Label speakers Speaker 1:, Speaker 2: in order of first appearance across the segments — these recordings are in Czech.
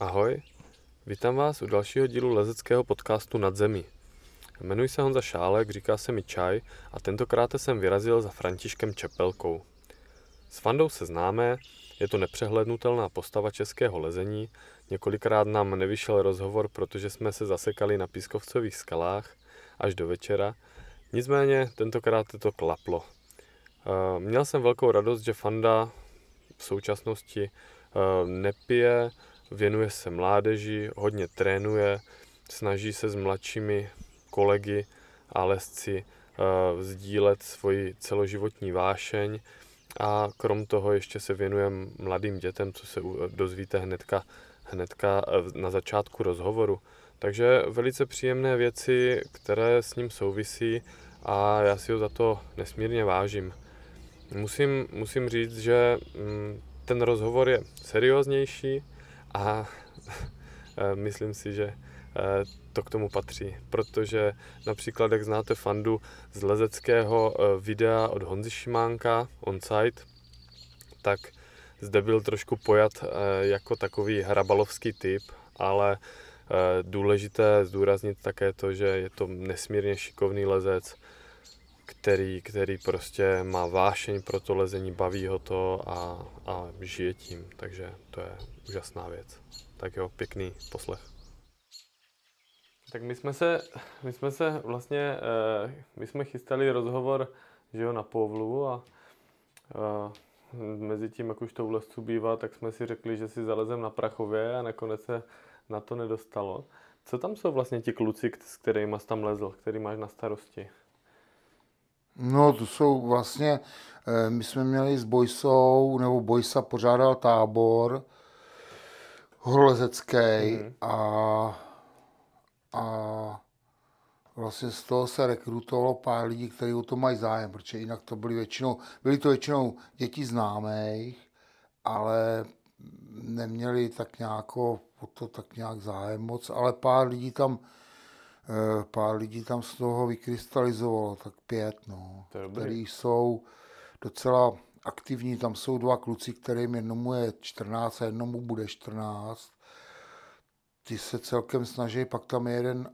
Speaker 1: Ahoj, vítám vás u dalšího dílu lezeckého podcastu Nad zemí. Jmenuji se Honza Šálek, říká se mi Čaj a tentokrát jsem vyrazil za Františkem Čepelkou. S Fandou se známe, je to nepřehlednutelná postava českého lezení, několikrát nám nevyšel rozhovor, protože jsme se zasekali na pískovcových skalách až do večera, nicméně tentokrát to klaplo. Eh, měl jsem velkou radost, že Fanda v současnosti eh, nepije, věnuje se mládeži, hodně trénuje, snaží se s mladšími kolegy a lesci uh, sdílet svoji celoživotní vášeň a krom toho ještě se věnuje mladým dětem, co se dozvíte hnedka, hnedka eh, na začátku rozhovoru. Takže velice příjemné věci, které s ním souvisí a já si ho za to nesmírně vážím. Musím, musím říct, že mm, ten rozhovor je serióznější, a eh, myslím si, že eh, to k tomu patří, protože například, jak znáte fandu z lezeckého eh, videa od Honzy Šimánka, Onsite, tak zde byl trošku pojat jako takový hrabalovský typ, ale důležité zdůraznit také to, že je to nesmírně šikovný lezec, který, který prostě má vášeň pro to lezení, baví ho to a, a žije tím, takže to je úžasná věc. Tak jo, pěkný poslech. Tak my jsme se, my jsme se vlastně, eh, my jsme chystali rozhovor, že jo, na Povlu a eh, mezi tím, jak už to u lesců bývá, tak jsme si řekli, že si zalezem na Prachově a nakonec se na to nedostalo. Co tam jsou vlastně ti kluci, s kterými jsi tam lezl, který máš na starosti?
Speaker 2: No, to jsou vlastně, eh, my jsme měli s Bojsou, nebo Bojsa pořádal tábor horolezecký mm-hmm. a, a vlastně z toho se rekrutovalo pár lidí, kteří o to mají zájem, protože jinak to byly většinou, byly to většinou děti známých, ale neměli tak nějak o to tak nějak zájem moc, ale pár lidí tam Eh, pár lidí tam z toho vykrystalizovalo, tak pět, no, který jsou docela aktivní. Tam jsou dva kluci, kterým jednomu je 14 a jednomu bude 14. Ty se celkem snaží, pak tam je jeden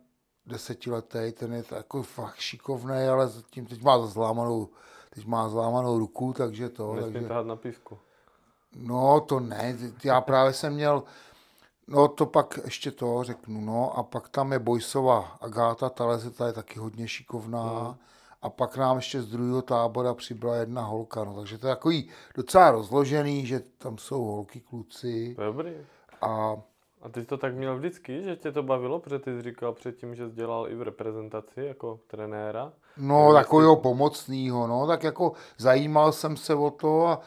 Speaker 2: desetiletý, ten je jako fakt šikovný, ale zatím teď má zlámanou, teď má zlámanou ruku, takže to.
Speaker 1: Nesmí takže... na písku.
Speaker 2: No, to ne, já právě jsem měl, No to pak ještě to řeknu, no a pak tam je Bojsova Agáta, ta lezeta je taky hodně šikovná. Mm. A pak nám ještě z druhého tábora přibyla jedna holka, no takže to je takový docela rozložený, že tam jsou holky, kluci.
Speaker 1: Dobrý. A a ty jsi to tak měl vždycky, že tě to bavilo, protože ty jsi říkal předtím, že jsi dělal i v reprezentaci jako trenéra.
Speaker 2: No, takového pomocného, no, tak jako zajímal jsem se o to a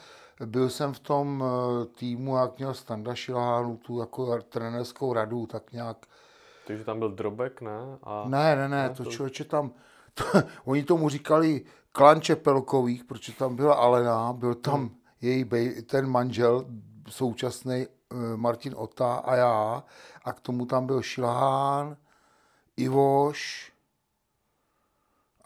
Speaker 2: byl jsem v tom eh, týmu, jak měl Standa Šilhánu, tu jako trenérskou radu, tak nějak.
Speaker 1: Takže tam byl Drobek, ne?
Speaker 2: A... Ne, ne, ne, to, to člověče tam, oni tomu říkali klan Čepelkových, protože tam byla Alena, byl tam hmm. její bej, ten manžel, současný eh, Martin Ota a já, a k tomu tam byl Šilhán, Ivoš,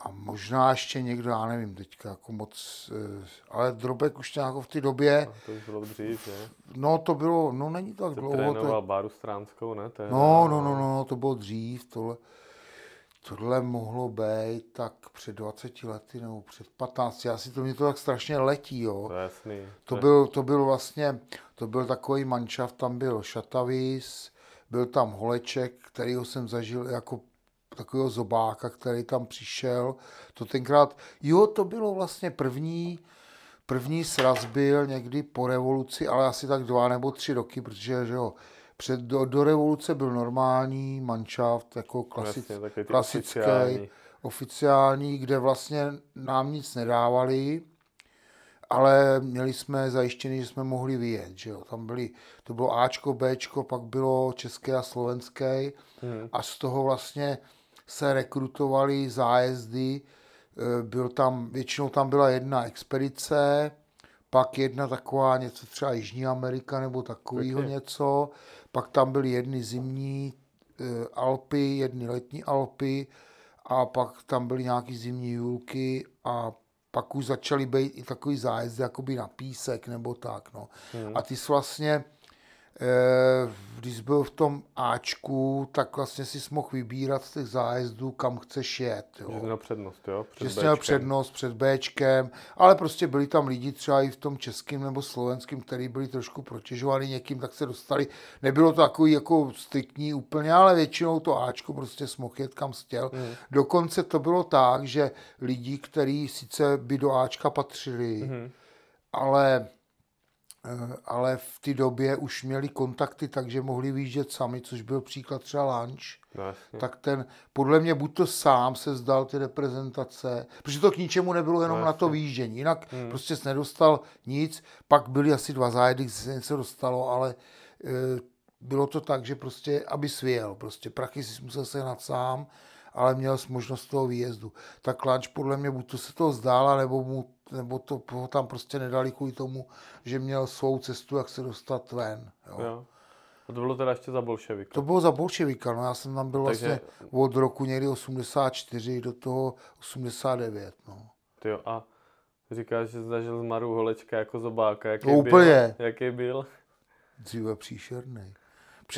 Speaker 2: a možná ještě někdo, já nevím teďka, jako moc, eh, ale Drobek už nějak v té době.
Speaker 1: A to už bylo dřív, ne?
Speaker 2: No to bylo, no není tak
Speaker 1: to
Speaker 2: dlouho.
Speaker 1: Trénoval to... Báru Stránskou, ne?
Speaker 2: To no, no, no, no, to bylo dřív, tohle. Tohle mohlo být tak před 20 lety nebo před 15. Asi to mě to tak strašně letí, jo.
Speaker 1: To jasný.
Speaker 2: To, byl, to byl vlastně, to byl takový manšaft, tam byl Šatavis, byl tam Holeček, kterýho jsem zažil jako takového zobáka, který tam přišel. To tenkrát, jo, to bylo vlastně první, první sraz byl někdy po revoluci, ale asi tak dva nebo tři roky, protože že jo, před, do, do revoluce byl normální manšaft, jako klasic, vlastně, klasický, oficiální. oficiální, kde vlastně nám nic nedávali, ale měli jsme zajištěný, že jsme mohli vyjet, že jo. Tam byly, to bylo Ačko, Bčko, pak bylo české a slovenské hmm. a z toho vlastně se rekrutovali zájezdy, e, byl tam, většinou tam byla jedna expedice, pak jedna taková něco třeba Jižní Amerika nebo takového něco, pak tam byly jedny zimní e, Alpy, jedny letní Alpy a pak tam byly nějaký zimní julky a pak už začaly být i takový zájezdy jakoby na písek nebo tak, no. Hmm. A ty jsi vlastně eh, když byl v tom Ačku, tak vlastně si mohl vybírat z těch zájezdů, kam chceš jet. Jo.
Speaker 1: Že měl přednost, jo? Před
Speaker 2: že jsi měl přednost před Bčkem, ale prostě byli tam lidi třeba i v tom českém nebo slovenském, který byli trošku protěžovaný někým, tak se dostali. Nebylo to takový jako striktní úplně, ale většinou to Ačko prostě smohl jet kam chtěl.
Speaker 1: Mhm.
Speaker 2: Dokonce to bylo tak, že lidi, kteří sice by do Ačka patřili,
Speaker 1: Mhm.
Speaker 2: ale ale v té době už měli kontakty, takže mohli výjíždět sami, což byl příklad třeba Lunch.
Speaker 1: No
Speaker 2: tak ten podle mě buď to sám se zdal ty reprezentace, protože to k ničemu nebylo jenom
Speaker 1: No,
Speaker 2: na to výjíždění, jinak hmm. prostě jsi nedostal nic, pak byly asi dva zájedy, se něco dostalo, ale e, bylo to tak, že prostě, aby svěl, prostě. Prachy si musel sehnat sám, ale měl jsi možnost toho výjezdu. Tak Lanč podle mě buď to se to zdála, nebo, mu, nebo to ho tam prostě nedali kvůli tomu, že měl svou cestu, jak se dostat ven. Jo.
Speaker 1: Jo. A to bylo teda ještě za bolševika.
Speaker 2: To bylo za bolševika, no já jsem tam byl
Speaker 1: Takže-
Speaker 2: vlastně od roku někdy 84 do toho 89, no.
Speaker 1: Tyjo, a říkáš, že zažil z Maru Holečka jako zobáka. Jaký
Speaker 2: No,
Speaker 1: byl?
Speaker 2: úplně.
Speaker 1: Jaký byl?
Speaker 2: Dříve příšerný.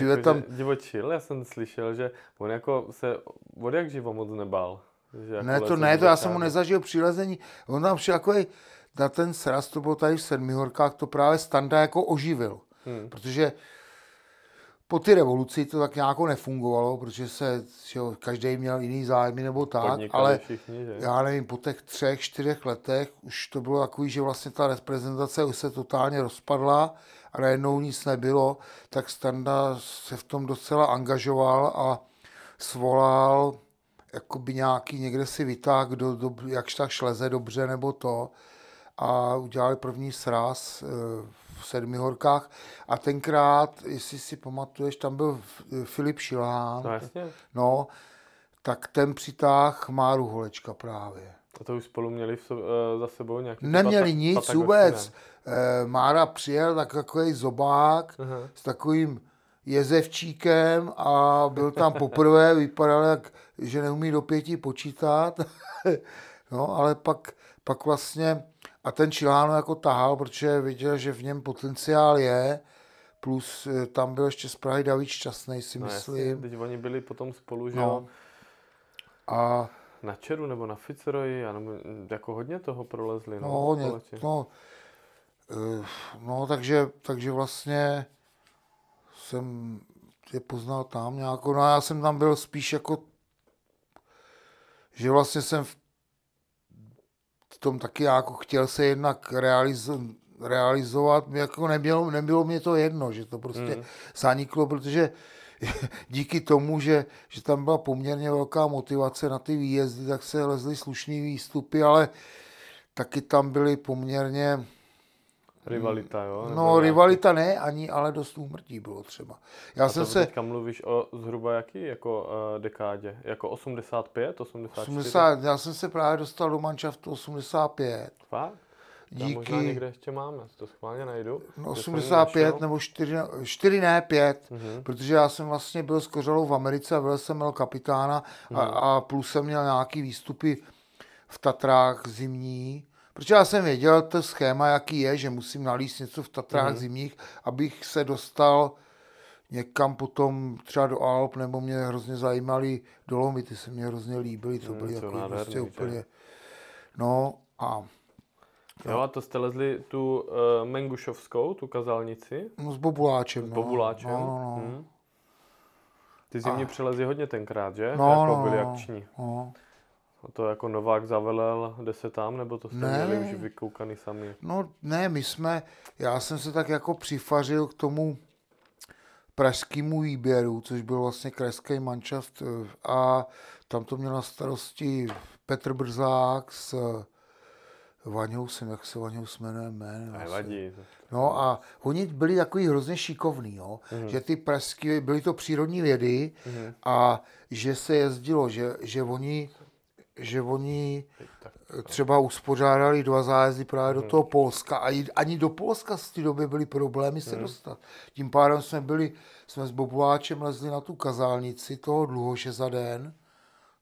Speaker 1: Jako,
Speaker 2: tam,
Speaker 1: divočil, já jsem slyšel, že on jako se od jak živo moc nebál. Jako
Speaker 2: ne to ne, to já jsem mu nezažil přilezení. On tam šel jako na ten sraz, to bylo tady v Sedmihorkách, to právě Standa jako oživil.
Speaker 1: Hmm.
Speaker 2: Protože po ty revoluci to tak nějak nefungovalo, protože se že jo, každý měl jiný zájmy nebo tak,
Speaker 1: Podnikali
Speaker 2: ale
Speaker 1: všichni, že?
Speaker 2: já nevím, po těch třech, čtyřech letech už to bylo takový, že vlastně ta reprezentace už se totálně rozpadla a najednou nic nebylo, tak Standa se v tom docela angažoval a svolal jakoby nějaký, někde si vytáh, kdo, do, jakž tak šleze dobře nebo to a udělali první sraz eh, v Sedmihorkách a tenkrát, jestli si pamatuješ, tam byl Filip Šilhán,
Speaker 1: No jasně.
Speaker 2: no, tak ten přitáh Máru Holečka právě.
Speaker 1: A to už spolu měli v uh, za sebou nějaký...
Speaker 2: Neměli
Speaker 1: pata-
Speaker 2: nic
Speaker 1: Patagoši,
Speaker 2: vůbec. Eh, Mára přijel tak takový zobák
Speaker 1: Aha.
Speaker 2: s takovým jezevčíkem a byl tam poprvé, vypadal jak, že neumí do pěti počítat. no, ale pak, pak vlastně, a ten Čiláno jako tahal, protože viděl, že v něm potenciál je, plus eh, tam byl ještě z Prahy David Šťastnej, si
Speaker 1: No
Speaker 2: myslím.
Speaker 1: jasně, teď oni byli potom spolu, že
Speaker 2: No. A
Speaker 1: na Čeru nebo na Fitzroyi, nebo, jako hodně toho prolezli. No,
Speaker 2: No, hodně, no, eh, no takže, takže vlastně jsem je poznal tam nějakou, no a já jsem tam byl spíš jako, že vlastně jsem v tom taky jako chtěl se jednak realizo, realizovat, mě jako nebylo, nebylo mě to jedno, že to prostě
Speaker 1: Mm.
Speaker 2: zaniklo, protože díky tomu, že, že tam byla poměrně velká motivace na ty výjezdy, tak se lezly slušný výstupy, ale taky tam byly poměrně,
Speaker 1: Rivalita, jo? nebo
Speaker 2: no
Speaker 1: nějaký-
Speaker 2: rivalita ne, ani, ale dost úmrtí bylo třeba. Já
Speaker 1: A
Speaker 2: jsem se,
Speaker 1: teďka mluvíš o zhruba jaký jako uh, dekádě? Jako 85, 84?
Speaker 2: 80, já jsem se právě dostal do manšaftu 85.
Speaker 1: Fakt? Já
Speaker 2: Díky,
Speaker 1: možná někde ještě máme, to schválně najdu.
Speaker 2: no,
Speaker 1: Že jsem
Speaker 2: 85
Speaker 1: našel.
Speaker 2: nebo 4, 4 ne 5,
Speaker 1: Mhm.
Speaker 2: protože já jsem vlastně byl s Kořalou v Americe a byl jsem měl kapitána a, a plus jsem měl nějaký výstupy v Tatrách zimní, protože já jsem věděl to schéma, jaký je, že musím nalíst něco v Tatrách
Speaker 1: Mhm.
Speaker 2: zimních, abych se dostal někam potom třeba do Alp, nebo mě hrozně zajímaly dolomy, ty se mě hrozně líbily, to
Speaker 1: Mm,
Speaker 2: byly jako prostě úplně, no a
Speaker 1: Jo, a to jste lezli tu uh, Mengušovskou, tu kazalnici,
Speaker 2: no, s Bobuláčem,
Speaker 1: s
Speaker 2: no.
Speaker 1: Bobuláčem.
Speaker 2: No, no, no.
Speaker 1: Hm. Ty zimní přelezy hodně tenkrát, že?
Speaker 2: No,
Speaker 1: jako
Speaker 2: no,
Speaker 1: byli
Speaker 2: no.
Speaker 1: akční.
Speaker 2: no.
Speaker 1: A to jako Novák zavelel, jde se tam, nebo to jste
Speaker 2: Ne.
Speaker 1: měli už vykoukaný sami?
Speaker 2: No ne, my jsme, já jsem se tak jako přifařil k tomu pražskému výběru, což byl vlastně krajský manšaft eh, a tam to měl na starosti Petr Brzák s Vaňou, jsem, jak se Vaňou se jmenuje jméno.
Speaker 1: Nevadí.
Speaker 2: No a oni byli takový hrozně šikovní, jo?
Speaker 1: Mhm.
Speaker 2: že ty pražské, byly to přírodní vědy
Speaker 1: Mhm.
Speaker 2: a že se jezdilo, že, že oni, že oni
Speaker 1: Tak.
Speaker 2: třeba uspořádali dva zájezdy právě do toho Polska a ani do Polska z té doby byly problémy se dostat. Tím pádem jsme byli, jsme s Bobuláčem lezli na tu kazálnici toho dluhoše za den,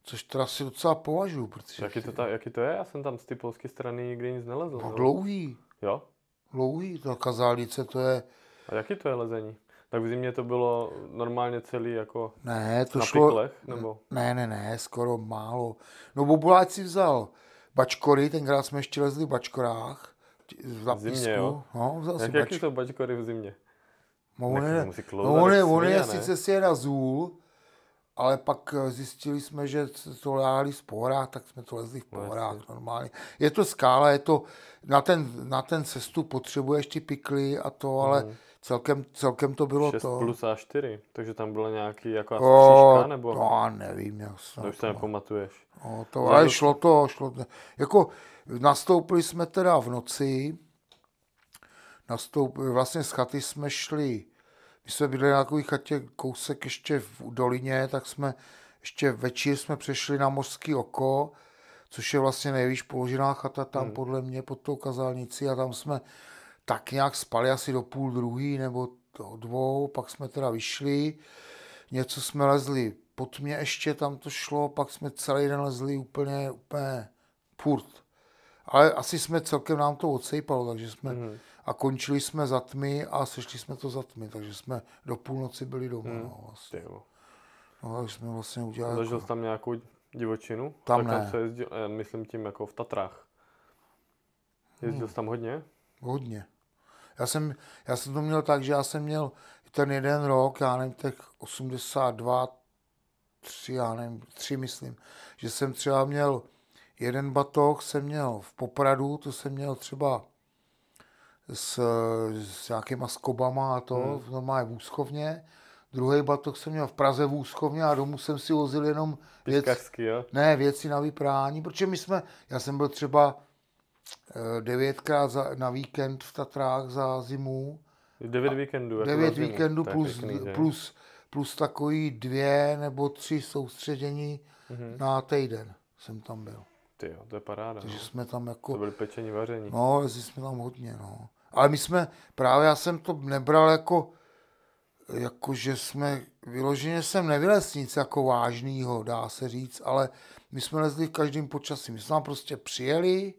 Speaker 2: což teda si docela považuji, protože
Speaker 1: Jaký to, ta, jaký to je? Já jsem tam z té polské strany nikdy nic nelezl.
Speaker 2: no,
Speaker 1: no.
Speaker 2: dlouhý,
Speaker 1: Jo?
Speaker 2: dlouhý, ta kazálnice to je,
Speaker 1: A jaký to je lezení? Tak v zimě to bylo normálně celý jako
Speaker 2: Ne, to
Speaker 1: na
Speaker 2: šlo...
Speaker 1: piklech, nebo?
Speaker 2: Ne, ne, ne, skoro málo. No Bobuláč si vzal bačkory, tenkrát jsme ještě lezli v bačkorách. V zapisku.
Speaker 1: zimě, jo?
Speaker 2: No, vzal si
Speaker 1: Jak,
Speaker 2: bač...
Speaker 1: jaký jsou bačkory v zimě?
Speaker 2: No, on je, no, on je, on je sice si je na zůl, ale pak eh, zjistili jsme, že to láhli v pohorách, tak jsme to lezli v
Speaker 1: No,
Speaker 2: pohorách normálně. Je to skála, je to, na ten, na ten cestu potřebuješ ty pikly a to, ale celkem, celkem to bylo
Speaker 1: 6
Speaker 2: to.
Speaker 1: plus A4, takže tam bylo nějaký jako asi
Speaker 2: O,
Speaker 1: nebo?
Speaker 2: to já nevím, jak se
Speaker 1: To už to nepamatuješ.
Speaker 2: No, to, ale šlo to, šlo to. Jako nastoupili jsme teda v noci, nastoupili, vlastně z chaty jsme šli, my jsme byli na takové chatě kousek ještě v dolině, tak jsme ještě večer jsme přešli na Mořský oko, což je vlastně nejvíc položená chata tam hmm. podle mě pod tou kazálnicí a tam jsme tak nějak spali asi do půl druhý nebo do dvou, pak jsme teda vyšli, něco jsme lezli pod mě ještě tam to šlo, pak jsme celý den lezli úplně, úplně furt. Ale asi jsme celkem nám to odsejpalo, takže jsme mm. a končili jsme za tmy a sešli jsme to za tmy, takže jsme do půlnoci byli doma. Mm. No, vlastně. No, takže jsme vlastně udělali.
Speaker 1: Zažil
Speaker 2: Jako,
Speaker 1: tam nějakou divočinu?
Speaker 2: Tam
Speaker 1: tak tam
Speaker 2: ne.
Speaker 1: se jezdil, já myslím tím jako v Tatrách. Jezdil jsi tam hodně?
Speaker 2: hodně. Já jsem, já jsem to měl tak, že já jsem měl ten jeden rok, já nevím, těch 82, 3, já nevím, 3 myslím, že jsem třeba měl jeden batoh, jsem měl v Popradu, to jsem měl třeba s, s nějakýma skobama a to, hmm. normálně v Úschovně. Druhý batoh jsem měl v Praze v Úschovně a domů jsem si vozil jenom věc,
Speaker 1: jo?
Speaker 2: ne, věci na vyprání, protože my jsme, já jsem byl třeba devětkrát za, na víkend v Tatrách za zimu,
Speaker 1: Devět víkendů. Jako
Speaker 2: devět víkendů
Speaker 1: To
Speaker 2: plus,
Speaker 1: pěkný,
Speaker 2: plus, plus takový dvě nebo tři soustředění
Speaker 1: Mhm.
Speaker 2: na týden jsem tam byl.
Speaker 1: Ty jo, to je paráda.
Speaker 2: Takže
Speaker 1: No.
Speaker 2: jsme tam
Speaker 1: To
Speaker 2: jako,
Speaker 1: byly pečení, vaření.
Speaker 2: no, lezli jsme tam hodně, no. Ale my jsme, právě já jsem to nebral jako, jako že jsme, vyloženě jsem nevylez nic jako vážnýho, dá se říct, ale my jsme lezli v každém počasí. My jsme tam prostě přijeli,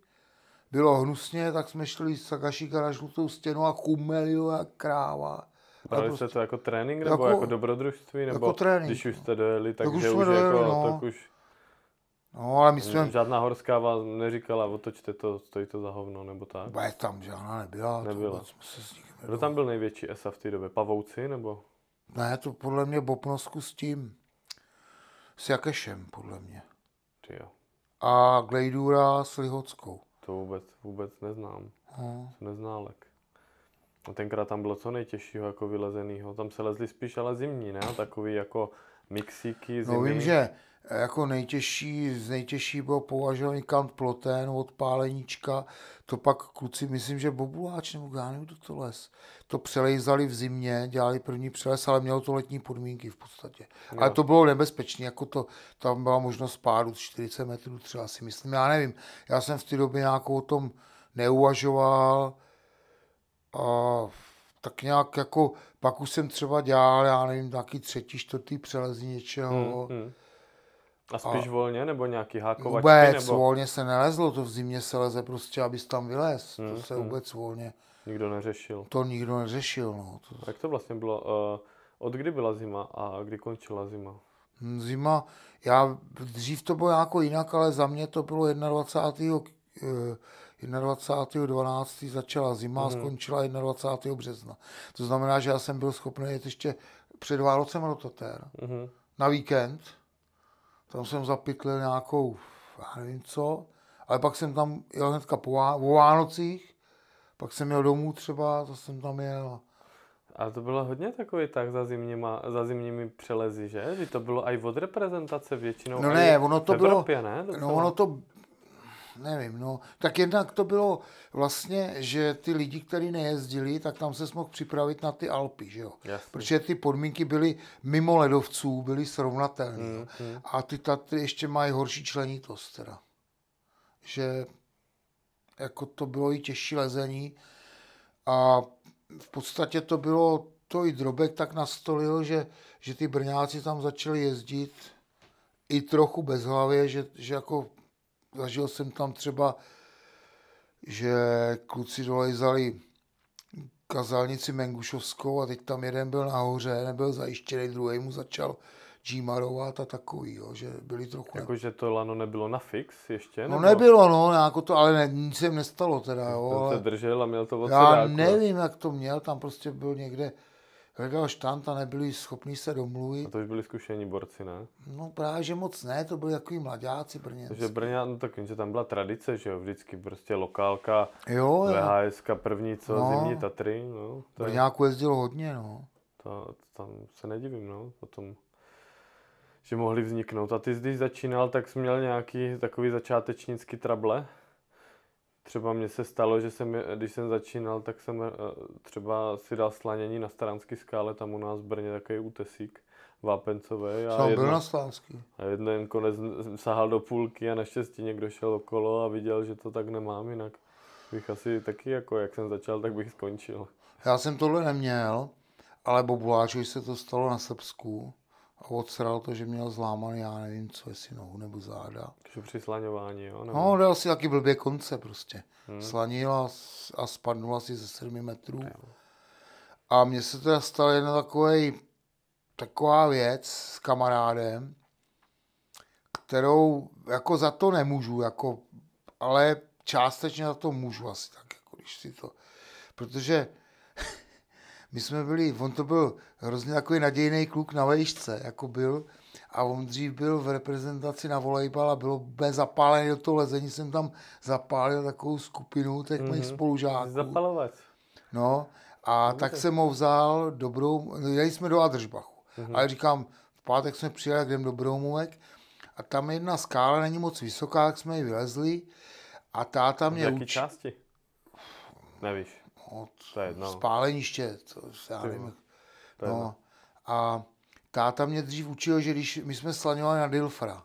Speaker 2: bylo hnusně, tak jsme šli z Sagašíka na žlutou stěnu a chumeli jo, jak kráva. A
Speaker 1: Brali
Speaker 2: prostě-
Speaker 1: jste to jako trénink nebo
Speaker 2: Jako-
Speaker 1: jako, dobrodružství? Nebo
Speaker 2: jako trénink,
Speaker 1: když už jste dojeli, takže
Speaker 2: už
Speaker 1: už, už
Speaker 2: dojeli,
Speaker 1: jako,
Speaker 2: no.
Speaker 1: tak už
Speaker 2: No, ale my jsme,
Speaker 1: žádná horská vás neříkala, otočte to, stojí to za hovno, nebo tak.
Speaker 2: Bude tam žádná nebyla.
Speaker 1: Nebyla.
Speaker 2: To vůbec jsme se s nikým
Speaker 1: Kdo tam byl největší ESA v té době? Pavouci nebo?
Speaker 2: Ne, to podle mě Bopnosku s tím, s Jakešem, podle mě.
Speaker 1: Ty jo,
Speaker 2: A Glejdura s Lihockou.
Speaker 1: To vůbec, vůbec neznám.
Speaker 2: No.
Speaker 1: Jsem neználek. A tenkrát tam bylo co nejtěžšího jako vylezenýho. Tam se lezli spíš ale zimní, ne? Takový jako mixíky zimní.
Speaker 2: no vím, že jako nejtěžší, z nejtěžší byl považovaný kant ploten od páleníčka. To pak kluci, myslím, že Bobuláč nebo já nevím, kdo to les. To přelejzali v zimě, dělali první přeles, ale mělo to letní podmínky v podstatě. Ale to bylo nebezpečné, jako to, tam byla možnost pádu 40 metrů třeba si myslím, já nevím. Já jsem v té době nějakou o tom neuvažoval a tak nějak jako, pak už jsem třeba dělal, já nevím, nějaký třetí, čtvrtý přelezí něčeho.
Speaker 1: Hmm, hmm. A spíš volně, nebo nějaký hákovačky?
Speaker 2: Vůbec
Speaker 1: nebo
Speaker 2: volně se nelezlo, to v zimě se leze prostě, abys tam vylez.
Speaker 1: Hmm,
Speaker 2: to se
Speaker 1: hmm.
Speaker 2: vůbec volně,
Speaker 1: nikdo neřešil?
Speaker 2: to nikdo neřešil. No. To,
Speaker 1: Jak to vlastně bylo? Uh, od kdy byla zima a kdy končila zima?
Speaker 2: Hm, Zima, já dřív to bylo jako jinak, ale za mě to bylo 21. eh, 21. 12. začala zima a skončila 21. března. To znamená, že já jsem byl schopný jet ještě před Vánocem do Tater
Speaker 1: Mhm.
Speaker 2: na víkend. Tam jsem zapytlil nějakou, já nevím co, ale pak jsem tam jel hnedka po, Vá- Vánocích, pak jsem jel domů třeba, to jsem tam jel.
Speaker 1: A to bylo hodně takový tak za, zimníma, za zimními přelezy, že? Že to bylo i od reprezentace většinou.
Speaker 2: No ne, ono to
Speaker 1: v
Speaker 2: bylo-
Speaker 1: Evropě, ne?
Speaker 2: No
Speaker 1: Docela.
Speaker 2: ono to, nevím, no. Tak jednak to bylo vlastně, že ty lidi, kteří nejezdili, tak tam se mohl připravit na ty Alpy, že jo.
Speaker 1: Jasně.
Speaker 2: Protože ty podmínky byly mimo ledovců, byly srovnatelné.
Speaker 1: Mm, mm.
Speaker 2: A ty Tatry ještě mají horší členitost teda. Že jako to bylo i těžší lezení a v podstatě to bylo, to i Drobek tak nastolil, že, že ty Brňáci tam začali jezdit i trochu bez hlavě, že, že jako zažil jsem tam třeba, že kluci dolejzali kazalnici Mengušovskou a teď tam jeden byl nahoře, nebyl zajištěný, druhý mu začal džímarovat a takový, jo, že byli trochu...
Speaker 1: Jako, že to lano nebylo na fix ještě?
Speaker 2: No nebylo, no, jako to, ale ne, nic se nestalo teda, jo.
Speaker 1: To
Speaker 2: ale...
Speaker 1: se držel a měl to od
Speaker 2: Já nevím, jak to měl, tam prostě byl někde, hledal štant a nebyli schopni se domluvit.
Speaker 1: A to už byli zkušení borci, ne?
Speaker 2: No právě, že moc ne, to byli takový mladáci brněnci.
Speaker 1: Takže Brně, no tak že tam byla tradice, že jo, vždycky prostě lokálka,
Speaker 2: jo,
Speaker 1: VHS, první co, no. zimní Tatry, no.
Speaker 2: To Brňáku jezdilo hodně, no.
Speaker 1: To, tam se nedivím, no, potom že mohly vzniknout. A ty, když začínal, tak jsi měl nějaký takový začátečnický trable? Třeba mně se stalo, že jsem, když jsem začínal, tak jsem eh, třeba si dal slanění na Staranský skále, tam u nás v Brně takový útesík vápencové.
Speaker 2: A jedno, byl na Slánský.
Speaker 1: A jeden konec sahal do půlky a naštěstí někdo šel okolo a viděl, že to tak nemám, jinak bych asi taky, jako jak jsem začal, tak bych skončil.
Speaker 2: Já jsem tohle neměl, ale Bobuláčovi se to stalo na Srbsku a odsral to, že měl zlámaný, já nevím co, jestli nohu nebo záda.
Speaker 1: Takže při slaňování, jo?
Speaker 2: Nebo... No, dal si taky blbě konce prostě. Hmm. Slanil a, a spadnul asi ze 7 metrů. Jo. A mně se teda stala jedna takový, taková věc s kamarádem, kterou jako za to nemůžu, jako, ale částečně za to můžu asi tak, jako když si to, protože my jsme byli, on to byl hrozně takový nadějný kluk na vejšce, jako byl, a on dřív byl v reprezentaci na volejbal a bylo bez zapálený do toho lezení, jsem tam zapálil takovou skupinu těch mm-hmm. mých spolužáků.
Speaker 1: Zapalovat.
Speaker 2: No, a no, tak jsem ho vzal dobrou, jeli jsme do Adržbachu, mm-hmm. ale říkám, v pátek jsme přijeli, jdem do Broumovek a tam jedna skála není moc vysoká, jak jsme ji vylezli a táta mě...
Speaker 1: V jaké části? Nevíš
Speaker 2: od to je jedno. spáleniště, to já nevím. No, a táta mě dřív učil, že když my jsme slaňovali na Dilfra,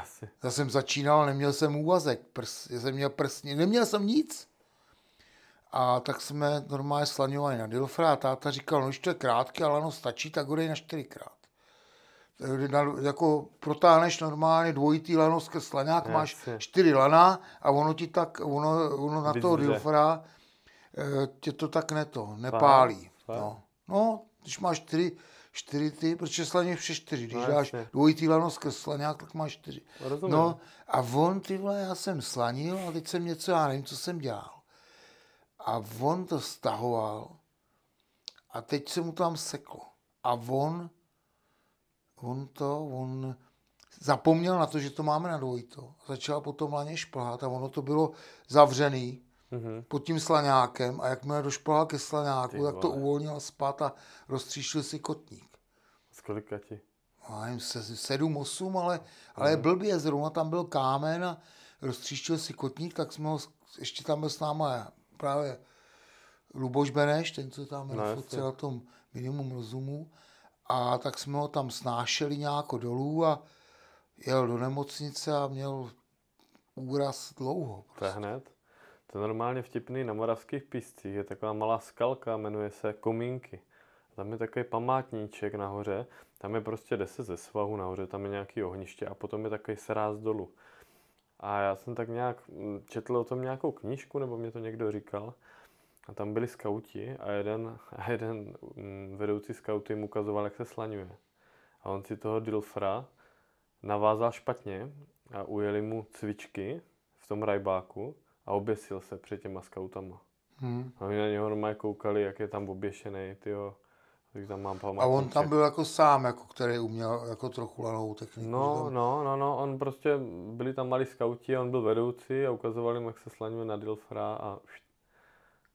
Speaker 1: Asi.
Speaker 2: já jsem začínal, neměl jsem úvazek, prs, já jsem měl prsně, neměl jsem nic. A tak jsme normálně slaňovali na Dilfra a táta říkal, no, když to je krátký, ale ano, stačí, tak ho dej na čtyřikrát. Na, jako protáhneš normálně dvojitý lano skrz slaňák, máš čtyři lana a ono ti tak, ono, ono na toho Dilfra tě to tak neto, nepálí. No. no, když máš čtyři, čtyři ty, protože slaně vše čtyři. Když no, dáš dvojitý lano skrz slaňák, tak máš čtyři.
Speaker 1: Rozumím.
Speaker 2: No a on, ty vole, já jsem slanil a teď jsem něco, já nevím, co jsem dělal. A on to stahoval a teď se mu tam seklo. A on, on to, on zapomněl na to, že to máme na dvojito. Začal potom laně šplhat a ono to bylo zavřený mm-hmm. pod tím slaňákem a jakmile došplhal ke slaňáku, tak to uvolnil spát a roztříštil si kotník.
Speaker 1: Z kolika ti?
Speaker 2: Já nevím, sedm, osm, ale, ale mhm. blbě, zrovna tam byl kámen a roztříštil si kotník, tak jsme ho, ještě tam byl s náma právě Luboš Beneš, ten, co tam no, na tom minimum rozumu, a tak jsme ho tam snášeli nějak dolů a jel do nemocnice a měl úraz dlouho.
Speaker 1: Prostě. To je hned? To je normálně vtipný na moravských píscích. Je taková malá skalka, jmenuje se Komínky. Tam je takový památníček nahoře, tam je prostě 10 ze svahu nahoře, tam je nějaký ohniště a potom je takový sráz dolů. A já jsem tak nějak mm, četl o tom nějakou knížku, nebo mě to někdo říkal. A tam byli skauti a jeden, a jeden mm, vedoucí skauty jim ukazoval, jak se slaňuje. A on si toho Dilfra navázal špatně a ujeli mu cvičky v tom rajbáku a oběsil se před těma skautama. Hmm. A my na něho normálně koukali, jak je tam oběšený, tyjo. Takže tam mám
Speaker 2: A on tam byl jako sám, jako který uměl jako trochu lanovou techniku.
Speaker 1: No, tam... no, no, no, on prostě, byli tam malí skauti, on byl vedoucí a ukazovali mu, jak se slaňuje na Dilfra a,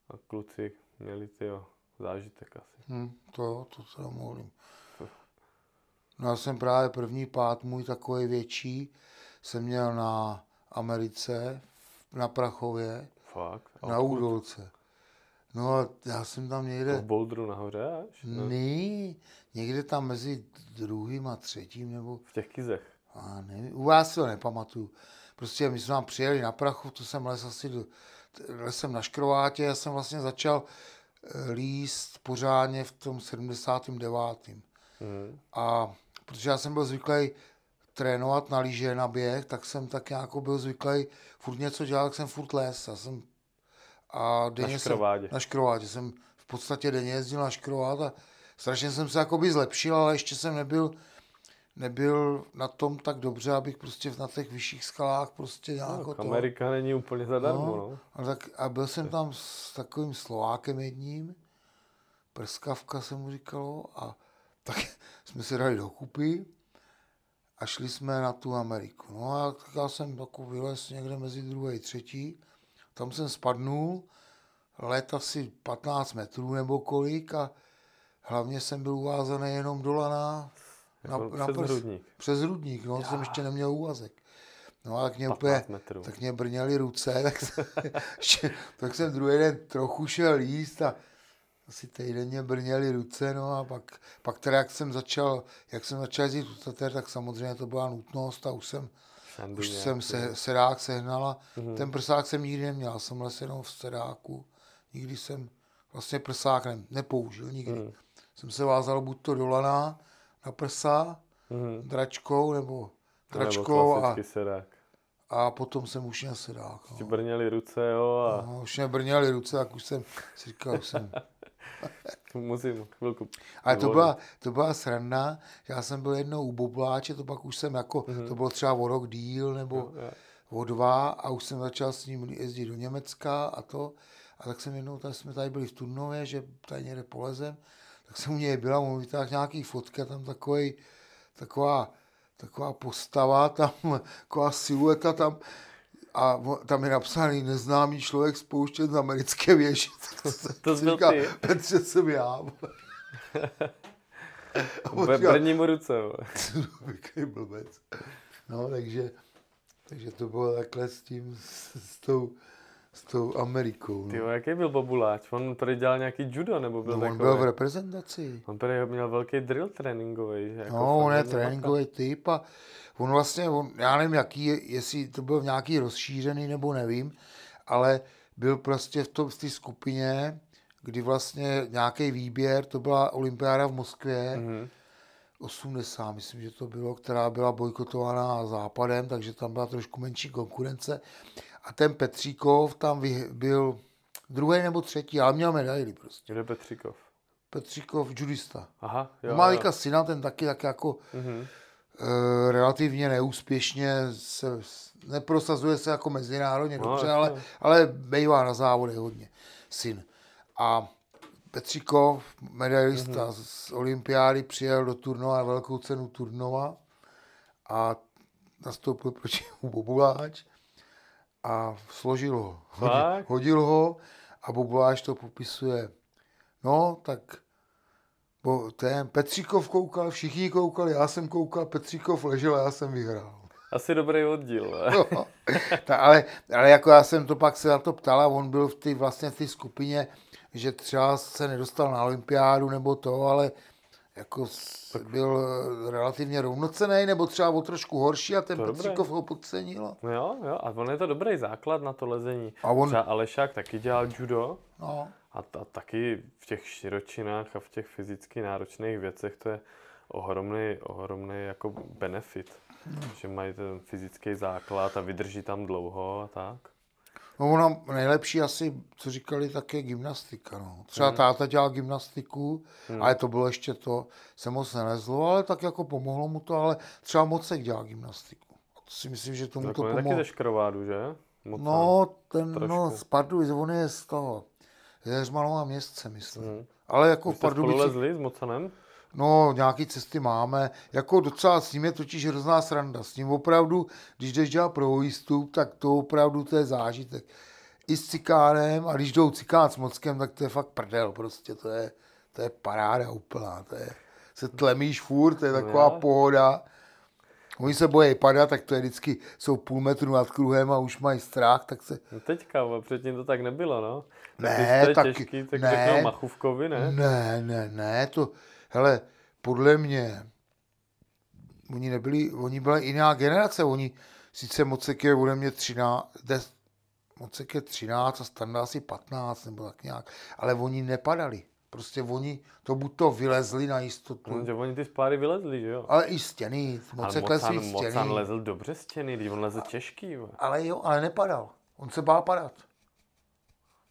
Speaker 1: a kluci měli tyjo, zážitek asi.
Speaker 2: Hmm, to, to se mluvím. No já jsem právě první pát můj takový větší, jsem měl na Americe na Prachově,
Speaker 1: Fakt?
Speaker 2: na Údolce. No a já jsem tam někde...
Speaker 1: v Boulderu nahoře až?
Speaker 2: Ne, někde tam mezi druhým a třetím, nebo...
Speaker 1: V těch kizech?
Speaker 2: A nevím, u vás to nepamatuju. Prostě my jsme tam přijeli na Prachu, to jsem les asi do, lesem na Škrovátě, já jsem vlastně začal eh, líst pořádně v tom 79. Hmm. A protože já jsem byl zvyklý trénovat na lyže, na běh, tak jsem tak nějak byl zvyklý furt něco dělat, tak jsem furt les. Já jsem,
Speaker 1: a denně na škrovádě.
Speaker 2: Jsem, na škrovádě jsem v podstatě denně jezdil na škrovat a strašně jsem se jakoby zlepšil, ale ještě jsem nebyl, nebyl na tom tak dobře, abych prostě na těch vyšších skalách prostě nějak
Speaker 1: No,
Speaker 2: to...
Speaker 1: Amerika není úplně zadarmo, no.
Speaker 2: A, tak, a byl jsem tam s takovým Slovákem jedním, prskavka se mu říkalo, a tak jsme si dali dokupy a šli jsme na tu Ameriku. No a tak já jsem takový vylez někde mezi druhé a třetí, tam jsem spadnul, let asi 15 metrů nebo kolik a hlavně jsem byl uvázaný jenom dola na,
Speaker 1: Jako přes hrudník.
Speaker 2: Přes hrudník, no, jsem ještě neměl úvazek. No a tak mě
Speaker 1: 15
Speaker 2: úplně,
Speaker 1: metrů.
Speaker 2: tak mě brněly ruce, tak, jsem, tak jsem druhý den trochu šel jíst a asi týden mě brněly ruce, no a pak, pak teda jak jsem začal, jak jsem začal jezdit u Tater, tak samozřejmě to byla nutnost a už jsem,
Speaker 1: Sandy
Speaker 2: už
Speaker 1: nějaký.
Speaker 2: jsem se, sedák sehnal a ten prsák jsem nikdy neměl, jsem les jenom v sedáku, nikdy jsem vlastně prsák ne, nepoužil, nikdy. Jsem se vázal buď to do lana na prsa,
Speaker 1: Mhm.
Speaker 2: dračkou nebo
Speaker 1: Nebo
Speaker 2: dračkou a,
Speaker 1: sedák.
Speaker 2: a potom jsem už měl sedák.
Speaker 1: Ti
Speaker 2: No.
Speaker 1: brněly ruce, jo, a
Speaker 2: No, už mě brněly ruce, tak už jsem si říkal, už jsem...
Speaker 1: musím chvilku.
Speaker 2: Ale to byla, to byla sranda, já jsem byl jednou u Bobláče, to pak už jsem jako, to bylo třeba o rok díl nebo
Speaker 1: Jo, jo.
Speaker 2: o dva a už jsem začal s ním jezdit do Německa a to. A tak jsem jednou, tak jsme tady byli v Turnově, že tady někde polezem, tak jsem u něj byla, on vytáhl nějaký fotky a tam takový, taková, taková postava, tam taková silueta tam, a tam je napsaný neznámý člověk spouštěn z americké věže. To, jsem
Speaker 1: To
Speaker 2: si
Speaker 1: byl
Speaker 2: říkal,
Speaker 1: ty?
Speaker 2: Petře jsem já.
Speaker 1: Ve brní mu ruce.
Speaker 2: Jaký blbec. No, takže, takže to bylo takhle s tím, s, s tou, s tou Amerikou.
Speaker 1: Ty
Speaker 2: No.
Speaker 1: jo, jaký byl Bobuláč? On prý dělal nějaký judo, nebo byl
Speaker 2: No, on
Speaker 1: takový?
Speaker 2: byl v reprezentaci.
Speaker 1: On prý měl velký drill tréninkový. Jako
Speaker 2: No, on je tréninkový typ a on vlastně, on, já nevím, jaký, je, jestli to byl nějaký rozšířený nebo nevím, ale byl prostě v, tom, v té skupině, kdy vlastně nějaký výběr, to byla olympiáda v Moskvě,
Speaker 1: Mhm.
Speaker 2: 80, myslím, že to bylo, která byla bojkotovaná západem, takže tam byla trošku menší konkurence. A ten Petříkov tam byl druhý nebo třetí, ale měl medaily prostě.
Speaker 1: Kde Petříkov?
Speaker 2: Petříkov, judista.
Speaker 1: Aha, jo.
Speaker 2: Má
Speaker 1: jo.
Speaker 2: syna, ten taky tak jako
Speaker 1: Mhm.
Speaker 2: e, relativně neúspěšně se, neprosazuje se jako mezinárodně
Speaker 1: No,
Speaker 2: dobře, ale, ale bývá na závodech hodně, syn. A Petříkov, medailista
Speaker 1: Mhm.
Speaker 2: z olympiády, přijel do Turnova na velkou cenu Turnova a nastoupil proti Bobuláč a složil ho. Hodil, hodil ho a Bobuláč to popisuje. No, tak bo ten Petříkov koukal, všichni koukali, já jsem koukal, Petříkov ležel a já jsem vyhrál.
Speaker 1: Asi dobrý oddíl. vole.
Speaker 2: No, ta, ale, ale jako já jsem to pak se na to ptal a on byl v té vlastně v té skupině, že třeba se nedostal na olympiádu nebo to, ale jako s- byl relativně rovnocený nebo třeba o trošku horší a ten. Petříkov ho podcenil.
Speaker 1: No jo, jo, a on je to dobrý základ na to lezení.
Speaker 2: A on-
Speaker 1: Třeba Alešák taky dělal judo
Speaker 2: No,
Speaker 1: a, a taky v těch širočinách a v těch fyzicky náročných věcech to je ohromný, ohromný jako benefit.
Speaker 2: Hmm.
Speaker 1: Že mají ten fyzický základ a vydrží tam dlouho a tak.
Speaker 2: No ono nejlepší asi, co říkali, tak je gymnastika. No. Třeba
Speaker 1: Hmm.
Speaker 2: táta dělal gymnastiku, ale to bylo ještě to, se moc nelezlo, ale tak jako pomohlo mu to, ale třeba Mocek dělal gymnastiku. A to si myslím, že tomu
Speaker 1: Tak
Speaker 2: to
Speaker 1: je taky
Speaker 2: pomohlo.
Speaker 1: ze Škrovádu, že? Moc
Speaker 2: No, ten,
Speaker 1: trošku.
Speaker 2: no, z Pardubic, on je z toho, ze Heřmanova městce, myslím.
Speaker 1: Mhm.
Speaker 2: Ale jako v
Speaker 1: Jste spolu
Speaker 2: Pardubicích,
Speaker 1: lezli s Mocanem?
Speaker 2: No, nějaký cesty máme. Jako docela s ním je totiž hrozná sranda. S ním opravdu, když jdeš dělat pro výstup, tak to opravdu to je zážitek. I s cikánem, a když jdou cikán s mockem, tak to je fakt prdel, prostě to je, to je paráda úplná, to je, se tlemíš furt, to je taková
Speaker 1: jo.
Speaker 2: pohoda. Oni se bojí padat, tak to je vždycky, jsou půl metru nad kruhem a už mají strach, tak se,
Speaker 1: No teďka, ale předtím to tak nebylo, no. Tak
Speaker 2: Ne, taky-
Speaker 1: těžký, tak
Speaker 2: ne.
Speaker 1: Machůvkovi, ne?
Speaker 2: Ne, ne, ne, to, hele, podle mě, oni nebyli, oni byla jiná generace, oni, sice Mocek je ode mě 13, des, Mocek je 13 a Standa asi 15 nebo tak nějak, ale oni nepadali. Prostě oni to buď to vylezli na jistotu,
Speaker 1: No, že oni ty spáry vylezli, že jo?
Speaker 2: ale i stěny,
Speaker 1: Ale
Speaker 2: Mocek lezl
Speaker 1: Mocan, Mocan
Speaker 2: stěny.
Speaker 1: lezl dobře stěny, když on lezl těžký.
Speaker 2: Ale jo, ale nepadal. On se bál padat.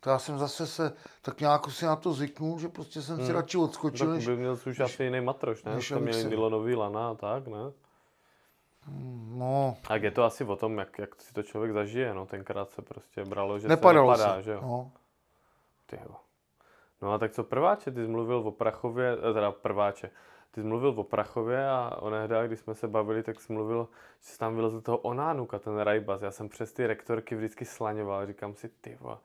Speaker 2: To já jsem zase se tak nějak si na to zvyknul, že prostě jsem si
Speaker 1: Hmm.
Speaker 2: radši odskočil,
Speaker 1: Tak
Speaker 2: než,
Speaker 1: by měl už asi jiný matroš, ne?
Speaker 2: abych
Speaker 1: měli
Speaker 2: se-
Speaker 1: nylonový lana a tak, ne?
Speaker 2: no,
Speaker 1: Tak je to asi o tom, jak, jak si to člověk zažije, no. Tenkrát se prostě bralo, že
Speaker 2: nepadalo
Speaker 1: se nepadá,
Speaker 2: se.
Speaker 1: že jo.
Speaker 2: No.
Speaker 1: Ty jo. No a tak co prváče, ty jsi mluvil o Prachově, eh, teda prváče, ty jsi mluvil o Prachově a onehdy, když jsme se bavili, tak jsi mluvil, že jsi tam vylezl toho Onánuka, ten Rajbas. Já jsem přes ty rektorky vždycky slaňoval, říkám si, ty vole,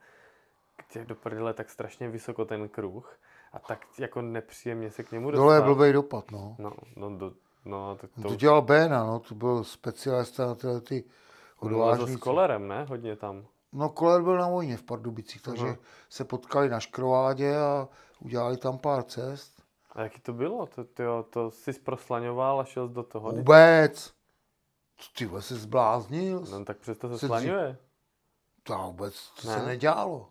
Speaker 1: kde do prdele tak strašně vysoko ten kruh a tak jako nepříjemně se k němu dostat.
Speaker 2: Dole je blbej dopad, no.
Speaker 1: No, no, do, no, tak to,
Speaker 2: To, dělal Béna, no, to byl specialista na tyhle ty
Speaker 1: bylo s
Speaker 2: odvážníci.
Speaker 1: kolerem, ne? Hodně tam.
Speaker 2: No, Koller byl na vojně v Pardubicích, takže
Speaker 1: Aha.
Speaker 2: se potkali na Škrovádě a udělali tam pár cest.
Speaker 1: A jaký to bylo? To, to, to jsi proslaňoval a šel do toho?
Speaker 2: Vůbec. Co ty vole, se zbláznil?
Speaker 1: No, tak přesto se
Speaker 2: Se
Speaker 1: slaňuje.
Speaker 2: To vůbec, to
Speaker 1: Ne?
Speaker 2: se nedělalo.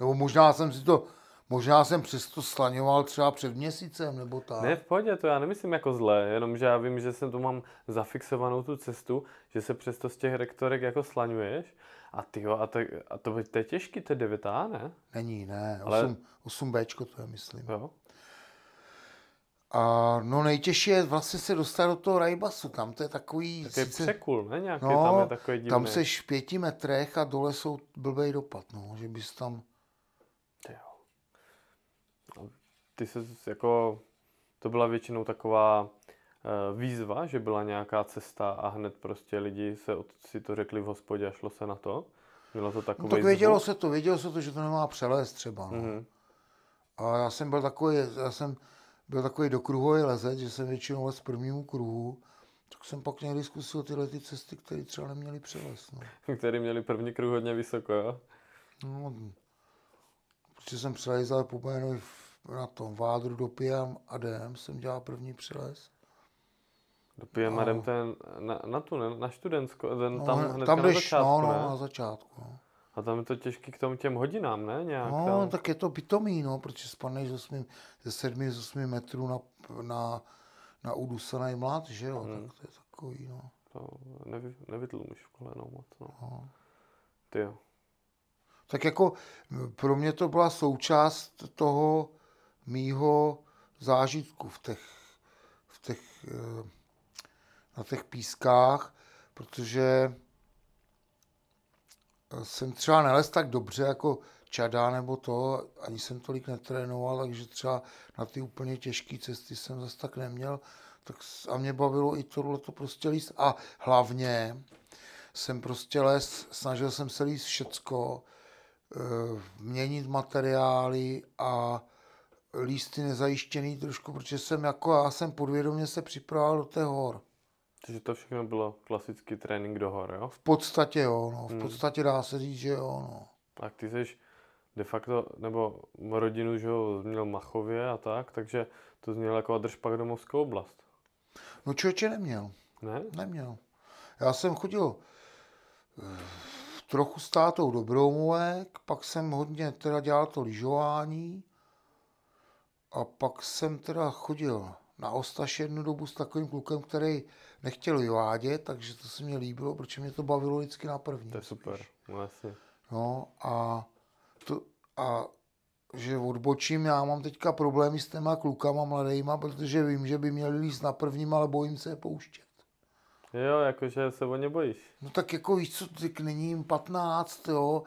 Speaker 2: Nebo možná jsem si to, možná jsem přesto slaňoval třeba před měsícem, nebo tak.
Speaker 1: Ne, v pohodě, to já nemyslím jako zlé, jenomže já vím, že jsem tu mám zafixovanou tu cestu, že se přesto z těch rektorek jako slaňuješ a ty jo, a, to, a to, to je těžký, to je 9A, ne?
Speaker 2: Není, ne,
Speaker 1: Ale-
Speaker 2: 8, 8Bčko to je, myslím.
Speaker 1: Jo.
Speaker 2: A no nejtěžší je vlastně se dostat do toho Rajbasu, tam to je takový,
Speaker 1: Tak je překul, ne? Nějaký
Speaker 2: no,
Speaker 1: tam je takový divný.
Speaker 2: tam seš v pěti metrech a dole jsou blbej dopad, no, že bys tam,
Speaker 1: Ty jo. A Ty se jako, to byla většinou taková eh, výzva, že byla nějaká cesta a hned prostě lidi se od, si to řekli v hospodě a šlo se na to? Mělo to
Speaker 2: no
Speaker 1: takový
Speaker 2: tak vědělo
Speaker 1: zvuk?
Speaker 2: se to, vědělo se to, že to nemá přelez třeba, no.
Speaker 1: Mhm.
Speaker 2: A já jsem byl takový, já jsem byl takový dokruhový lezec, že jsem většinou lez prvnímu kruhu, tak jsem pak někdy zkusil tyhle ty cesty, které třeba neměly přelez. No.
Speaker 1: Který měli první kruh hodně vysoko, jo?
Speaker 2: No, protože jsem přelezal po v- na tom vádru do Piam a Dem, jsem dělal první přelez.
Speaker 1: Do PM
Speaker 2: No.
Speaker 1: no. ten na, na tu, ne, na Študentsko, ten
Speaker 2: No,
Speaker 1: tam hned
Speaker 2: tam
Speaker 1: na
Speaker 2: jdeš,
Speaker 1: začátku,
Speaker 2: no, no,
Speaker 1: ne?
Speaker 2: na začátku. No,
Speaker 1: A tam je to těžký k tomu těm hodinám, ne? Nějak
Speaker 2: no
Speaker 1: tam.
Speaker 2: tak je to pitomý, no, protože spadneš z 8, ze 7, z 8 metrů na, na, na udusaný mlad, že jo,
Speaker 1: Hmm.
Speaker 2: tak to je takový, no.
Speaker 1: To nevy, nevytlumíš v kolenou moc, no.
Speaker 2: no.
Speaker 1: Ty jo.
Speaker 2: Tak jako pro mě to byla součást toho mýho zážitku v těch, v těch, eh, na těch pískách, protože jsem třeba nelez tak dobře jako čada nebo to, ani jsem tolik netrénoval, takže třeba na ty úplně těžké cesty jsem zase tak neměl. Tak, a mě bavilo i tohle to prostě líst. A hlavně jsem prostě les, snažil jsem se líst všecko, eh, měnit materiály a lísty nezajištěný trošku, protože jsem jako, já jsem podvědomě se připravoval do té hor.
Speaker 1: Takže to všechno bylo klasický trénink do hor, jo?
Speaker 2: V podstatě jo, no. V
Speaker 1: Hmm.
Speaker 2: podstatě dá se říct, že jo, no.
Speaker 1: A ty jsi de facto, nebo rodinu, že jo, měl Machově a tak, takže to znělo jako Adršpak domovskou oblast.
Speaker 2: No člověče neměl,
Speaker 1: Ne?
Speaker 2: neměl. Já jsem chodil eh, trochu s tátou do pak jsem hodně teda dělal to lyžování a pak jsem teda chodil na Ostaš jednu dobu s takovým klukem, který nechtěl vyvádět, takže to se mě líbilo, protože mě to bavilo vždycky na první.
Speaker 1: To je super, jasně.
Speaker 2: No a, to, a že odbočím, já mám teďka problémy s těma klukama mladejma, protože vím, že by měli líst na prvním, ale bojím se je pouštět.
Speaker 1: Jo, jakože se o ně bojíš.
Speaker 2: No tak jako víš co, tak není jim 15, jo,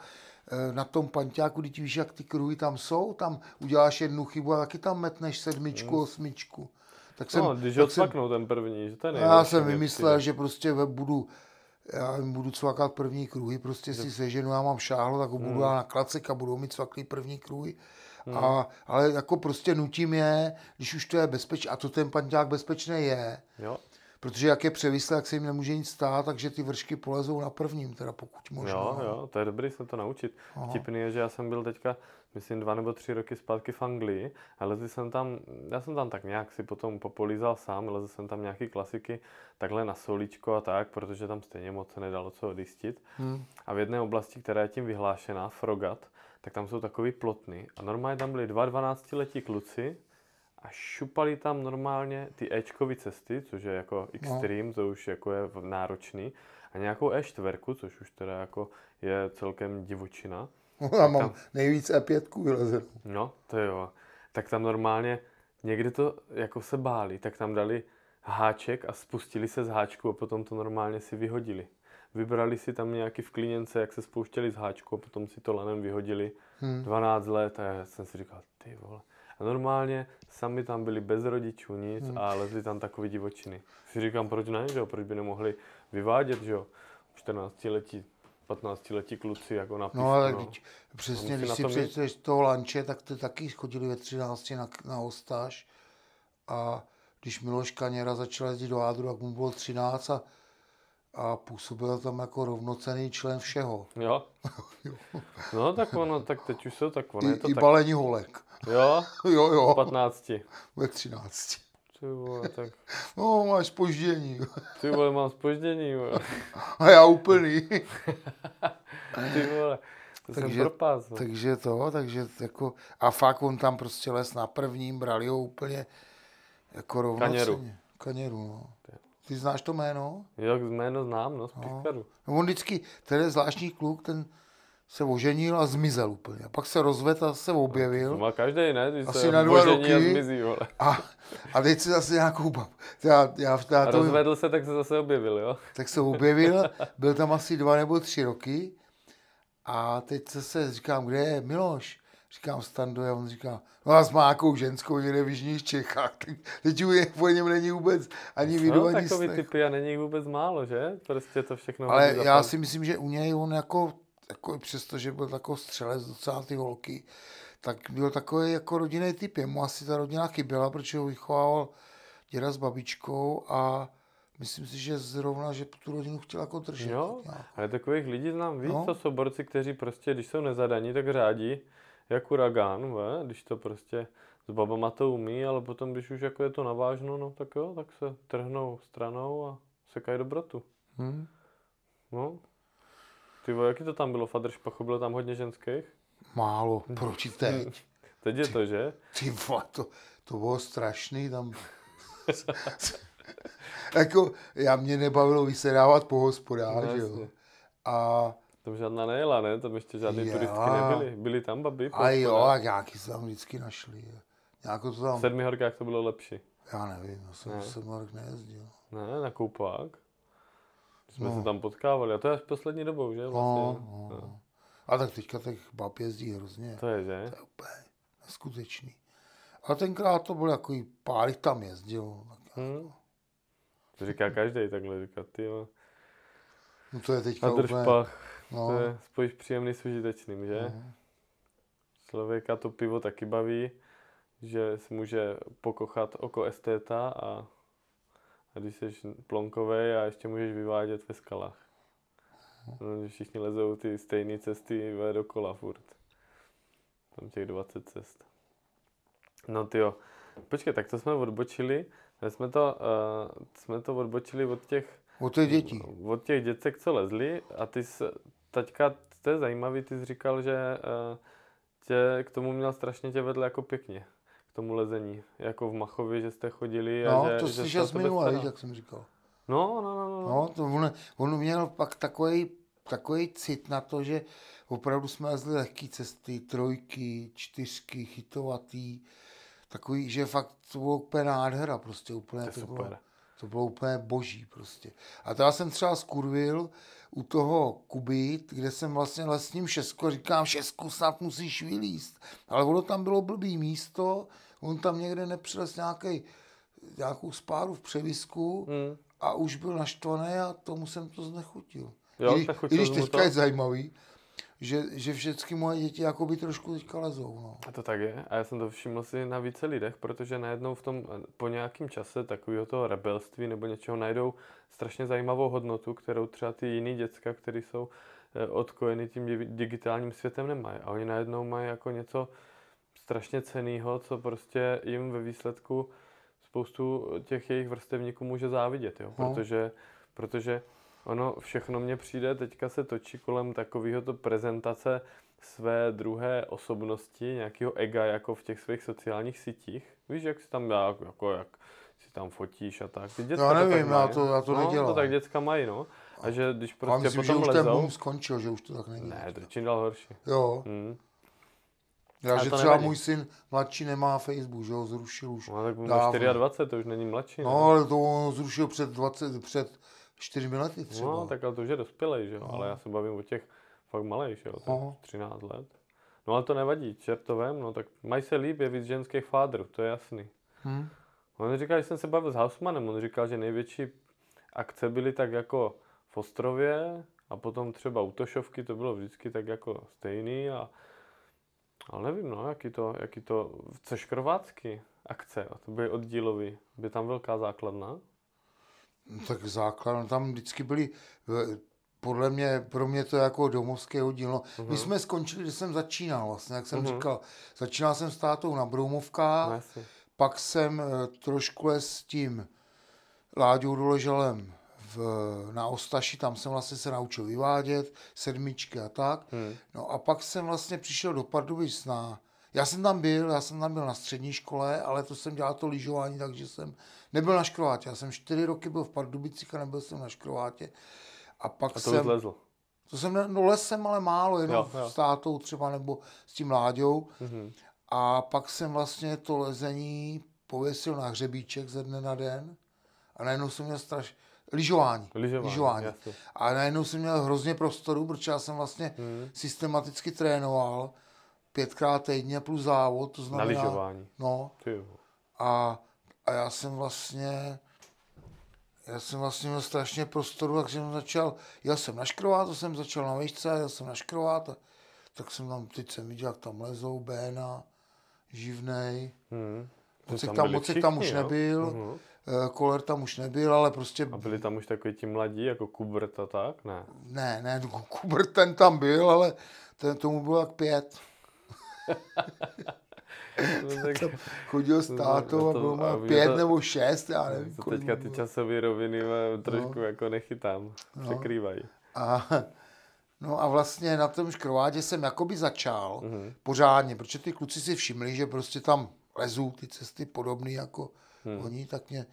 Speaker 2: na tom panťáku, když víš, jak ty kruhy tam jsou, tam uděláš jednu chybu a taky tam metneš sedmičku, osmičku. Tak jsem,
Speaker 1: no, když
Speaker 2: tak
Speaker 1: ho
Speaker 2: jsem,
Speaker 1: cvaknou ten první, že to je
Speaker 2: já jsem vymyslel,
Speaker 1: přijde.
Speaker 2: že prostě budu, já budu cvakat první kruhy, prostě si seženu, já mám šáhlo, tak ho budu
Speaker 1: Hmm.
Speaker 2: na klacek a budou mít cvaklý první kruhy. A, ale jako prostě nutím je, když už to je bezpečné, a to ten panťák bezpečný je,
Speaker 1: Jo,
Speaker 2: protože jak je převislý, jak se jim nemůže nic stát, takže ty vršky polezou na prvním, teda pokud možno.
Speaker 1: jo, jo, to je dobrý se to naučit.
Speaker 2: Aha.
Speaker 1: Vtipný je, že já jsem byl teďka, myslím, dva nebo tři roky zpátky v Anglii a lezl jsem tam, já jsem tam tak nějak si potom popolízal sám, lezl jsem tam nějaký klasiky, takhle na solíčko a tak, protože tam stejně moc se nedalo co odjistit.
Speaker 2: Hmm.
Speaker 1: A v jedné oblasti, která je tím vyhlášená, Frogat, tak tam jsou takový plotny. A normálně tam byli dva 12-letí kluci a šupali tam normálně ty Ečkový cesty, což je jako extreme, to už jako je náročný, a nějakou E4, což už teda jako je celkem divočina.
Speaker 2: Já mám nejvíc E5 vylezenou.
Speaker 1: No, to jo. Tak tam normálně někdy to jako se báli, tak tam dali háček a spustili se z háčku a potom to normálně si vyhodili. Vybrali si tam nějaký v klíněnce, jak se spouštěli z háčku a potom si to lanem vyhodili. Hmm. 12 let a já jsem si říkal, ty vole. A normálně sami tam byli bez rodičů, nic hmm. a lezli tam takový divočiny. Si říkám, proč ne, že jo? proč by nemohli vyvádět, že jo? 14 letí 15 letí kluci jako na
Speaker 2: No ale no. přesně, když si přečteš toho lanče, tak ty taky chodili ve 13 na, na ostáž a když Miloš Kaněra začal jezdit do Ádru, tak mu bylo 13 a, a působil tam jako rovnocený člen všeho.
Speaker 1: Jo. no tak ono, tak teď už jsou tak ono.
Speaker 2: I,
Speaker 1: je to
Speaker 2: i
Speaker 1: tak...
Speaker 2: balení holek.
Speaker 1: Jo?
Speaker 2: jo, jo.
Speaker 1: 15.
Speaker 2: Ve 13.
Speaker 1: Ty vole, tak...
Speaker 2: No, máš spoždění.
Speaker 1: Ty vole, mám spoždění, vole.
Speaker 2: A já úplný.
Speaker 1: Ty vole, to takže, propás.
Speaker 2: Takže to, takže jako, a fakt on tam prostě les na prvním, brali ho úplně jako rovnoceně. Kaněru. Kaněru, no. Ty znáš to jméno?
Speaker 1: Jo, jméno znám, no, z no.
Speaker 2: no. on vždycky, ten je zvláštní kluk, ten se oženil a zmizel úplně. A pak se rozvedl a se objevil.
Speaker 1: To má každý, ne? Když
Speaker 2: Asi na dva roky.
Speaker 1: A, zmizí, vole.
Speaker 2: A, a teď si zase nějakou bab. Já, já, já
Speaker 1: a to, rozvedl se, tak se zase objevil, jo?
Speaker 2: Tak se objevil, byl tam asi dva nebo tři roky. A teď se, se říkám, kde je Miloš? Říkám Stando a on říká, no a má nějakou ženskou někde v Jižních Čechách. Teď už po něm není vůbec ani video,
Speaker 1: no,
Speaker 2: ani
Speaker 1: takový typy a není vůbec málo, že? Prostě to všechno.
Speaker 2: Ale já si myslím, že u něj on jako jako přesto, že byl takový střelec docela ty holky, tak byl takový jako rodinný typ. Jemu asi ta rodina chyběla, protože ho vychovával děda s babičkou a myslím si, že zrovna, že tu rodinu chtěl jako držet.
Speaker 1: Jo, ale takových lidí znám víc, no. to jsou borci, kteří prostě, když jsou nezadaní, tak řádí jak uragán, ve? když to prostě s babama to umí, ale potom, když už jako je to navážno, no tak jo, tak se trhnou stranou a sekají dobrotu. Hmm. No, ty vole, jaký to tam bylo v Adršpachu? Bylo tam hodně ženských?
Speaker 2: Málo, proč teď?
Speaker 1: teď je to, že?
Speaker 2: Ty vole, to, to bylo strašný tam. jako, já mě nebavilo vysedávat po hospodách, no, že jo. A
Speaker 1: tam žádná nejela, ne? Tam ještě žádné turistky nebyly. Byly tam babi?
Speaker 2: A jo, a nějaký se tam vždycky našli. Nějako to tam...
Speaker 1: V sedmi horkách to bylo lepší.
Speaker 2: Já nevím, já jsem ne. v sedmi hork nejezdil.
Speaker 1: Ne, na koupák jsme no. se tam potkávali a to je až poslední dobou, že? No,
Speaker 2: vlastně. No, no. no. A tak teďka těch bab jezdí hrozně.
Speaker 1: To je, že?
Speaker 2: To je úplně neskutečný. A tenkrát to byl jako pár tam jezdil. Hmm.
Speaker 1: To říká každý takhle, říká ty jo.
Speaker 2: No to je teďka
Speaker 1: A držpach, no. to je spojíš příjemný s užitečným, že? Uh-huh. Člověka to pivo taky baví, že si může pokochat oko estéta a a když jsi plonkový a ještě můžeš vyvádět ve skalách. No, všichni lezou ty stejné cesty do kola furt. Tam těch 20 cest. No ty jo. Počkej, tak to jsme odbočili. Jsme to, uh, jsme to odbočili od těch...
Speaker 2: Od těch dětí.
Speaker 1: Od těch děcek, co lezli. A ty jsi, taťka, to je zajímavý, ty jsi říkal, že uh, tě k tomu měl strašně tě vedle jako pěkně tomu lezení, jako v Machově, že jste chodili.
Speaker 2: No,
Speaker 1: a
Speaker 2: že, to jsi z minule, jak jsem říkal.
Speaker 1: No, no, no. No,
Speaker 2: no to on, on měl pak takový, takový cit na to, že opravdu jsme lezli lehké cesty, trojky, čtyřky, chytovatý, takový, že fakt to bylo úplně nádhera, prostě úplně to, to super. bylo, to bylo úplně boží prostě. A to já jsem třeba skurvil u toho Kuby, kde jsem vlastně lesním šesku, říkám, šesku snad musíš vylíst. Ale ono tam bylo blbý místo, on tam někde nepřilez nějaký, nějakou spáru v převisku hmm. a už byl naštvaný a tomu jsem to znechutil. Jo, I, I když teďka to... je zajímavý, že, že všechny moje děti jako by trošku teďka lezou. No.
Speaker 1: A to tak je. A já jsem to všiml si na více lidech, protože najednou v tom, po nějakém čase takového toho rebelství nebo něčeho najdou strašně zajímavou hodnotu, kterou třeba ty jiný děcka, které jsou eh, odkojeny tím digitálním světem, nemají. A oni najednou mají jako něco strašně ceného, co prostě jim ve výsledku spoustu těch jejich vrstevníků může závidět, jo? No. Protože, protože ono všechno mně přijde, teďka se točí kolem takového to prezentace své druhé osobnosti, nějakého ega jako v těch svých sociálních sítích. Víš, jak si tam jako jak si tam fotíš a tak.
Speaker 2: Ty děcka já nevím, to tak já to, já to
Speaker 1: no,
Speaker 2: nedělám.
Speaker 1: to tak děcka mají, no. A že když prostě
Speaker 2: myslím, že
Speaker 1: potom
Speaker 2: už ten
Speaker 1: lezou...
Speaker 2: boom skončil, že už to tak není.
Speaker 1: Ne, to je čím dál horší.
Speaker 2: Jo,
Speaker 1: Hmm.
Speaker 2: já,
Speaker 1: Ale
Speaker 2: že třeba
Speaker 1: nevadí.
Speaker 2: můj syn mladší nemá Facebook, že ho zrušil už.
Speaker 1: No, tak mu
Speaker 2: dávno.
Speaker 1: 24, to už není mladší.
Speaker 2: No, ale to on zrušil před 20, před 4 lety třeba.
Speaker 1: No, tak ale to už je dospělej, že jo, ale já se bavím o těch fakt malých, že jo,
Speaker 2: No.
Speaker 1: 13 let. No ale to nevadí, čertovém, no tak mají se líp, je víc ženských fádrů, to je jasný.
Speaker 2: Hm?
Speaker 1: On říkal, že jsem se bavil s Hausmanem, on říkal, že největší akce byly tak jako v Ostrově a potom třeba u Tošovky to bylo vždycky tak jako stejný a ale nevím, no, jaký to, jaký to, což akce, a to byly oddílový, by tam velká základna.
Speaker 2: No, tak základ, no, tam vždycky byly, eh, podle mě, pro mě to je jako domovské. No,
Speaker 1: Mhm.
Speaker 2: My jsme skončili, když jsem začínal vlastně, jak jsem říkal. Začínal jsem s tátou na Broumovkách,
Speaker 1: No,
Speaker 2: pak jsem eh, trošku s tím Láďou Doležalem v, na Ostaši, tam jsem vlastně se naučil vyvádět, sedmičky a tak.
Speaker 1: Hmm.
Speaker 2: No a pak jsem vlastně přišel do Pardubic na... Já jsem tam byl, já jsem tam byl na střední škole, ale to jsem dělal to lyžování, takže jsem nebyl na škroátě. Já jsem čtyři roky byl v Pardubicích a nebyl jsem na škroátě. A pak
Speaker 1: A to
Speaker 2: jsem...
Speaker 1: už lezl.
Speaker 2: To jsem, no les jsem ale málo, jenom
Speaker 1: Jo, jo.
Speaker 2: s tátou třeba nebo s tím Láďou.
Speaker 1: Mhm.
Speaker 2: A pak jsem vlastně to lezení pověsil na hřebíček ze dne na den. A najednou jsem měl straš... Lyžování.
Speaker 1: Lyžování.
Speaker 2: A najednou jsem měl hrozně prostoru, protože já jsem vlastně
Speaker 1: Mhm.
Speaker 2: systematicky trénoval pětkrát týdně plus závod, to
Speaker 1: Na
Speaker 2: znamená...
Speaker 1: lyžování.
Speaker 2: No,
Speaker 1: Ty jo.
Speaker 2: a, a já jsem vlastně, já jsem vlastně měl strašně prostoru, takže jsem začal, jel jsem na škrovát, to jsem začal na výšce, jel jsem na škrovát, a, tak jsem tam, teď jsem viděl, jak tam lezou, Béna, Živnej,
Speaker 1: Mhm.
Speaker 2: Mocek
Speaker 1: tam
Speaker 2: tam, Mocek tam
Speaker 1: všichni,
Speaker 2: už
Speaker 1: jo?
Speaker 2: nebyl, eh, Koler tam už nebyl, ale prostě,
Speaker 1: A byli tam už takový ti mladí, jako Kubert a tak? Ne.
Speaker 2: ne, ne, Kubert ten tam byl, ale ten, tomu bylo jak pět.
Speaker 1: No, tak,
Speaker 2: Chodil s
Speaker 1: No,
Speaker 2: tátou a bylo má pět
Speaker 1: to-
Speaker 2: nebo šest, já nevím.
Speaker 1: to teďka ty časové roviny eh, trošku jako nechytám. Překrývají.
Speaker 2: A, no a vlastně na tom škrovádě jsem jakoby začal
Speaker 1: Mhm.
Speaker 2: pořádně, protože ty kluci si všimli, že prostě tam lezou ty cesty podobné jako
Speaker 1: Hmm.
Speaker 2: oni, tak mě,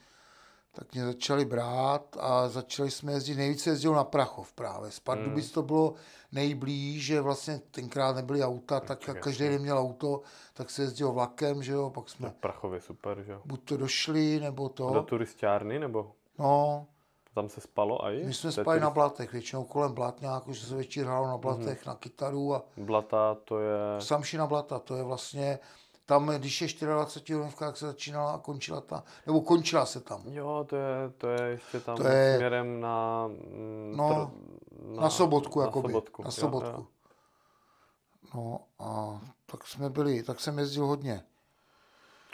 Speaker 2: tak mě začali brát a začali jsme jezdit, nejvíce jezdil na Prachov právě. Z Pardubic
Speaker 1: Hmm.
Speaker 2: to bylo nejblíž, že vlastně tenkrát nebyly auta, tak jak každý den měl auto, tak se jezdil vlakem, že jo, pak jsme
Speaker 1: Na Prachově super, že jo.
Speaker 2: buď to došli, nebo
Speaker 1: Do
Speaker 2: to,
Speaker 1: turistárny, nebo
Speaker 2: no,
Speaker 1: tam se spalo a i?
Speaker 2: my jsme
Speaker 1: je
Speaker 2: spali na
Speaker 1: turist-
Speaker 2: blatech, většinou kolem Blatňáku, že se večer hrálo na blatech,
Speaker 1: Mhm.
Speaker 2: na kytaru a
Speaker 1: Blata, to je...
Speaker 2: Samšina Blata, to je vlastně, tam, když je 24 hodinovka, tak se začínala a končila ta, nebo končila se tam.
Speaker 1: Jo, to je, to je ještě tam
Speaker 2: To je-
Speaker 1: směrem na... mm,
Speaker 2: No,
Speaker 1: tr-
Speaker 2: Na sobotku,
Speaker 1: na
Speaker 2: jakoby.
Speaker 1: sobotku.
Speaker 2: Na sobotku.
Speaker 1: jo.
Speaker 2: No a tak jsme byli, tak jsem jezdil hodně.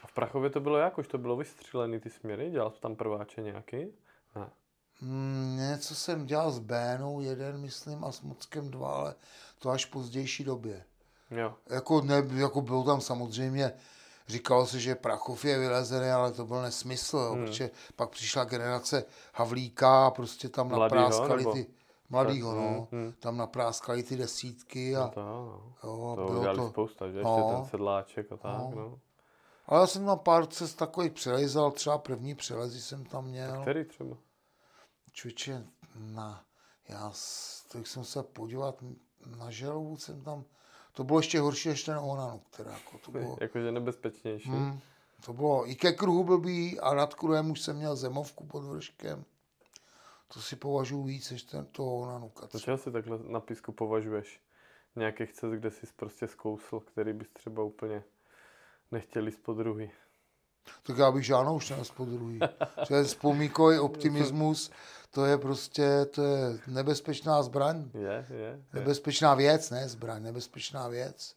Speaker 1: A v Prachově to bylo jak? Už to bylo vystřílený ty směry? Dělal jsi tam prváče nějaký? Ne.
Speaker 2: Hmm, něco jsem dělal s Bénou, jeden, myslím, a s Mockem dva, ale to až v pozdější době.
Speaker 1: Jo.
Speaker 2: Jako, ne, jako bylo tam samozřejmě, říkalo se, že Prachov je vylezený, ale to byl nesmysl, jo,
Speaker 1: Hmm.
Speaker 2: protože pak přišla generace Havlíka a prostě tam
Speaker 1: Mladýho,
Speaker 2: napráskali
Speaker 1: nebo?
Speaker 2: ty, mladýho,
Speaker 1: Hmm,
Speaker 2: no,
Speaker 1: hmm.
Speaker 2: tam napráskali ty desítky a
Speaker 1: No to, no.
Speaker 2: jo,
Speaker 1: to
Speaker 2: bylo to,
Speaker 1: spousta, že? Ještě
Speaker 2: no.
Speaker 1: ten sedláček a tak,
Speaker 2: No.
Speaker 1: no.
Speaker 2: ale já jsem tam pár cest takových přelezal, třeba první přelezy jsem tam měl.
Speaker 1: Který třeba?
Speaker 2: Čověče, na, já to jsem se podívat, na želvu jsem tam, to bylo ještě horší než ten Onanu, která jako to bylo,
Speaker 1: Jakože nebezpečnější.
Speaker 2: hmm, to bylo i ke kruhu blbý a nad kruhem už jsem měl zemovku pod vrškem. To si považuji víc než ten toho Onanu.
Speaker 1: Do čeho si takhle na písku považuješ? Nějakých cest, kde jsi prostě zkousl, který bys třeba úplně nechtěl jít po druhý.
Speaker 2: Tak já bych žádnou už nes po druhý. Že spomíkový optimismus, to je prostě, to je nebezpečná zbraň.
Speaker 1: Je, je. je.
Speaker 2: Nebezpečná věc, ne zbraň, nebezpečná věc.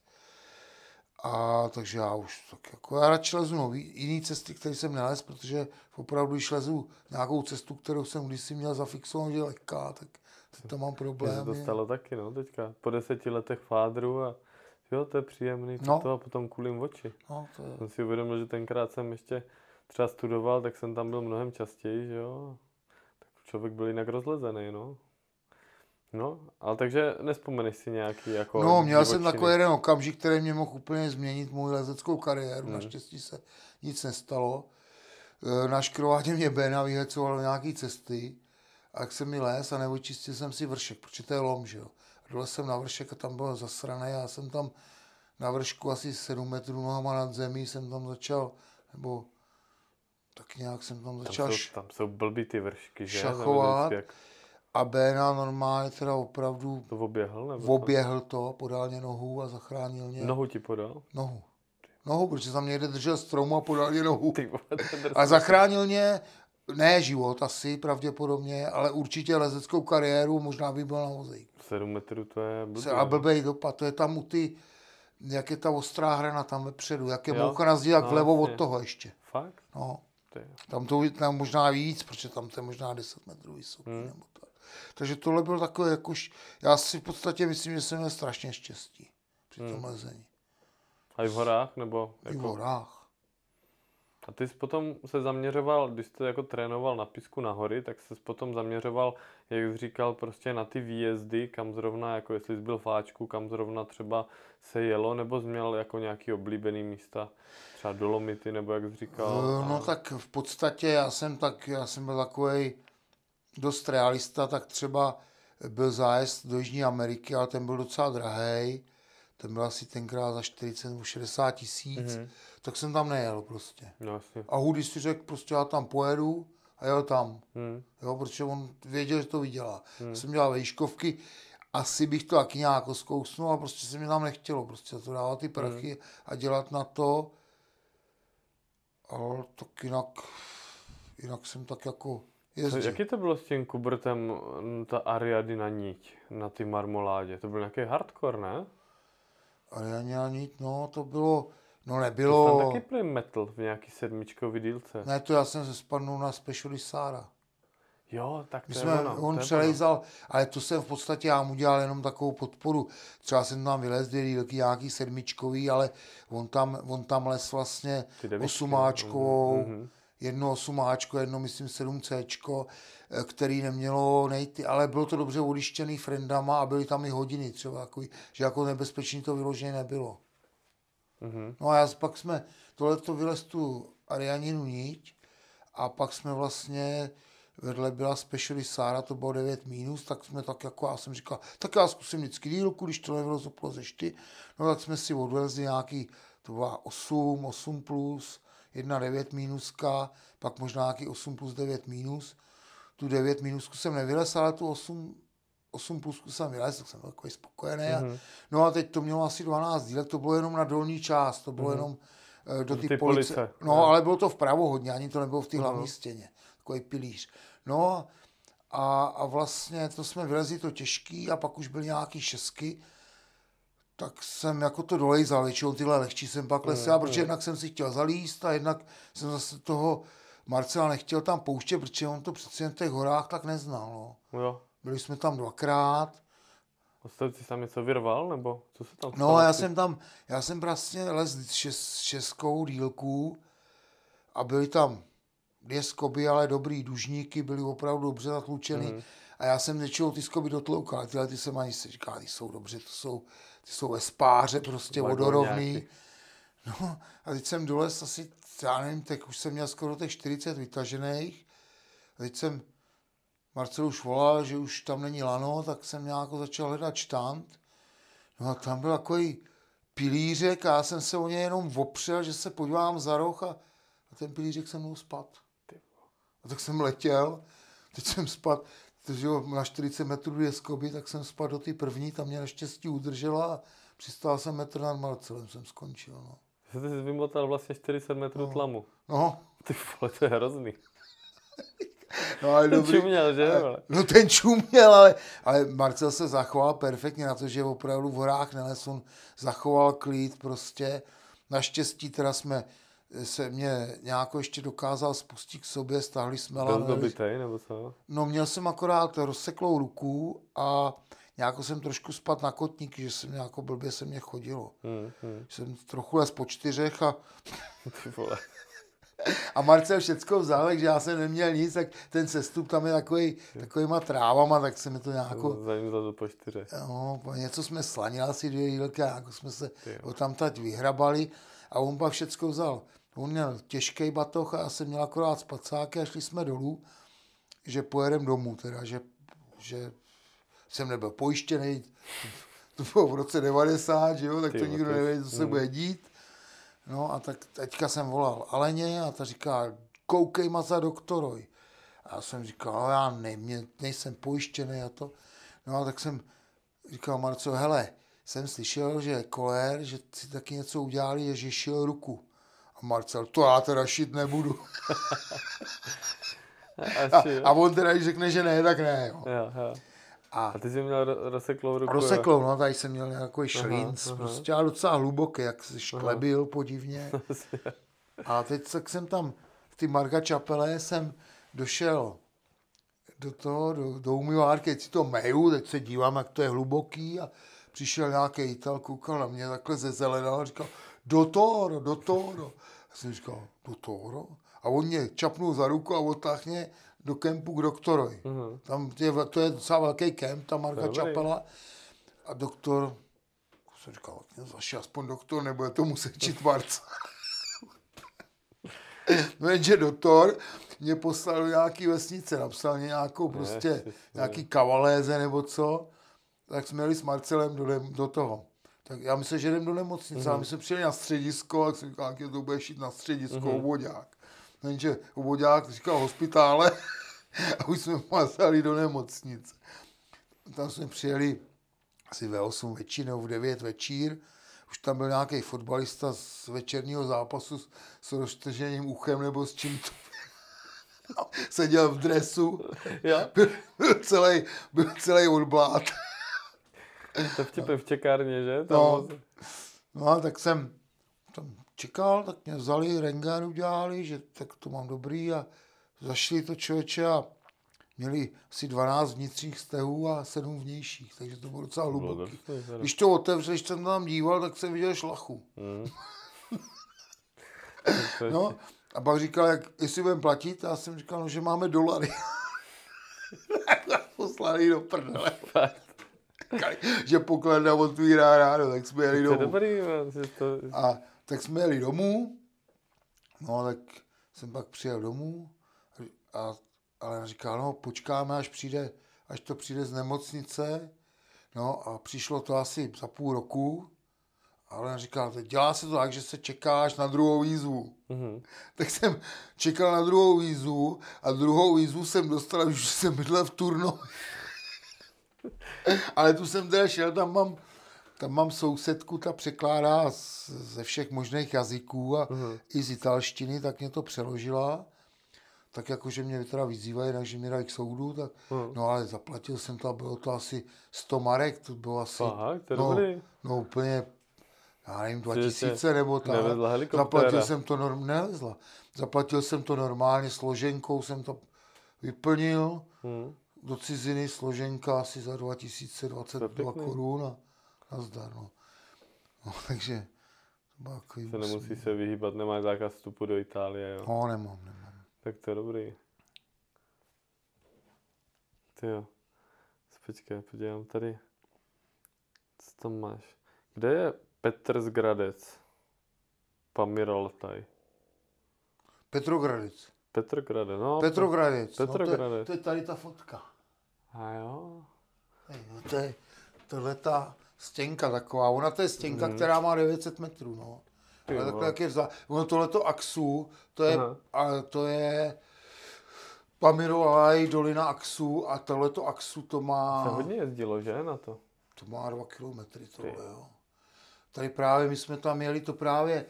Speaker 2: A takže já už tak jako, já radši lezu nový, jiný cesty, které jsem nelez, protože opravdu, když lezu nějakou cestu, kterou jsem kdysi měl zafixovanou, že je lehká, tak teď tam mám
Speaker 1: Mně se to stalo taky, no, teďka. Po deseti letech fádru a jo, to je příjemný,
Speaker 2: No.
Speaker 1: to a potom kulím oči.
Speaker 2: No, to je,
Speaker 1: Jsem si uvědomil, že tenkrát jsem ještě třeba studoval, tak jsem tam byl mnohem častěji, že jo. Tak člověk byl jinak rozlezený, no. No, ale takže nespomeneš si nějaký jako
Speaker 2: no, měl jsem
Speaker 1: divočiny?
Speaker 2: takový jeden okamžik, který mě mohl úplně změnit můj lezeckou kariéru.
Speaker 1: Hmm.
Speaker 2: Naštěstí se nic nestalo. E, Na škrováně mě Bena vyhecoval nějaký cesty A jak jsem mi les a neočistil jsem si vršek, protože to je lom, že jo. Dole jsem na vršek a tam byl zasraný já jsem tam na vršku asi 7 metrů nohama nad zemí jsem tam začal, nebo tak nějak jsem tam začal
Speaker 1: Tam jsou, tam jsou blbý ty vršky, že?
Speaker 2: šachovat.
Speaker 1: Jak
Speaker 2: a Béna normálně teda opravdu
Speaker 1: to oběhl? Nebo
Speaker 2: oběhl to, podal mě nohu a zachránil mě?
Speaker 1: Nohu ti podal?
Speaker 2: nohu. Nohu, protože tam někde držel stromu a podal mě nohu.
Speaker 1: Ty.
Speaker 2: A zachránil mě, ne život asi pravděpodobně, ale určitě lezeckou kariéru, možná by byl na vozejku.
Speaker 1: 7 metrů to je blbý.
Speaker 2: A blbej dopad, to je tam u ty, jak je ta ostrá hrana tam vepředu, jak je
Speaker 1: Jo,
Speaker 2: moucha na jak
Speaker 1: no,
Speaker 2: vlevo od toho ještě.
Speaker 1: Fakt?
Speaker 2: No, tam to tam možná víc, protože tam to je možná 10 metrů vysoký.
Speaker 1: Hmm.
Speaker 2: Nebo tak. Takže tohle byl takové jakož, já si v podstatě myslím, že jsem měl strašně štěstí při tom
Speaker 1: Hmm.
Speaker 2: lezení.
Speaker 1: A i v horách? Nebo
Speaker 2: I v
Speaker 1: jako...
Speaker 2: horách.
Speaker 1: A ty jsi potom se zaměřoval, když jsi jako trénoval na písku na hory, tak jsi potom zaměřoval, jak jsi říkal, prostě na ty výjezdy, kam zrovna, jako jestli jsi byl v Áčku, kam zrovna třeba se jelo, nebo jsi měl jako nějaký oblíbený místa, třeba Dolomity, nebo jak jsi říkal.
Speaker 2: Eh,
Speaker 1: a-
Speaker 2: No tak v podstatě já jsem tak, já jsem byl takový dost realista, tak třeba byl zájezd do Jižní Ameriky, ale ten byl docela drahý. Ten byl asi tenkrát za 40 nebo 60 tisíc,
Speaker 1: Mhm.
Speaker 2: Tak jsem tam nejel prostě.
Speaker 1: No jasně.
Speaker 2: A Hudy si řekl, prostě já tam pojedu a jel tam.
Speaker 1: Hmm.
Speaker 2: Jo, protože on věděl, že to vydělá. Hmm. Jsem dělal vejškovky, asi bych to taky nějak zkousnul, ale prostě se mi tam nechtělo prostě to dávat ty prachy hmm. a dělat na to. Ale tak jinak, jinak jsem tak jako
Speaker 1: Co,
Speaker 2: jezdil.
Speaker 1: jaký to bylo s tím Kubertem, m, ta Ariady na niť, na ty marmoládě? To byl nějaký hardcore, ne?
Speaker 2: Nějak nic, no to bylo, no
Speaker 1: To
Speaker 2: nebylo,
Speaker 1: tam taky play metal v nějaký sedmičkový dílce.
Speaker 2: ne to já jsem se spadnul na Special Sára.
Speaker 1: Jo, tak to
Speaker 2: My jsme,
Speaker 1: ono, to
Speaker 2: on přelejzal, ale to jsem v podstatě, já mu dělal jenom takovou podporu. Třeba jsem tam vylez dvě dílky nějaký sedmičkový, ale on tam, on tam les vlastně osumáčkovou,
Speaker 1: mhm.
Speaker 2: jedno osumáčko, jedno myslím 7C, který nemělo nejty, ale bylo to dobře odištěný friendama a byly tam i hodiny třeba, takový, že jako nebezpečný to vyloženě nebylo.
Speaker 1: Mhm.
Speaker 2: No a já pak jsme, tohle to vylez tu Arianinu niť a pak jsme vlastně, vedle byla Specially Sára, to bylo 9 minus, tak jsme tak jako, já jsem říkal, tak já zkusím vždycky dílku, když to nevylezu plozeš ty, no tak jsme si odvezli nějaký, to byla 8, 8 plus, jedna 9 minuska, pak možná nějaký 8 plus 9 minus. Tu 9 minusku jsem nevylez, ale tu 8, 8 plusku jsem vylez, tak jsem byl takový spokojený.
Speaker 1: Mhm.
Speaker 2: A, no a teď to mělo asi 12 dílek, to bylo jenom na dolní část, to bylo jenom eh, do
Speaker 1: Do
Speaker 2: ty,
Speaker 1: ty
Speaker 2: police.
Speaker 1: police,
Speaker 2: No,
Speaker 1: jo.
Speaker 2: ale bylo to vpravo hodně, ani to nebylo v té
Speaker 1: Mhm.
Speaker 2: hlavní stěně. Takový pilíř. No a, a vlastně to jsme vylezli to těžký a pak už byly nějaký šesky, tak jsem jako to dolejzal, většinou tyhle lehčí jsem pak lesl, protože jednak jsem si chtěl zalíst a jednak jsem zase toho Marcela nechtěl tam pouštět, protože on to přeci jen v těch horách tak neznal. No.
Speaker 1: Jo.
Speaker 2: Byli jsme tam dvakrát,
Speaker 1: Ostatně jsi tam něco vyrval, nebo co se tam
Speaker 2: No,
Speaker 1: stalo?
Speaker 2: já jsem tam, já jsem vlastně les šest, šestkou dílku a byly tam dvě skoby, ale dobrý dužníky, byly opravdu dobře zatlučeny.
Speaker 1: Mhm.
Speaker 2: Mm. A já jsem něčeho ty skoby dotloukal, ale tyhle ty jsem ani si říkal, ty jsou dobře, to jsou, ty jsou ve spáře, prostě vodorovný. No a teď jsem dolez asi, já nevím, tak už jsem měl skoro těch 40 vytažených. A teď jsem Marcel už volal, že už tam není lano, tak jsem nějak začal hledat štant. No a tam byl takový pilířek a já jsem se o něj jenom opřel, že se podívám za roh a, a ten pilířek se mnou spad. A tak jsem letěl, teď jsem spad, protože na 40 metrů dvě skoby, tak jsem spadl do té první, tam mě naštěstí udržela a přistál jsem metr nad Marcelem, jsem skončil. No,
Speaker 1: Že Jsi vymotal vlastně 40 metrů tlamu.
Speaker 2: no,
Speaker 1: Ty vole, to je hrozný.
Speaker 2: no ale
Speaker 1: Ten
Speaker 2: dobrý.
Speaker 1: čuměl, že? vole?
Speaker 2: No ten čuměl, ale, ale Marcel se zachoval perfektně na to, že opravdu v horách neles, on zachoval klid prostě. Naštěstí teda jsme se mě nějak ještě dokázal spustit k sobě, stáhli jsme
Speaker 1: Byl
Speaker 2: lano,
Speaker 1: dobitej, nebo co?
Speaker 2: No měl jsem akorát rozseklou ruku a nějak jsem trošku spad na kotník, že jsem nějak blbě se mě chodilo.
Speaker 1: Hmm, hmm.
Speaker 2: Jsem trochu les po čtyřech a,
Speaker 1: Ty vole.
Speaker 2: a Marcel všecko vzal, takže já jsem neměl nic, tak ten sestup tam je takový, takovýma trávama, tak se mi to nějak
Speaker 1: Za ním zadu po čtyře.
Speaker 2: No, něco jsme slanili asi dvě jílky jako jsme se
Speaker 1: Ty jo.
Speaker 2: ho tam tať vyhrabali a on pak všecko vzal. On měl těžký batoh a já jsem měl akorát spacáky a šli jsme dolů. že pojedem domů, teda, že, že jsem nebyl pojištěný, to bylo v roce 90, že jo, tak
Speaker 1: Ty
Speaker 2: to nikdo
Speaker 1: to
Speaker 2: neví, co se
Speaker 1: mm.
Speaker 2: bude dít. No a tak teďka jsem volal Aleně a ta říká, koukej ma za doktoroj. A já jsem říkal, no já ne, mě, nejsem pojištěný a to. No a tak jsem říkal Marco, hele, jsem slyšel, že kolér, že si taky něco udělali, že šil ruku. A Marcel, to já teda šít nebudu. A, a on teda, když řekne, že ne, tak ne. Jo.
Speaker 1: Jo, jo.
Speaker 2: A
Speaker 1: A ty jsi měl ro- rozseklou ruku. jo?
Speaker 2: rozseklo, no, tady jsem měl nějaký šlínc,
Speaker 1: aha.
Speaker 2: prostě ale docela hluboký, jak se šklebil podivně. A teď tak jsem tam v té Marga Čapele jsem došel do toho, do, do umývárky, teď si to meju, teď se dívám, jak to je hluboký a přišel nějaký Ital, koukal na mě takhle ze zelenal a říkal, do Toro, do Toro. Já jsem říkal, do Toro? A on mě čapnul za ruku a otáhl mě do kempu k doktorovi.
Speaker 1: Mhm.
Speaker 2: Tam je, to je docela velký kemp, ta Marga
Speaker 1: Dobrý.
Speaker 2: Čapela. A doktor, jsem říkal, zaši aspoň doktor, nebude to muset čít Marca. No jenže doktor mě poslal do nějaký vesnice, napsal mě nějakou prostě,
Speaker 1: Ježiš,
Speaker 2: nějaký kavaléze nebo co, tak jsme jeli s Marcelem do, do toho. Tak já myslím, že jdem do nemocnice, mm-hmm. ale my jsme přijeli na středisko, tak jsem říkal, jak je to bude šít na středisko, mm-hmm. obvodák. Jenže obvodák říkal hospitále a už jsme mazali do nemocnice. Tam jsme přijeli asi ve 8 většinou, v 9 večír. Už tam byl nějaký fotbalista z večerního zápasu s, s roztrženým uchem nebo s čím to no, seděl v dresu,
Speaker 1: Jo,
Speaker 2: byl, byl celý, byl celý odblát.
Speaker 1: to vtipy v čekárně, že? Tam
Speaker 2: No. No a tak jsem tam čekal, tak mě vzali, rengán udělali, že tak to mám dobrý a zašli to člověče a měli asi 12 vnitřních stehů a 7 vnějších, takže to bylo docela hluboký. Když to otevřel, když jsem tam díval, tak jsem viděl šlachu.
Speaker 1: Mm.
Speaker 2: No, a pak říkal, jak, jestli budeme platit, a já jsem říkal, no, že máme dolary. Poslali do prdele. Že pokládna otvírá ráno, tak jsme jeli
Speaker 1: To je
Speaker 2: domů.
Speaker 1: dobrý, to...
Speaker 2: A tak jsme jeli domů, no tak jsem pak přijel domů, a, ale říkal, no počkáme, až přijde, až to přijde z nemocnice, no a přišlo to asi za půl roku, ale říkal, dělá se to tak, že se čekáš na druhou výzvu.
Speaker 1: Mhm.
Speaker 2: Tak jsem čekal na druhou výzvu a druhou výzvu jsem dostal, už jsem bydlel v Turno. Ale tu jsem teda šel, tam mám, tam mám sousedku, ta překládá z, ze všech možných jazyků a
Speaker 1: Mhm.
Speaker 2: i z italštiny, tak mě to přeložila. Tak jakože mě teda vyzývají, takže mě dají k soudu, tak,
Speaker 1: Mhm.
Speaker 2: no ale zaplatil jsem to a bylo to asi 100 marek, to bylo asi,
Speaker 1: Fakt, to
Speaker 2: no,
Speaker 1: dobrý.
Speaker 2: no úplně, já nevím,
Speaker 1: Že
Speaker 2: 2000
Speaker 1: tě
Speaker 2: nebo tak. Zaplatil jsem to, norm, nevezla. Zaplatil jsem to normálně, složenkou jsem to vyplnil
Speaker 1: Mhm.
Speaker 2: do ciziny, složenka asi za 2022
Speaker 1: pěkný.
Speaker 2: korun a nazdar, no. no takže to bylo takový
Speaker 1: Se nemusí se vyhýbat, nemáš zákaz vstupu do Itálie, jo.
Speaker 2: No, nemám, nemám.
Speaker 1: Tak to je dobrý. Ty jo. Počkej, podívám tady. Co tam máš? Kde je Petrzgradec? Pamiraltaj.
Speaker 2: Petrogradec.
Speaker 1: Petrogradec, no.
Speaker 2: Petrogradec. No, to,
Speaker 1: Petrogradec.
Speaker 2: je, to je tady ta fotka.
Speaker 1: A jo.
Speaker 2: Hej, no, to je tohle ta stěnka taková. Ona to je stěnka,
Speaker 1: Mhm.
Speaker 2: která má 900 metrů, no.
Speaker 1: Ty
Speaker 2: Ale takhle, jak je vzá... Ono tohleto Axu, to je,
Speaker 1: Aha.
Speaker 2: a to je Pamirolaj, dolina Axu a tohleto Axu to má,
Speaker 1: Se hodně jezdilo, že, na to?
Speaker 2: to má dva kilometry tohle, jo. Tady právě, my jsme tam jeli, to právě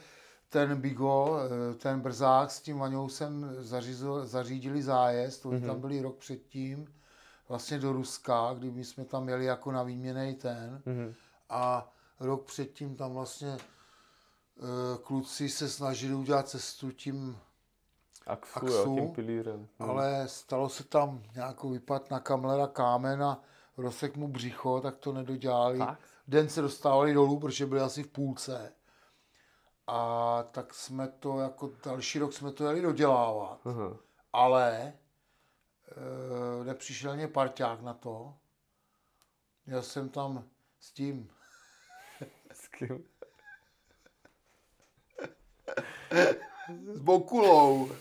Speaker 2: ten Bigo, eh, ten Brzák s tím Vaňou jsem zařízl, zařídili zájezd, oni tam byli rok předtím, vlastně do Ruska, kdy my jsme tam jeli jako na výměnej ten
Speaker 1: Mhm.
Speaker 2: A rok předtím tam vlastně eh, kluci se snažili udělat cestu tím,
Speaker 1: Axu,
Speaker 2: Axu,
Speaker 1: jo, tím pilířem. Mhm.
Speaker 2: ale stalo se tam nějakou vypad na kamlera kámen a rozsek mu břicho, tak to nedodělali.
Speaker 1: Fakt?
Speaker 2: Den se dostávali dolů, protože byli asi v půlce. A tak jsme to jako další rok jsme to jeli dodělávat.
Speaker 1: Aha.
Speaker 2: Ale e, nepřišel mě parťák na to. Já jsem tam s tím
Speaker 1: kým?
Speaker 2: S Bokulou.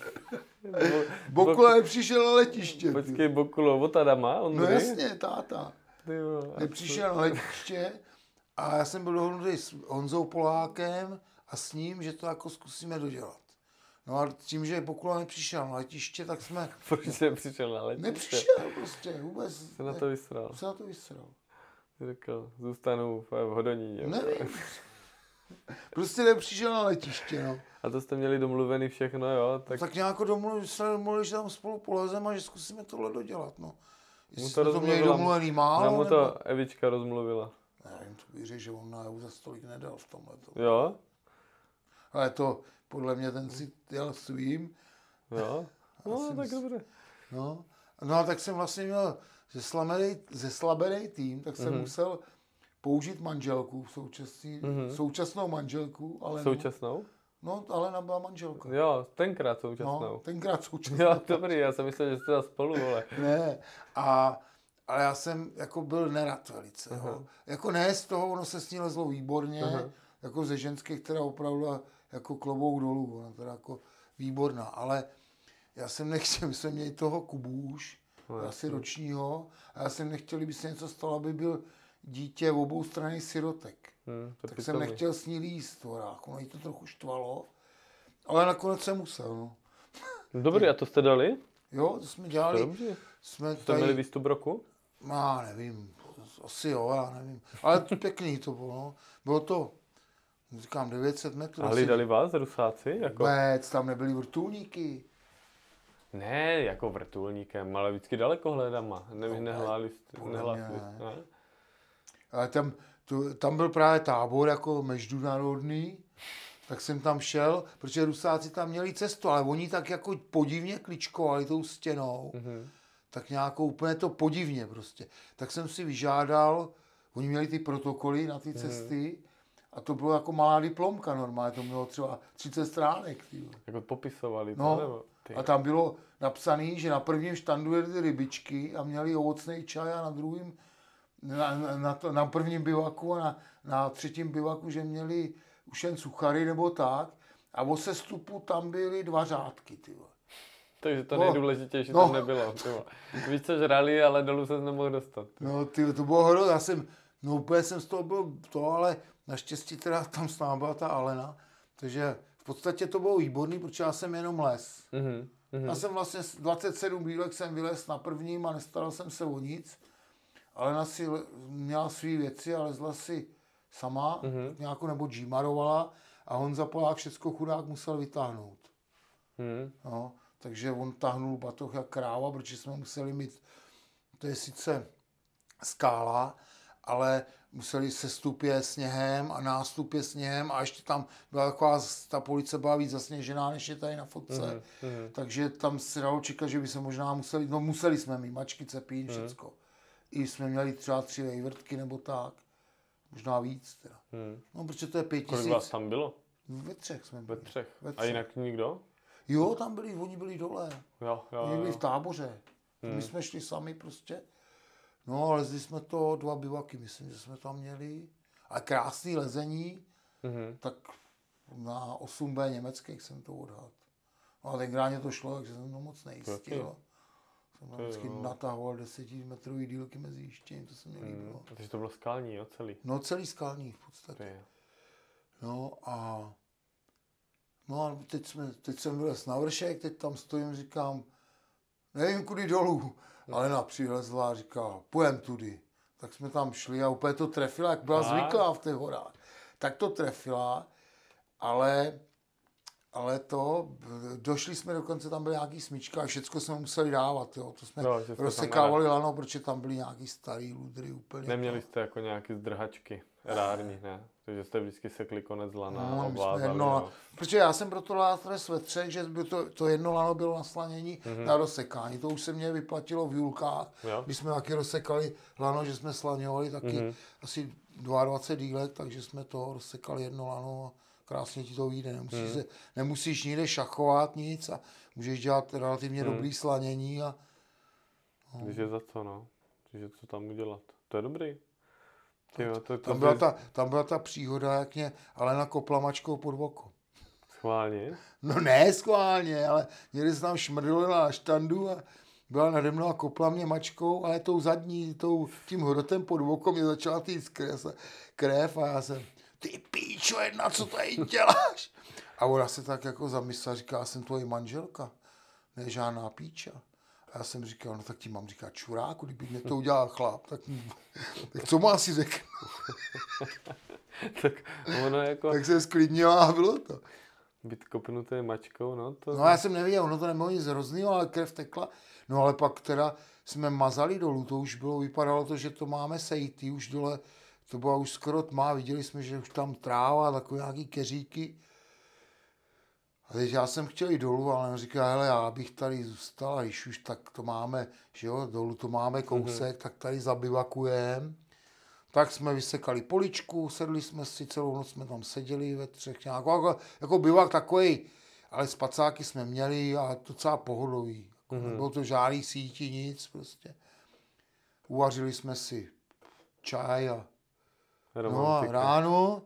Speaker 2: Bokula nepřišel na letiště.
Speaker 1: Počkej, Bokulou, od Adama,
Speaker 2: No
Speaker 1: Ondry?
Speaker 2: jasně, táta.
Speaker 1: Ty jo,
Speaker 2: Nepřišel na letiště a já jsem byl dohodnutý s Honzou Polákem a s ním, že to jako zkusíme dodělat. No a tím, že Bokula nepřišel na letiště, tak jsme...
Speaker 1: Proč nepřišel na letiště?
Speaker 2: Nepřišel prostě, vůbec.
Speaker 1: Se na to vysral.
Speaker 2: Se na to vysral.
Speaker 1: Řekl, zůstanu v Hodoníně.
Speaker 2: Nevím. Prostě nepřišel na letiště, no.
Speaker 1: A to jste měli domluvený všechno, jo? Tak,
Speaker 2: Tak nějak domluvili, jsme domluvili, že tam spolu polezeme a že zkusíme tohle dodělat, no. Jestli
Speaker 1: Mu
Speaker 2: jsme to měli domluvený málo,
Speaker 1: mu
Speaker 2: nebo...
Speaker 1: to Evička rozmluvila.
Speaker 2: Nevím, to bych řekl, že on na EU za stolik nedal v tomhle.
Speaker 1: Jo?
Speaker 2: Ale to, podle mě ten si jel svým,
Speaker 1: Jo? No, tak dobře.
Speaker 2: no. No a tak jsem vlastně měl zeslabený, zeslabený tým, tak jsem
Speaker 1: Mhm.
Speaker 2: musel použít manželku, současný,
Speaker 1: Mhm.
Speaker 2: současnou manželku, ale
Speaker 1: Současnou?
Speaker 2: no, ale byla manželka.
Speaker 1: Jo, tenkrát
Speaker 2: No,
Speaker 1: současnou.
Speaker 2: tenkrát současnou.
Speaker 1: Jo, dobrý, já jsem myslel, že jste tam spolu, vole.
Speaker 2: Ne, a, ale já jsem jako byl nerad velice. Jo. Jako ne z toho, ono se s ní lezlo výborně,
Speaker 1: Aha.
Speaker 2: jako ze ženské, která opravdu jako klobouk dolů, ona teda jako výborná, ale já jsem nechtěl, my jsme měli toho Kubůš,
Speaker 1: No,
Speaker 2: asi ročního, a já jsem nechtěl, kdyby se něco stalo, aby byl dítě v obou strany sirotek.
Speaker 1: Hm, to
Speaker 2: Tak
Speaker 1: pitomý.
Speaker 2: jsem nechtěl s ní líst v horách, ono jí to trochu štvalo, ale nakonec jsem musel, no.
Speaker 1: No, Dobrý, a to jste dali?
Speaker 2: Jo, to jsme
Speaker 1: To
Speaker 2: dělali,
Speaker 1: dobře.
Speaker 2: jsme
Speaker 1: Jste měli výstup roku?
Speaker 2: Já nevím, asi jo, já nevím. Ale to pěkný to bylo, no. Bylo to, říkám, 900 metrů.
Speaker 1: A
Speaker 2: asi
Speaker 1: hlídali vás, rusáci? Jako...
Speaker 2: Vůbec, tam nebyly vrtulníky.
Speaker 1: Ne, jako vrtulníkem, ale vždycky daleko hledama. Ne,
Speaker 2: No,
Speaker 1: nehláli, jste, ne?
Speaker 2: Ale tam, to, tam byl právě tábor jako mezinárodný, tak jsem tam šel, protože Rusáci tam měli cestu, ale oni tak jako podivně kličkovali tou stěnou,
Speaker 1: Mhm.
Speaker 2: tak nějakou úplně to podivně prostě. Tak jsem si vyžádal, oni měli ty protokoly na
Speaker 1: Mhm.
Speaker 2: ty cesty a to bylo jako malá diplomka normálně, to mělo třeba 30 stránek. Ty. vole.
Speaker 1: Jako popisovali to,
Speaker 2: No,
Speaker 1: nebo? Ty.
Speaker 2: a tam bylo napsané, že na prvním štandu jeli rybičky a měli ovocný čaj a na druhém, na, na, na, to, na prvním bivaku a na, na třetím bivaku, že měli už jen suchary nebo tak. A o sestupu tam byly dva řádky. Ty. vole.
Speaker 1: Takže to
Speaker 2: No.
Speaker 1: nejdůležitější
Speaker 2: No.
Speaker 1: tam nebylo. ty vole. Víš, co žrali, ale dolů se nemohl dostat.
Speaker 2: No, ty, to bylo hrozné. Já jsem, no úplně jsem z toho byl to, ale naštěstí teda tam s námi byla ta Alena. Takže v podstatě to bylo výborný, protože já jsem jenom les.
Speaker 1: Mhm. Mhm.
Speaker 2: Já jsem vlastně s 27 bílek jsem vylez na prvním a nestaral jsem se o nic. Alena si měla své věci a lezla si sama,
Speaker 1: Mhm.
Speaker 2: mm-hmm. nějakou nebo džímarovala a Honza Polák všecko chudák musel vytáhnout.
Speaker 1: Mhm.
Speaker 2: No, takže on tahnul batoh jak kráva, protože jsme museli mít, to je sice skála, ale museli se stupě sněhem a nástupě sněhem a ještě tam byla taková, ta police byla víc zasněžená, než je tady na fotce.
Speaker 1: Mhm.
Speaker 2: Takže tam se dalo čekat, že by se možná museli, no museli jsme mít mačky, cepín, všecko. I jsme měli třeba tři vejvrtky nebo tak. Možná víc teda.
Speaker 1: Mhm.
Speaker 2: No, protože to je pět
Speaker 1: Kolik vás
Speaker 2: tisíc.
Speaker 1: tam bylo?
Speaker 2: Ve třech jsme
Speaker 1: Ve
Speaker 2: byli.
Speaker 1: třech.
Speaker 2: Ve
Speaker 1: A
Speaker 2: třech.
Speaker 1: jinak nikdo?
Speaker 2: Jo, tam byli, oni byli dole.
Speaker 1: Jo, jo,
Speaker 2: Oni byli
Speaker 1: jo.
Speaker 2: v táboře.
Speaker 1: Hmm.
Speaker 2: My jsme šli sami prostě. No, ale lezli jsme to dva bivaky, myslím, že jsme tam měli. A krásný lezení,
Speaker 1: Mhm.
Speaker 2: tak na 8B německých jsem to odhad. No a tenkrát mě to šlo, takže jsem to moc nejistil. Jsem tam vždycky
Speaker 1: jo.
Speaker 2: natahoval desetimetrový dílky mezi jištěním, to se mi líbilo.
Speaker 1: Mhm. Takže to bylo skální, jo, celý.
Speaker 2: No celý skalní v podstatě. No a no a teď, jsme, teď jsem vylez na vršek, teď tam stojím, říkám, nevím kudy dolů, ale na přilezla a říká, pojem tudy. Tak jsme tam šli a úplně to trefila, jak byla
Speaker 1: A?
Speaker 2: zvyklá v těch horách. Tak to trefila, ale, ale to, došli jsme dokonce, tam byly nějaký smyčka a všecko jsme museli dávat, jo. To jsme
Speaker 1: No,
Speaker 2: rozsekávali lano, protože tam byly nějaký starý ludry úplně.
Speaker 1: Neměli jste jako nějaký zdrhačky rární, ne? Takže jste vždycky sekli konec lana
Speaker 2: No,
Speaker 1: a obvázali,
Speaker 2: jedno,
Speaker 1: no.
Speaker 2: protože já jsem proto látres ve třech, že by to, to jedno lano bylo na slanění mm-hmm. na rozsekání. To už se mě vyplatilo v Julkách.
Speaker 1: Jo.
Speaker 2: My jsme taky rozsekali lano, že jsme slaňovali taky mm-hmm. asi 22 dílek, takže jsme to rozsekali jedno lano a krásně ti to vyjde. Nemusíš, mm. se, nemusíš nikde šachovat nic a můžeš dělat relativně mm. dobrý slanění a
Speaker 1: Když je za co, no. Když je co tam udělat. To je dobrý. Ty jo, to, to
Speaker 2: tam byla, ta, tam byla ta příhoda, jak mě Alena kopla mačkou pod oko.
Speaker 1: Schválně?
Speaker 2: No ne schválně, ale někdy se tam šmrdilo na štandu a byla nade mnou a kopla mě mačkou, ale tou zadní, tou, tím hrotem pod okom mě začala týct krev, krev a já jsem, ty píčo jedna, co tady děláš? A ona se tak jako zamyslela, říká, já jsem tvoje manželka, ne žádná píča. A já jsem říkal, no tak ti mám říkat čuráku, kdyby mě to udělal chlap, tak, tak co má si řekl?
Speaker 1: tak ono jako...
Speaker 2: tak se sklidnila a bylo to.
Speaker 1: Být kopnutý mačkou, no to...
Speaker 2: No já jsem nevěděl, ono to nebylo nic hroznýho, ale krev tekla. No ale pak teda jsme mazali dolů, to už bylo, vypadalo to, že to máme sejty, už dole, to byla už skoro tma, viděli jsme, že už tam tráva, takové nějaký keříky. A teď já jsem chtěl jít dolů, ale on říká, hele, já bych tady zůstal, a když už tak to máme, že jo, dolů to máme kousek, mm-hmm. tak tady zabivakujem. Tak jsme vysekali poličku, sedli jsme si, celou noc jsme tam seděli ve třech, nějak, jako, jako bivak takový, ale spacáky jsme měli a docela pohodový. Mm-hmm. Nebylo to žádný síti, nic prostě. Uvařili jsme si čaj a, no a ráno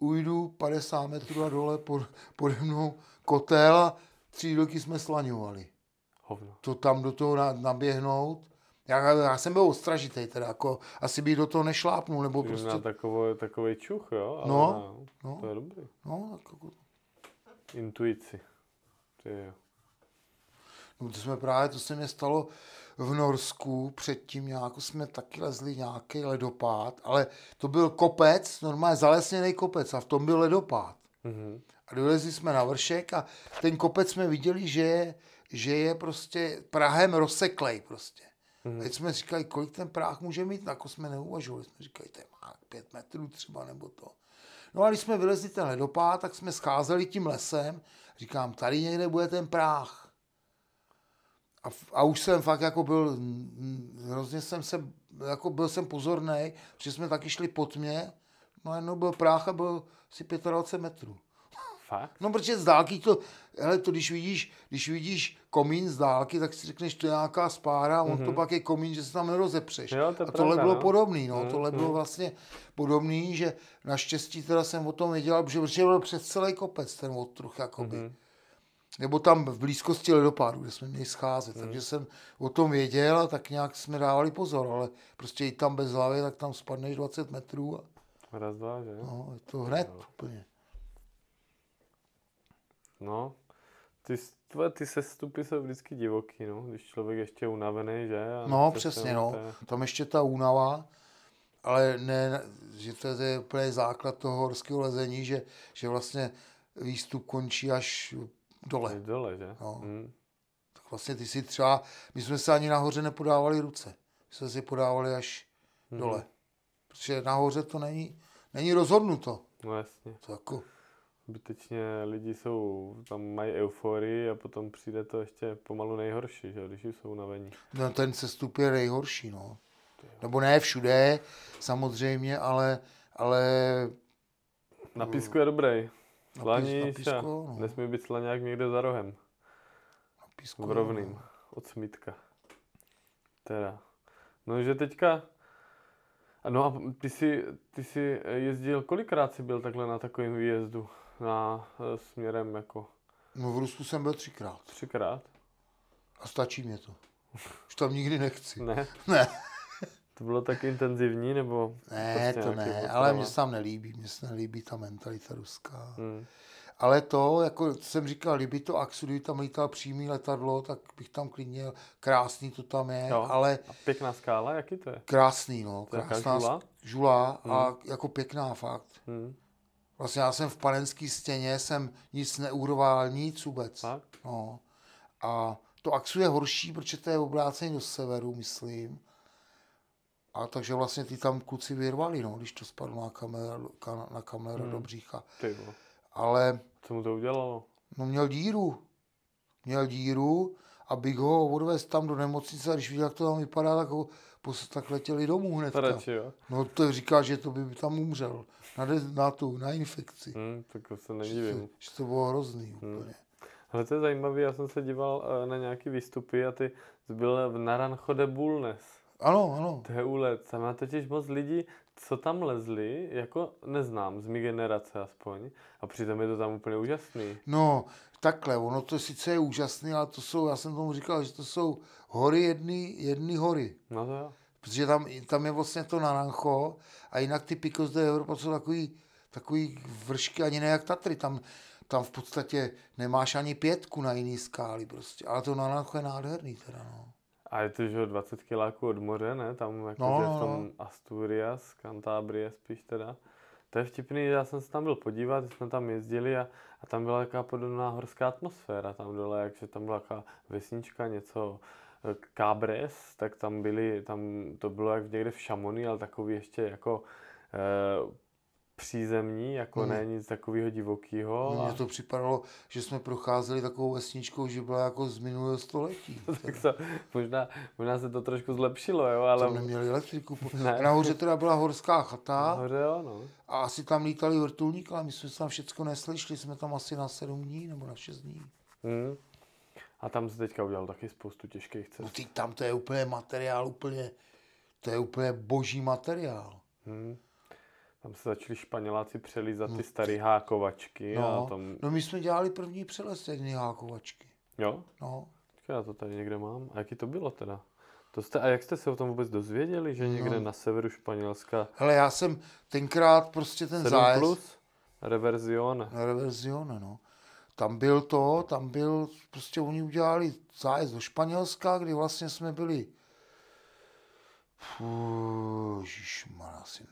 Speaker 2: ujdu 50 metrů a dole pod, pode mnou kotel a tři roky jsme slaňovali.
Speaker 1: Hovno.
Speaker 2: To tam do toho naběhnout. Já, já jsem byl ostražitý, teda jako asi bych do toho nešlápnul, nebo
Speaker 1: Jsi
Speaker 2: prostě...
Speaker 1: Takový, takový čuch, jo? Ale
Speaker 2: No,
Speaker 1: no,
Speaker 2: no.
Speaker 1: To je dobrý.
Speaker 2: No, tak jako...
Speaker 1: Intuici. Ty jo.
Speaker 2: No, to jsme právě, to se mi stalo v Norsku, předtím nějak jsme taky lezli nějaký ledopád, ale to byl kopec, normálně zalesněný kopec a v tom byl ledopád.
Speaker 1: Mhm.
Speaker 2: A dolezli jsme na vršek a ten kopec jsme viděli, že je, že je prostě prahem rozseklej prostě. Mm-hmm. Teď jsme říkali, kolik ten práh může mít, jako jsme neuvažovali. Jsme říkali, to má pět metrů třeba, nebo to. No a když jsme vylezli ten ledopád, tak jsme scházeli tím lesem. Říkám, tady někde bude ten práh. A, a už jsem fakt jako byl, hrozně jsem se, jako byl jsem pozorný, že jsme taky šli pod mě. No jednou byl práh a byl asi 25 metrů.
Speaker 1: Fakt?
Speaker 2: No, protože z dálky to, hele, to když vidíš, když vidíš komín z dálky, tak si řekneš, to je nějaká spára, on mm-hmm. to pak je komín, že se tam nerozepřeš.
Speaker 1: Jo, to
Speaker 2: a tohle
Speaker 1: pravda,
Speaker 2: bylo
Speaker 1: no.
Speaker 2: podobný, no,
Speaker 1: Mm,
Speaker 2: tohle bylo
Speaker 1: mm.
Speaker 2: vlastně podobný, že naštěstí teda jsem o tom věděl, protože protože byl přes celý kopec ten odtruh, jakoby.
Speaker 1: Mhm.
Speaker 2: Nebo tam v blízkosti ledopádu, kde jsme měli scházet.
Speaker 1: Mm.
Speaker 2: Takže jsem o tom věděl a tak nějak jsme dávali pozor, ale prostě i tam bez hlavy, tak tam spadneš 20 metrů a
Speaker 1: Raz, dva, že
Speaker 2: no, je to hned
Speaker 1: Jo.
Speaker 2: úplně.
Speaker 1: No, ty, tvoje, ty sestupy jsou vždycky divoký, no, když člověk ještě je unavený, že? A
Speaker 2: No, přesně, no.
Speaker 1: té-
Speaker 2: Tam ještě ta únava, ale ne, že to je úplně základ toho horského lezení, že, že vlastně výstup končí až dole.
Speaker 1: Dole, že?
Speaker 2: No.
Speaker 1: Mm.
Speaker 2: Tak vlastně ty si třeba, my jsme se ani nahoře nepodávali ruce. My jsme si podávali až
Speaker 1: Mhm.
Speaker 2: dole. Protože nahoře to není, není rozhodnuto.
Speaker 1: No jasně.
Speaker 2: To jako,
Speaker 1: Zbytečně lidi jsou, tam mají euforii a potom přijde to ještě pomalu nejhorší, že? Když jsou unavení.
Speaker 2: no, ten sestup je nejhorší, no. Nebo ne všude, samozřejmě, ale, ale
Speaker 1: Na písku je dobrý.
Speaker 2: Písku,
Speaker 1: a
Speaker 2: no.
Speaker 1: nesmí být slaňák někde za rohem.
Speaker 2: na písku,
Speaker 1: V rovným. Od smítka. Teda. No, že teďka... No a ty jsi, ty jsi jezdil, kolikrát jsi byl takhle na takovém výjezdu? Na eh, směrem jako
Speaker 2: No v Rusku jsem byl třikrát.
Speaker 1: třikrát?
Speaker 2: A stačí mě to. Už tam nikdy nechci.
Speaker 1: Ne?
Speaker 2: Ne,
Speaker 1: To bylo tak intenzivní, nebo?
Speaker 2: ne
Speaker 1: prostě
Speaker 2: to ne,
Speaker 1: otrava?
Speaker 2: ale mně se tam nelíbí, mně se nelíbí ta mentalita ruská.
Speaker 1: Hmm.
Speaker 2: Ale to, jako jsem říkal, kdyby to Axu, kdyby tam lítal přímý letadlo, tak bych tam klidně, krásný to tam je,
Speaker 1: Jo.
Speaker 2: ale
Speaker 1: A pěkná skála, jaký to je?
Speaker 2: krásný, no,
Speaker 1: To
Speaker 2: krásná
Speaker 1: žula?
Speaker 2: žula a jako pěkná fakt.
Speaker 1: Hmm.
Speaker 2: Vlastně já jsem v panenské stěně, jsem nic neuroval, nic vůbec.
Speaker 1: Fakt?
Speaker 2: No. A to Axu je horší, protože to je obrácený do severu, myslím. A takže vlastně ty tam kluci vyrvali, no, když to spadlo na kameru, ka- na kameru
Speaker 1: Hmm.
Speaker 2: do břícha.
Speaker 1: Ty vole.
Speaker 2: Ale
Speaker 1: Co mu to udělalo?
Speaker 2: no měl díru. Měl díru, abych ho odvez tam do nemocnice a když viděl, jak to tam vypadá, tak ho tak letěli domů
Speaker 1: jo?
Speaker 2: No to říká, že to by tam umřel. Na, de- na tu, na infekci.
Speaker 1: Hmm, tak to se
Speaker 2: Že
Speaker 1: nedivím.
Speaker 2: že to bylo hrozný úplně.
Speaker 1: Ale to je zajímavé, já jsem se díval eh, na nějaký výstupy a ty byl v Naranchode Bulnes.
Speaker 2: Ano, ano.
Speaker 1: To je úlet. Tam má totiž moc lidí, co tam lezli, jako neznám, z mé generace aspoň, a přitom je to tam úplně úžasný.
Speaker 2: No, takhle, ono to sice je úžasný, ale to jsou, já jsem tomu říkal, že to jsou hory jedny, jedny hory.
Speaker 1: No to jo.
Speaker 2: Protože tam, tam je vlastně to Narancho a jinak ty Picos de Europa jsou takový, takový vršky ani ne jak Tatry. Tam, tam v podstatě nemáš ani pětku na jiný skály prostě. Ale to Narancho je nádherný teda, no.
Speaker 1: A je to, že 20 kiláků od moře, ne? Tam jako
Speaker 2: No,
Speaker 1: no,
Speaker 2: no,
Speaker 1: v tom Asturias, Cantabria spíš teda. To je vtipný, já jsem se tam byl podívat, jsme tam jezdili a, a tam byla taková podobná horská atmosféra tam dole, jakže tam byla taková vesnička, něco eh, Cabres, tak tam byli, tam to bylo jak někde v Šamony, ale takový ještě jako eh, přízemní, jako
Speaker 2: Hmm.
Speaker 1: ne nic takového divokého.
Speaker 2: No, Mně to připadalo, že jsme procházeli takovou vesničkou, že byla jako z minulého století.
Speaker 1: tak to, možná, možná se to trošku zlepšilo, jo, ale
Speaker 2: Tam neměli elektriku.
Speaker 1: Ne.
Speaker 2: A nahoře teda byla horská chata
Speaker 1: nahoře jo, no.
Speaker 2: a asi tam lítali vrtulník, ale my jsme se tam všechno nesli, šli jsme tam asi na sedm dní nebo na šest dní.
Speaker 1: Hmm. A tam se teďka udělal taky spoustu těžkých
Speaker 2: No
Speaker 1: cest.
Speaker 2: ty, tam to je úplně materiál, úplně, to je úplně boží materiál.
Speaker 1: Hmm. Tam se začali Španěláci přelízat ty staré hákovačky a
Speaker 2: No,
Speaker 1: tam,
Speaker 2: no my jsme dělali první přeles jedny hákovačky.
Speaker 1: jo,
Speaker 2: No.
Speaker 1: Já to tady někde mám. A jaký to bylo teda? To jste, a jak jste se o tom vůbec dozvěděli, že někde
Speaker 2: No.
Speaker 1: na severu Španělska
Speaker 2: Hele, já jsem tenkrát prostě ten
Speaker 1: 7
Speaker 2: zájezd...
Speaker 1: plus reverzione.
Speaker 2: Reverzione, no. Tam byl to, tam byl, prostě oni udělali zájezd do Španělska, kdy vlastně jsme byli, Fů, ježišmarja, si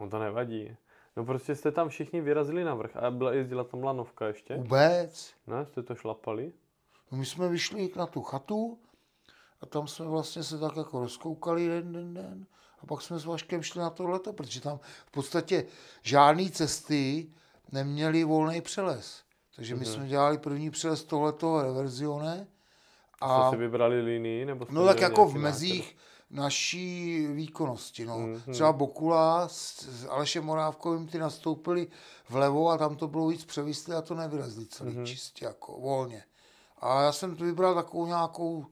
Speaker 1: On to nevadí. No prostě jste tam všichni vyrazili na vrch a byla jezdila tam lanovka ještě?
Speaker 2: Vůbec.
Speaker 1: Ne, jste to šlapali?
Speaker 2: No my jsme vyšli na tu chatu a tam jsme vlastně se tak jako rozkoukali jeden den, den a pak jsme s Vaškem šli na tohleto, protože tam v podstatě žádné cesty neměli volný přeles. Takže my jsme dělali první přeles tohleto reverzione
Speaker 1: A...
Speaker 2: a
Speaker 1: Jste si vybrali linii? Nebo
Speaker 2: no tak jako v mezích naší výkonnosti. No.
Speaker 1: Mhm.
Speaker 2: Třeba Bokula s, s Alešem Morávkovým ty nastoupili vlevo a tam to bylo víc převislé a to nevylezli celý
Speaker 1: Mhm.
Speaker 2: čistě jako volně. A já jsem to vybral takovou nějakou,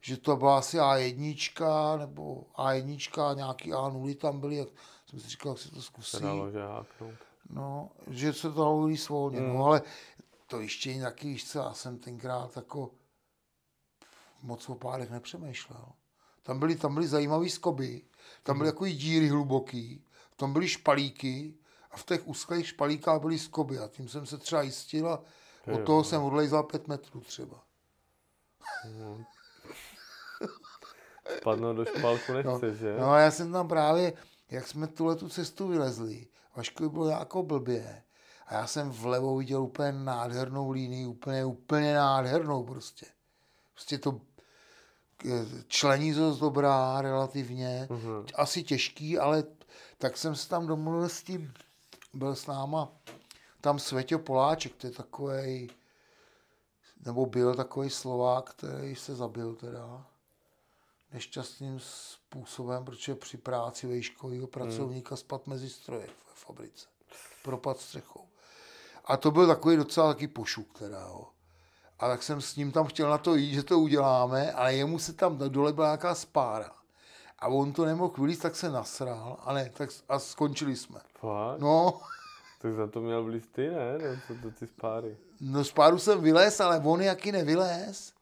Speaker 2: že to byla asi A1 nebo A1 a nějaký A0 tam byly, jak jsem si říkal, jak se to zkusí. No, že se to dalo líst volně,
Speaker 1: Mm.
Speaker 2: no, ale to ještě taky, víš co, já jsem tenkrát jako moc o pádech nepřemýšlel. Tam byly, tam byly zajímavé skoby, tam byly takový díry hluboký, tam byly špalíky a v těch úzkých špalíkách byly skoby a tím jsem se třeba jistil a od
Speaker 1: Jo.
Speaker 2: toho jsem odlejzal pět metrů třeba.
Speaker 1: Spadnout do špalku nechce, že?
Speaker 2: No a já jsem tam právě, jak jsme tuhle tu cestu vylezli, Vaškovi bylo jako blbě. A já jsem vlevo viděl úplně nádhernou línii, úplně, úplně nádhernou prostě. Prostě to člení dost dobrá relativně,
Speaker 1: Mhm.
Speaker 2: asi těžký, ale tak jsem se tam domluvil s tím, byl s náma tam Sveťo Poláček, to je takový, nebo byl takový Slovák, který se zabil teda nešťastným způsobem, protože při práci vejškového pracovníka spad mezi stroje ve fabrice. Propad střechou. A to byl takový docela taky pošuk teda, jo. A tak jsem s ním tam chtěl na to jít, že to uděláme, ale jemu se tam dole byla nějaká spára. A on to nemohl vylít, tak se nasral a ne, tak a skončili jsme.
Speaker 1: Fakt?
Speaker 2: No,
Speaker 1: Tak za to měl blíz ty, ne? Ne, co to ty spáry.
Speaker 2: no spáru jsem vylez, ale on jaký nevylez.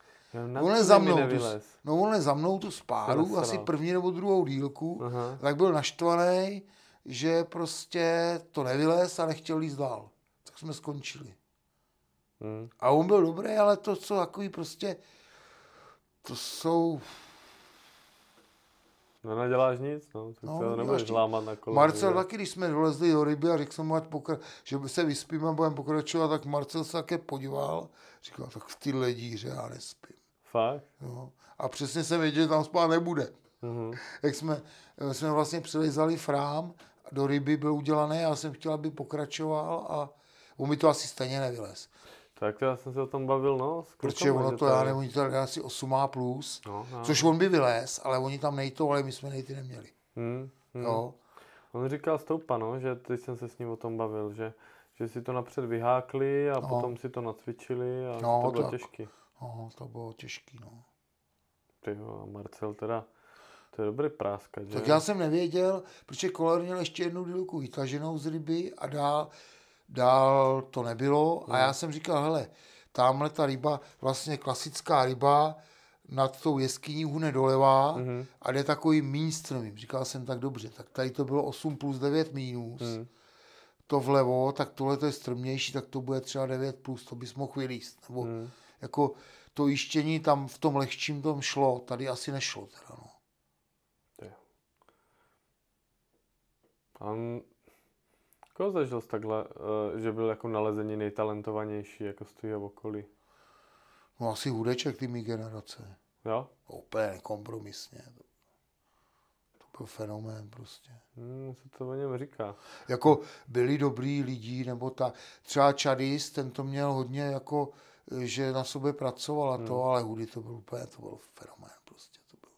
Speaker 1: Na
Speaker 2: On
Speaker 1: to
Speaker 2: je za mnou, tu, no on je za mnou tu spáru, asi první nebo druhou dílku,
Speaker 1: Aha.
Speaker 2: tak byl naštvaný, že prostě to nevylez a nechtěl jít dál. Tak jsme skončili.
Speaker 1: Hm.
Speaker 2: A on byl dobrý, ale to jsou takový prostě, to jsou,
Speaker 1: No neděláš nic, no. Tak
Speaker 2: No,
Speaker 1: no, to
Speaker 2: děláš
Speaker 1: nebudeš lámat na kolo.
Speaker 2: Marcel
Speaker 1: že?
Speaker 2: taky, když jsme dolezli do ryby a řekl jsem mu, ať pokra- že se vyspíme a budeme pokračovat, tak Marcel se také podíval, říkal, tak v tyhle díře já nespím.
Speaker 1: Fakt?
Speaker 2: Jo. A přesně jsem věděl, že tam spát nebude.
Speaker 1: Mhm.
Speaker 2: Jak jsme, jsme vlastně přilezali frám, do ryby byl udělaný, já jsem chtěl, aby pokračoval a on mi to asi stejně nevylez.
Speaker 1: Tak to já jsem se o tom bavil, no.
Speaker 2: Protože ono to, já nevím, oni to dali asi 8 plus,
Speaker 1: No, no.
Speaker 2: což on by vylez, ale oni tam nejtou, ale my jsme nejty neměli.
Speaker 1: Hm, hm.
Speaker 2: Jo.
Speaker 1: On říkal Stoupa, no, že teď jsem se s ním o tom bavil, že, že si to napřed vyhákli a
Speaker 2: No.
Speaker 1: potom si to nacvičili a
Speaker 2: No,
Speaker 1: to bylo
Speaker 2: tak.
Speaker 1: těžký.
Speaker 2: No, to bylo těžký, no.
Speaker 1: Ty jo, a Marcel teda, To je dobrý práska, že?
Speaker 2: Tak já jsem nevěděl, protože koler měl ještě jednu dílku vytaženou z ryby a dál, dál to nebylo. A já jsem říkal, hele, tamhle ta ryba, vlastně klasická ryba, nad tou jeskyní uhne doleva mm-hmm. a jde takový míň strmým. Říkal jsem tak dobře, tak tady to bylo 8 plus 9 minus. Mm. To vlevo, tak tohle to je strmější, tak to bude třeba 9 plus, to bys mohl vylíst. Nebo mm. jako to jištění tam v tom lehčím tom šlo, tady asi nešlo teda, no.
Speaker 1: Koho zažil jsi takhle, uh, že byl jako nalezení nejtalentovanější jako z tvého okolí?
Speaker 2: No asi hudeček ty mý generace.
Speaker 1: Jo?
Speaker 2: Úplně nekompromisně. To, byl fenomén prostě.
Speaker 1: Hmm, co to o něm říká?
Speaker 2: Jako byli dobrý lidi, nebo ta, třeba Čadis, ten to měl hodně jako, že na sobě pracoval a to, hmm. ale Hudy to byl úplně, to byl fenomén prostě. To, byl,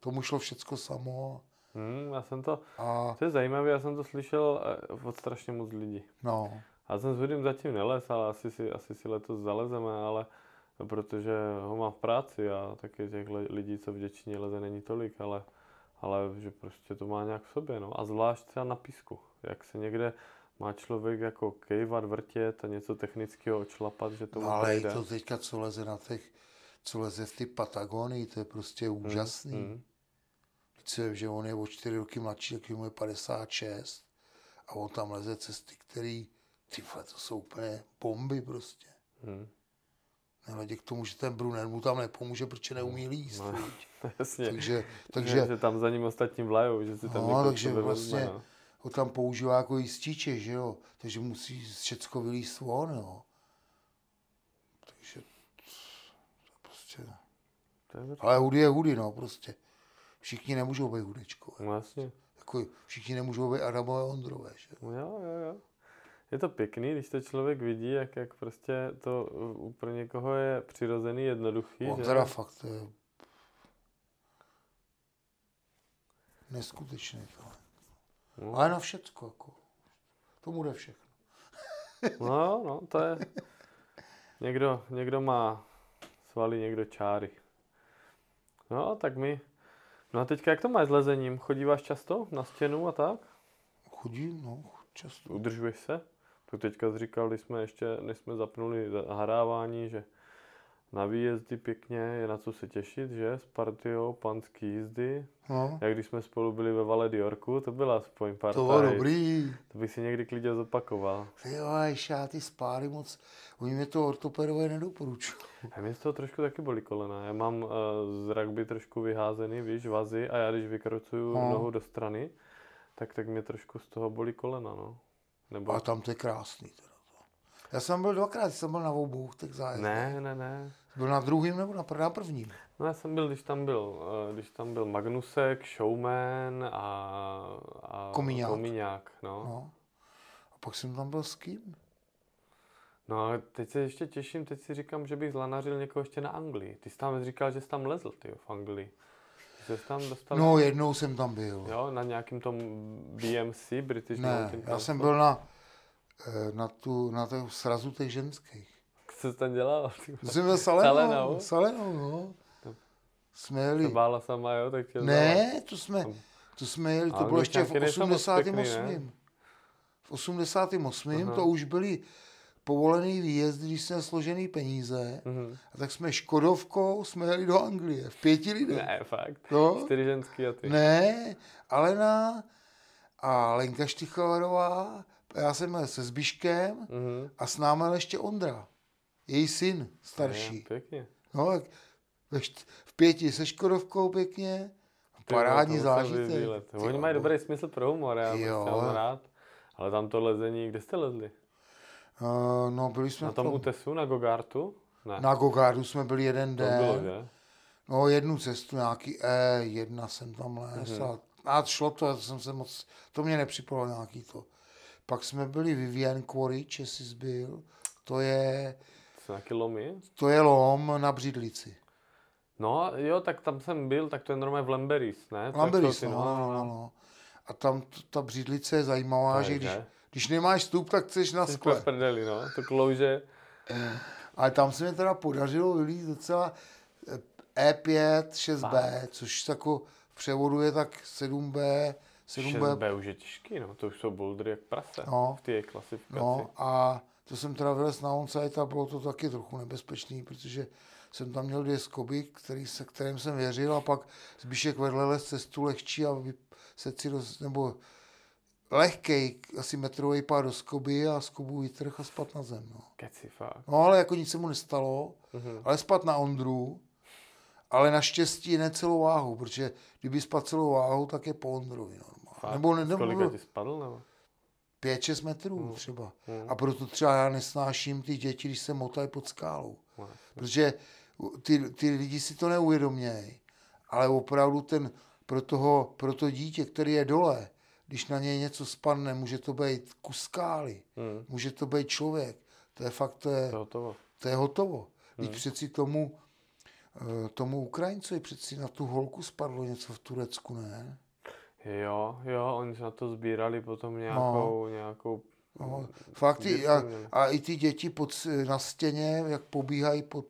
Speaker 2: tomu šlo všecko samo.
Speaker 1: Hmm, já jsem to, a... to je zajímavé, já jsem to slyšel eh, od strašně moc lidí.
Speaker 2: No.
Speaker 1: Já jsem s Hudym zatím nelez, ale asi si, asi si letos zalezeme, ale protože ho mám v práci a taky těch lidí, co v Děčíně leze, není tolik, ale, ale že prostě to má nějak v sobě, no. A zvlášť třeba na písku, jak se někde má člověk jako kejvat, vrtět a něco technického očlapat, že to
Speaker 2: no, ale i to teďka, co leze na těch, co leze v ty Patagonii, to je prostě hmm, úžasný. Mm, mm. Více, že on je o čtyři roky mladší, tak mu je 56 a on tam leze cesty, které, ty vole, to jsou úplně bomby prostě. Mm. Nehledě k tomu, že ten Brunner mu tam nepomůže, protože neumí líst. No,
Speaker 1: jasně.
Speaker 2: Takže, takže,
Speaker 1: že tam za ním ostatní vlajou, že si tam no,
Speaker 2: takže vlastně no. ho tam používá jako jističe, že jo. Takže musí všecko vylíst von, jo. Takže to prostě... To je Ale hudy je hudy, no, prostě. Všichni nemůžou být hudečkové.
Speaker 1: No, jasně.
Speaker 2: Jako všichni nemůžou být Adamové Ondrové, že
Speaker 1: jo. Jo, jo, jo je to pěkný, když to člověk vidí, jak, jak prostě to pro někoho je přirozený, jednoduchý.
Speaker 2: On teda fakt je neskutečný to. No. Ale na všecko, jako. Tomu jde všechno.
Speaker 1: no, no, to je... Někdo, někdo má svaly, někdo čáry. No, tak my... No a teďka jak to máš s lezením? Chodíváš často na stěnu a tak?
Speaker 2: Chodím, no, často.
Speaker 1: Udržuješ se? To teďka říkal, když jsme ještě, než jsme zapnuli zahrávání, že na výjezdy pěkně je na co se těšit, že? S partiou panský jízdy. No. Jak když jsme spolu byli ve Vale Diorku, to byla aspoň partaj.
Speaker 2: To bylo dobrý.
Speaker 1: To bych si někdy klidně zopakoval.
Speaker 2: Jo, já ty spáry moc, oni mě to ortopedové nedoporučují.
Speaker 1: A mě z toho trošku taky bolí kolena. Já mám uh, z rugby trošku vyházený, víš, vazy a já když vykrocuju no. nohu do strany, tak, tak mě trošku z toho bolí kolena, no.
Speaker 2: Nebo... A tam to je krásný. Teda. Já jsem byl dvakrát, jsem byl na obou těch zájezdech.
Speaker 1: Ne, ne, ne.
Speaker 2: Byl na druhým nebo na, na prvním?
Speaker 1: No já jsem byl, když tam byl, eh, když tam byl Magnusek, Showman a, a
Speaker 2: Komíňák.
Speaker 1: Komíňák no.
Speaker 2: no. A pak jsem tam byl s kým?
Speaker 1: No ale teď se ještě těším, teď si říkám, že bych zlanařil někoho ještě na Anglii. Ty jsi tam říkal, že jsi tam lezl, ty v Anglii. Jsi tam dostal...
Speaker 2: No jednou jsem tam byl.
Speaker 1: Jo, na nějakým tom BMC, British
Speaker 2: Ne, Mountain já jsem byl na, na, tu, na tom srazu těch ženských.
Speaker 1: Co jsi tam dělal?
Speaker 2: Jsem byl Salenou. Salenou, no. Jsme jeli.
Speaker 1: To bála sama, jo? Tak
Speaker 2: ne, to jsme, to jsme jeli, to bylo ještě v 88. V 88. Aha. to už byly povolený výjezd, když jsme složený peníze, mm-hmm. a tak jsme Škodovkou jsme jeli do Anglie, v pěti lidech.
Speaker 1: Ne, fakt. No? Čtyři ženský a ty.
Speaker 2: Ne, Alena a Lenka Štychalerová, já jsem byl se Zbiškem mm-hmm. a s námi ještě Ondra, její syn starší.
Speaker 1: Je, pěkně.
Speaker 2: No, tak v pěti se Škodovkou pěkně, parádní zážitek.
Speaker 1: Oni mají dobrý smysl pro humor, já jsem rád. Ale tam to lezení, kde jste lezli?
Speaker 2: Uh, no, byli jsme
Speaker 1: Na tom, tom útesu, na Gogartu?
Speaker 2: Ne. Na Gogartu jsme byli jeden den. To bylo? No, jednu cestu, nějaký E1 jsem tam les mm-hmm. a, a šlo to, to jsem se moc, to mě nepřipalo nějaký to. Pak jsme byli Vivian Quarry, jsi zbyl, to je...
Speaker 1: To nějaký lomy?
Speaker 2: To je lom na Břidlici.
Speaker 1: No jo, tak tam jsem byl, tak to je normálně v Lemberis, ne?
Speaker 2: Lemberis, no, no, no, no. A tam ta Břidlice je zajímavá, to že když, když nemáš vstup, tak chceš na skle.
Speaker 1: Jsi prdeli, no, to klouže.
Speaker 2: Ale tam se mi teda podařilo vylít docela E5, 6B, což jako převodu je tak 7B, 7B,
Speaker 1: 6B už je těžký, no. To už jsou bouldry jak prase
Speaker 2: No.
Speaker 1: v té klasifikaci.
Speaker 2: no a to jsem teda vylez na onsite a bylo to taky trochu nebezpečný, protože jsem tam měl dvě skoby, který se, kterým jsem věřil a pak Zbíšek vedle les cestu lehčí a vy- se si dost, nebo lehkej, asi metrový pád do skoby a skobu vytrh a spat na zem. No.
Speaker 1: Keci, fakt.
Speaker 2: no ale jako nic se mu nestalo,
Speaker 1: Mhm.
Speaker 2: ale spat na Ondru, ale naštěstí ne celou váhu, protože kdyby spat celou váhu, tak je po Ondrovi normálně.
Speaker 1: Fakt.
Speaker 2: Nebo, ne, nebo
Speaker 1: kolika ti spadl, nebo?
Speaker 2: 5-6 metrů třeba.
Speaker 1: Hmm.
Speaker 2: A proto třeba já nesnáším ty děti, když se motají pod skálou.
Speaker 1: No,
Speaker 2: Protože ty, ty lidi si to neuvědomějí, ale opravdu ten, pro, toho, pro to dítě, který je dole, když na něj něco spadne, může to být kus skály,
Speaker 1: Hmm.
Speaker 2: může to být člověk. To je fakt, to je,
Speaker 1: To je hotovo.
Speaker 2: to je hotovo. Teď
Speaker 1: Hmm.
Speaker 2: přeci tomu, eh, tomu Ukrajincovi přeci na tu holku spadlo něco v Turecku, ne?
Speaker 1: Jo, jo, oni se na to sbírali potom nějakou, nějakou...
Speaker 2: No, fakt i, a, a i ty děti pod, na stěně, jak pobíhají pod...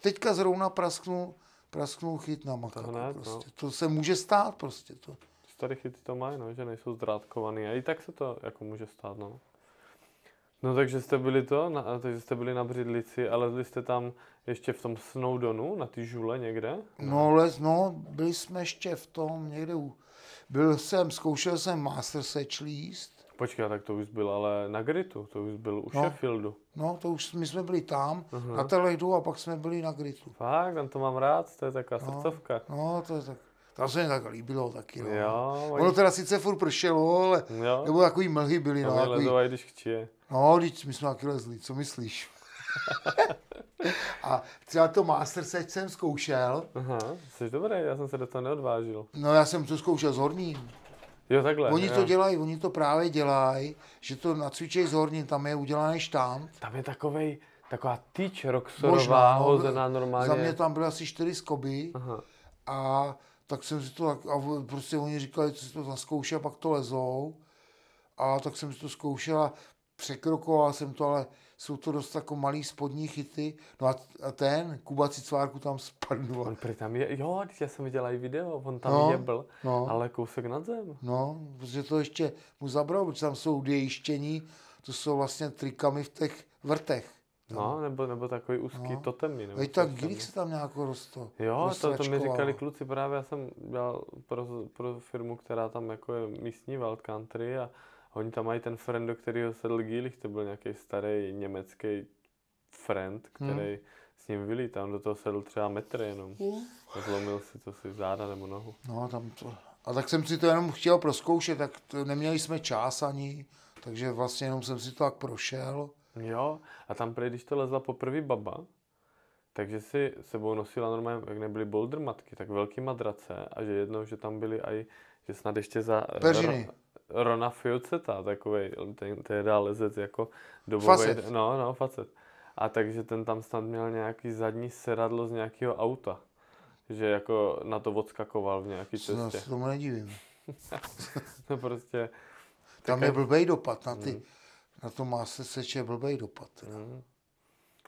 Speaker 2: Teďka zrovna prasknul, prasknul chyt na makaku.
Speaker 1: hned, no.
Speaker 2: prostě. To se může stát prostě. To.
Speaker 1: Starý chyty to mají, no, že nejsou zdrátkovaný. A i tak se to jako může stát, no. No takže jste byli to, na, takže jste byli na Břidlici a lezli jste tam ještě v tom Snowdonu, na ty žule někde?
Speaker 2: No, les, no, byli jsme ještě v tom někde u... Byl jsem, zkoušel jsem Master Sech List.
Speaker 1: Počkej, tak to už byl ale na Gritu, to už byl u
Speaker 2: No.
Speaker 1: Sheffieldu.
Speaker 2: No, to už my jsme byli tam,
Speaker 1: Mhm.
Speaker 2: na Telejdu a pak jsme byli na Gritu.
Speaker 1: Fakt, tam to mám rád, to je taková
Speaker 2: No.
Speaker 1: srdcovka.
Speaker 2: No, to je tak... Tam se mi tak líbilo taky. No.
Speaker 1: Jo,
Speaker 2: Ono teda sice furt pršelo, ale...
Speaker 1: jo,
Speaker 2: Nebo takový mlhy byly, no,
Speaker 1: to
Speaker 2: takový,
Speaker 1: když chčije.
Speaker 2: No, teď my jsme taky lezli, co myslíš? A třeba to Master Set jsem zkoušel,
Speaker 1: Aha, jsi dobrý, já jsem se do toho neodvážil.
Speaker 2: no já jsem to zkoušel s horním.
Speaker 1: Jo, takhle.
Speaker 2: Oni
Speaker 1: jo.
Speaker 2: to dělají, oni to právě dělají, že to nacvičej s horním, tam je udělaný štám.
Speaker 1: Tam je takovej, taková tyč
Speaker 2: Možná,
Speaker 1: roxorová
Speaker 2: no,
Speaker 1: hozená normálně.
Speaker 2: Za mě tam byly asi čtyři skoby
Speaker 1: Aha.
Speaker 2: a tak jsem si to, tak- a prostě oni říkali, co si to zaskoušel, pak to lezou. A tak jsem si to zkoušel a překrokoval jsem to, ale jsou to dost jako malý spodní chyty. No a, a ten, Kuba Cicvárku tam spadnul.
Speaker 1: On prý tam je, jo, já jsem viděl i video, on tam
Speaker 2: No,
Speaker 1: jebl,
Speaker 2: no.
Speaker 1: ale kousek nad zem.
Speaker 2: No, protože to ještě mu zabralo, protože tam jsou dějištění, to jsou vlastně trikami v těch vrtech.
Speaker 1: No, nebo, nebo takový úzký
Speaker 2: No.
Speaker 1: totemy. Nebo
Speaker 2: Veď tak
Speaker 1: je.
Speaker 2: se tam nějak rosto.
Speaker 1: Jo, to, to mi říkali kluci, právě já jsem dělal pro, pro firmu, která tam jako je místní wild country a oni tam mají ten friend, do kterého sedl Gillich, to byl nějaký starý německý friend,
Speaker 2: Hmm.
Speaker 1: který s ním vylít, tam do toho sedl třeba metr jenom. A zlomil si to si záda nebo nohu.
Speaker 2: No, tam to. A tak jsem si to jenom chtěl proskoušet, tak to neměli jsme čas ani, takže vlastně jenom jsem si to tak prošel.
Speaker 1: Jo, a tam prý, když to lezla poprvé baba, takže si sebou nosila normálně, jak nebyly boulder matky, tak velký madrace a že jednou, že tam byly i, že snad ještě za
Speaker 2: Peřiny.
Speaker 1: Rona Fioceta, takovej, ten, ten lezec jako dobový,
Speaker 2: Facet.
Speaker 1: no, no, facet. A takže ten tam snad měl nějaký zadní sedadlo z nějakého auta, že jako na to odskakoval v nějaký
Speaker 2: No,
Speaker 1: cestě.
Speaker 2: se tomu nedivím.
Speaker 1: No prostě,
Speaker 2: Tam je blbej dopad na ty,
Speaker 1: Hmm.
Speaker 2: na to má se seče blbej dopad. teda.
Speaker 1: mm.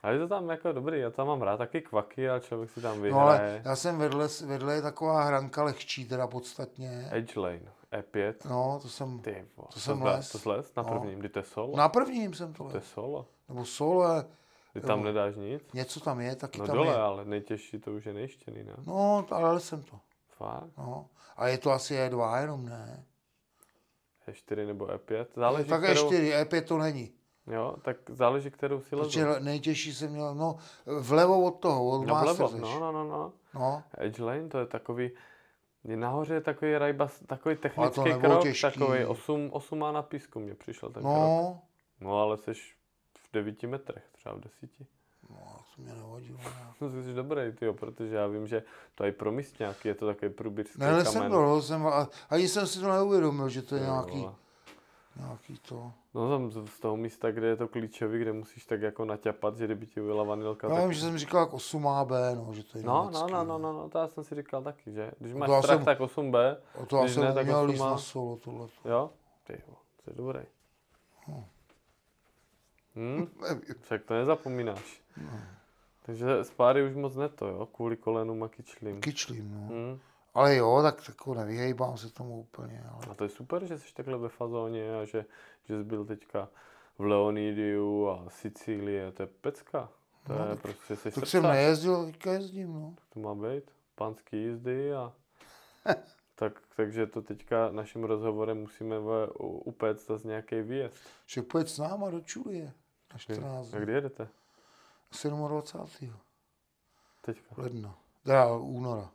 Speaker 1: ale je to tam jako dobrý, já tam mám rád taky kvaky a člověk si tam
Speaker 2: No
Speaker 1: vyhraje.
Speaker 2: ale já jsem vedle, vedle je taková hranka lehčí teda podstatně.
Speaker 1: Edge Lane, E5.
Speaker 2: No, to jsem,
Speaker 1: Ty vole,
Speaker 2: to jsem
Speaker 1: zle-
Speaker 2: les.
Speaker 1: To les na
Speaker 2: No.
Speaker 1: prvním, kdy to je solo?
Speaker 2: na prvním jsem to
Speaker 1: To je
Speaker 2: les.
Speaker 1: solo.
Speaker 2: Nebo sole,
Speaker 1: Ty tam nedáš nic?
Speaker 2: něco tam je, taky
Speaker 1: No
Speaker 2: tam
Speaker 1: dole,
Speaker 2: je.
Speaker 1: ale nejtěžší to už je nejštěný, ne?
Speaker 2: No, ale jsem to.
Speaker 1: Fakt?
Speaker 2: No. A je to asi E2 jenom, ne?
Speaker 1: E4 nebo E5? Záleží,
Speaker 2: tak
Speaker 1: kterou...
Speaker 2: E4, E5 to není.
Speaker 1: Jo, tak záleží, kterou si lezu.
Speaker 2: Protože nejtěžší jsem měl, no, vlevo od toho, od
Speaker 1: No vlevo, no, no, no, no.
Speaker 2: no.
Speaker 1: Edge Lane, to je takový... je Nahoře je takový rajbas, takový technický krok,
Speaker 2: těžký.
Speaker 1: takový 8, 8 má na písku mě přišel ten krok.
Speaker 2: No,
Speaker 1: No ale jsi v 9 metrech, třeba v 10.
Speaker 2: no, to mě nevadilo. Ne,
Speaker 1: No jsi dobrý, tyjo, protože já vím, že to i pro místňáky je to takový průběžský
Speaker 2: ne
Speaker 1: kamen.
Speaker 2: jsem to, jsem, a- ani jsem si to neuvědomil, že to je
Speaker 1: Ty
Speaker 2: nějaký,
Speaker 1: vole.
Speaker 2: Nějaký to.
Speaker 1: No tam z toho místa, kde je to klíčový, kde musíš tak jako naťapat, že kdyby ti ujela vanilka,
Speaker 2: Já
Speaker 1: tak...
Speaker 2: vím, že jsem říkal jak 8AB, no, že to je
Speaker 1: No, no,
Speaker 2: německý,
Speaker 1: no, no, no, no, to já jsem si říkal taky, že když máš
Speaker 2: to já
Speaker 1: strach,
Speaker 2: jsem-
Speaker 1: tak 8B,
Speaker 2: O to já jsem
Speaker 1: ne, tak
Speaker 2: měl
Speaker 1: 8
Speaker 2: líst
Speaker 1: má.
Speaker 2: na solo, tohle.
Speaker 1: Jo? Ty jo, to je dobrý. Hm?
Speaker 2: Nevím.
Speaker 1: Však to nezapomínáš.
Speaker 2: No.
Speaker 1: Takže z páry už moc neto, jo? Kvůli kolenům a kyčlím.
Speaker 2: Kyčlím, no.
Speaker 1: Hm?
Speaker 2: Ale jo, tak jako nevyhejbám se tomu úplně. Ale...
Speaker 1: A to je super, že jsi takhle ve fazóně a že, že jsi byl teďka v Leonidiu a Sicílii, to je pecka. To
Speaker 2: No,
Speaker 1: je
Speaker 2: tak-
Speaker 1: prostě jsi
Speaker 2: Tak jsem nejezdil, teďka jezdím, no.
Speaker 1: To má být pánský jízdy a tak, takže to teďka naším rozhovorem musíme upéct zase nějaký výjezd.
Speaker 2: Že pojď s náma do Čulie na 14
Speaker 1: A kdy jedete?
Speaker 2: 27.
Speaker 1: Teďka.
Speaker 2: ledna. Teda února.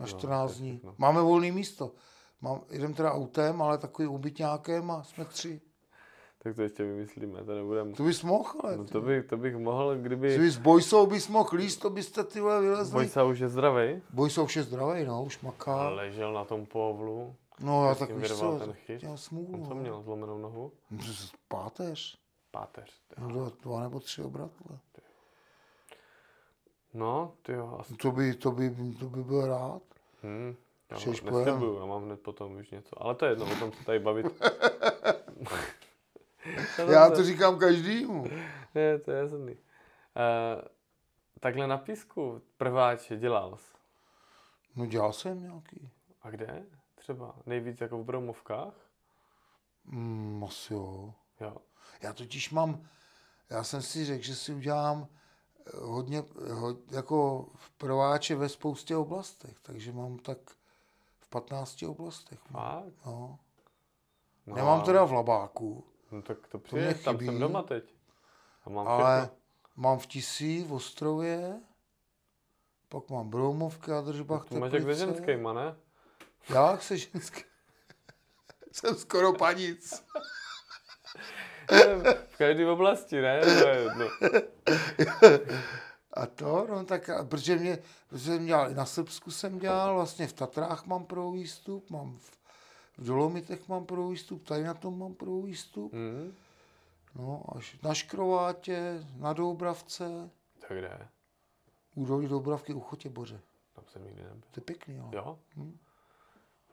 Speaker 2: Na
Speaker 1: Jo,
Speaker 2: 14
Speaker 1: to je
Speaker 2: dní.
Speaker 1: všechno.
Speaker 2: Máme volné místo. Mám, jdem teda autem, ale takový ubytňákem a jsme tři.
Speaker 1: Tak to ještě vymyslíme, to nebudeme.
Speaker 2: To bys mohl, ale.
Speaker 1: No
Speaker 2: ty.
Speaker 1: to, bych, to bych mohl,
Speaker 2: Ty
Speaker 1: kdyby
Speaker 2: bys s Bojsou bys mohl líst, to byste ty vole vylezli.
Speaker 1: Bojsa už je zdravý,
Speaker 2: Bojsou vše zdravý, no, už maká.
Speaker 1: ležel na tom povlu,
Speaker 2: No já tak víš co,
Speaker 1: ten chyt.
Speaker 2: měl smůlu.
Speaker 1: on co
Speaker 2: no.
Speaker 1: měl, zlomenou nohu?
Speaker 2: No, to je Páteř.
Speaker 1: Páteř. ty
Speaker 2: No,
Speaker 1: jo.
Speaker 2: dva, dva nebo tři obratle.
Speaker 1: No, ty jo, asi.
Speaker 2: To by, to by, to by byl rád.
Speaker 1: Hm, já neslibuju, já mám hned potom už něco. Ale to je jedno, o tom se tady bavit.
Speaker 2: Já to říkám každému.
Speaker 1: Je, to je jasný. Uh, takhle na písku prváč dělal jsi.
Speaker 2: No dělal jsem nějaký.
Speaker 1: A kde? Třeba nejvíc jako v Broumovkách?
Speaker 2: Mm, asi jo.
Speaker 1: Jo.
Speaker 2: Já totiž mám, já jsem si řekl, že si udělám hodně, ho, jako v prváče ve spoustě oblastech, takže mám tak v 15 oblastech. mám.
Speaker 1: Fakt?
Speaker 2: No.
Speaker 1: No,
Speaker 2: Nemám teda v Labáku,
Speaker 1: No tak to přijde, tam
Speaker 2: chybí.
Speaker 1: jsem doma teď. A mám
Speaker 2: ale
Speaker 1: všechno.
Speaker 2: mám v Tisí, v Ostrově, pak mám Broumovky a Držbach,
Speaker 1: To máš jak ze ženskýma, ne?
Speaker 2: Jak se ženský? jsem skoro panic.
Speaker 1: v každé oblasti, ne? To je jedno.
Speaker 2: A to, no tak, protože mě, protože jsem dělal, i na Srbsku jsem dělal, vlastně v Tatrách mám pro výstup, mám v, v Dolomitech mám pro výstup, tady na tom mám pro výstup,
Speaker 1: Hm?
Speaker 2: no až na Škrovátě, na Doubravce,
Speaker 1: Tak kde?
Speaker 2: údolí Doubravky u Chotěboře.
Speaker 1: Tam jsem nikdy nebyl.
Speaker 2: To je pěkný, ale.
Speaker 1: Jo?
Speaker 2: Hm.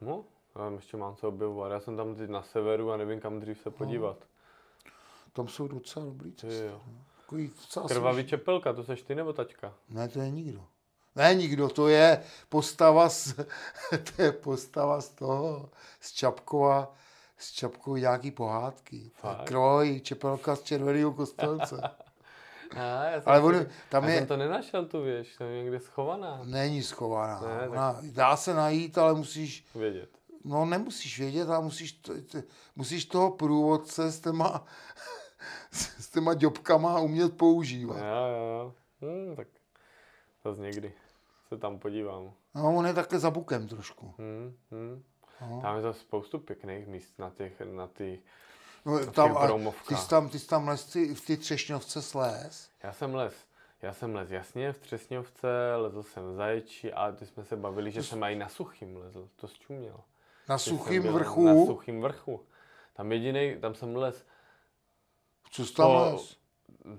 Speaker 1: No, já tam ještě mám co objevovat. Já jsem tam teď na severu a nevím, kam dřív se podívat.
Speaker 2: Tam jsou docela dobrý
Speaker 1: Ty
Speaker 2: cesty.
Speaker 1: jo.
Speaker 2: Takový docela
Speaker 1: Krvavý čepelka, to seš ty nebo taťka?
Speaker 2: Ne, to je nikdo. Ne, nikdo, to je postava z, to je postava z toho, z Čapkova, z Čapkovy nějaký pohádky. Krvavý čepelka z červeného kostelce.
Speaker 1: A, já
Speaker 2: Ale on, tam
Speaker 1: já
Speaker 2: je,
Speaker 1: jsem to nenašel tu věž, tam je někde schovaná.
Speaker 2: není schovaná.
Speaker 1: Ne, tak-
Speaker 2: Ona, dá se najít, ale musíš,
Speaker 1: Vědět.
Speaker 2: no nemusíš vědět, ale musíš, t, t, musíš toho průvodce s těma, s těma děbkama umět používat.
Speaker 1: Jo, jo, jo. Hm, tak zase někdy se tam podívám.
Speaker 2: No, on je také za bukem trošku.
Speaker 1: Hm, hm.
Speaker 2: No.
Speaker 1: Tam je to spoustu pěkných míst na těch, na těch.
Speaker 2: No,
Speaker 1: těch
Speaker 2: tam, a ty jsi tam, ty jsi tam les, ty, v ty třešňovce slez.
Speaker 1: Já jsem les. Já jsem les jasně v Třesňovce, lezl jsem v Zaječí a ty jsme se bavili, že jsem i na Suchým lezl. To zčuměl.
Speaker 2: Na suchým vrchu.
Speaker 1: Na Suchým vrchu. Tam jediný, tam jsem les.
Speaker 2: Co jsi tam
Speaker 1: To-
Speaker 2: les?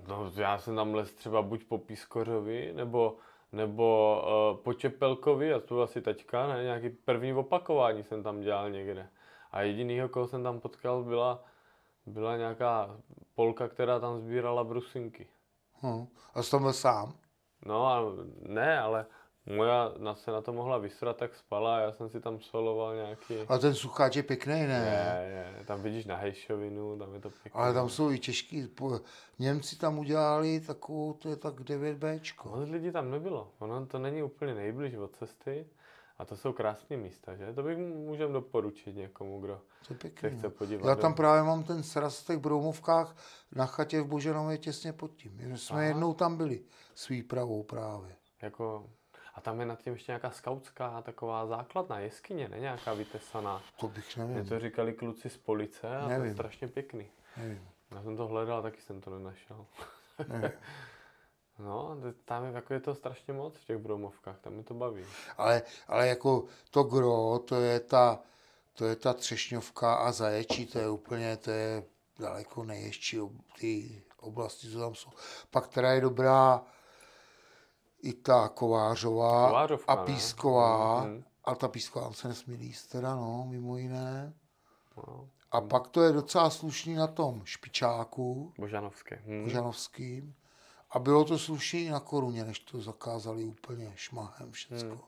Speaker 1: No, já jsem tam les třeba buď po Pískořovi, nebo, nebo uh, po Čepelkovi, a byl asi teďka, ne, nějaký první opakování jsem tam dělal někde. A jedinýho, koho jsem tam potkal, byla, byla nějaká Polka, která tam sbírala brusinky.
Speaker 2: Hm. A jsi tam byl sám?
Speaker 1: No a ne, ale moja na, se na to mohla vysrat, tak spala a já jsem si tam soloval nějaký...
Speaker 2: A ten sucháč je pěkný, ne?
Speaker 1: Je, je, tam vidíš na Hejšovinu, tam je to pěkné.
Speaker 2: Ale tam jsou i po- Němci tam udělali takovou, to je tak 9Bčko.
Speaker 1: Moc lidí tam nebylo. Ono to není úplně nejbliž od cesty. A to jsou krásné místa, že? To bych můžem doporučit někomu, kdo
Speaker 2: To je
Speaker 1: se
Speaker 2: pěkný.
Speaker 1: chce
Speaker 2: no.
Speaker 1: podívat.
Speaker 2: Já
Speaker 1: do-
Speaker 2: tam právě mám ten sraz v těch Broumovkách na chatě v Boženově těsně pod tím. My jsme
Speaker 1: Aha.
Speaker 2: jednou tam byli s výpravou právě.
Speaker 1: Jako... A tam je nad tím ještě nějaká skautská taková základna jeskyně, ne nějaká vytesaná.
Speaker 2: To bych
Speaker 1: Mě
Speaker 2: nevím.
Speaker 1: to říkali kluci z police a to je
Speaker 2: Nevím.
Speaker 1: strašně pěkný.
Speaker 2: nevím.
Speaker 1: Já jsem to hledal, taky jsem to nenašel.
Speaker 2: nevím.
Speaker 1: No, tam je, jako je to strašně moc v těch bromovkách, tam mi to baví.
Speaker 2: Ale, ale jako to gro, to je ta, to je ta třešňovka a zaječí, to je úplně, to je daleko nejježší ob- ty oblasti, co tam jsou. Pak teda je dobrá i ta Kovářová
Speaker 1: Kovářovka,
Speaker 2: a
Speaker 1: ne?
Speaker 2: Písková.
Speaker 1: Mhm.
Speaker 2: A ta Písková se nesmí líst teda, no, mimo jiné.
Speaker 1: No,
Speaker 2: A pak to je docela slušný na tom Špičáku,
Speaker 1: Božanovské. Hm.
Speaker 2: Žanovským. A bylo to slušný i na koruně, než to zakázali úplně šmahem všecko.
Speaker 1: Hmm.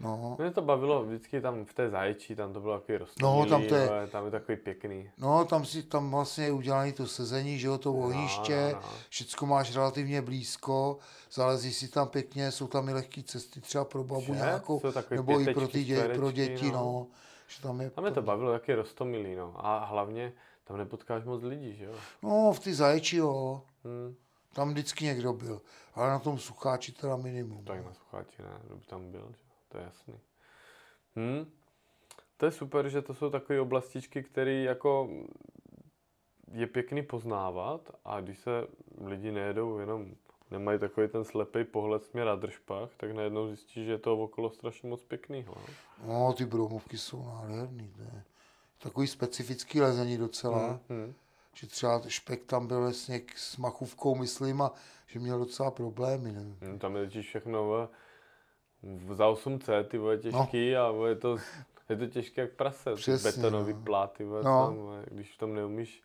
Speaker 2: No.
Speaker 1: Mě to bavilo vždycky tam v té zaječí, tam to bylo takový
Speaker 2: No,
Speaker 1: rostomilý,
Speaker 2: tam to je-
Speaker 1: ale tam je takový pěkný.
Speaker 2: No, tam si tam vlastně je udělané to sezení, že jo, to ohniště,
Speaker 1: no, no.
Speaker 2: všecko máš relativně blízko, zalezí si tam pěkně, jsou tam i lehké cesty třeba pro babu
Speaker 1: Že?
Speaker 2: nějakou, nebo i pro,
Speaker 1: pětečky,
Speaker 2: ty dě, pro děti,
Speaker 1: no.
Speaker 2: no. Že tam je
Speaker 1: Tam je to bavilo taky rostomilý, no. A hlavně tam nepotkáš moc lidí, že jo?
Speaker 2: No, v ty zaječi, jo.
Speaker 1: Hm,
Speaker 2: Tam vždycky někdo byl, ale na tom sucháči teda minimum.
Speaker 1: tak na sucháči ne, kdo by tam byl, že? To je jasný. Hm. To je super, že to jsou takové oblastičky, které jako je pěkný poznávat a když se lidi nejedou jenom, nemají takový ten slepý pohled směr na držpách, tak najednou zjistí, že je to okolo strašně moc pěknýho. No.
Speaker 2: No, ty broumovky jsou nádherný, ne? Takový specifický lezení docela,
Speaker 1: Hm, hm.
Speaker 2: že třeba špek tam byl vlastně s machůvkou, myslím, a že měl docela problémy, nevím.
Speaker 1: Hm, Tam je totiž všechno za 8C, ty vole, těžký a vole, je to, je to těžké jak prase.
Speaker 2: Přesně,
Speaker 1: Betonový
Speaker 2: no.
Speaker 1: pláty, vole,
Speaker 2: No.
Speaker 1: tam, když v tom neumíš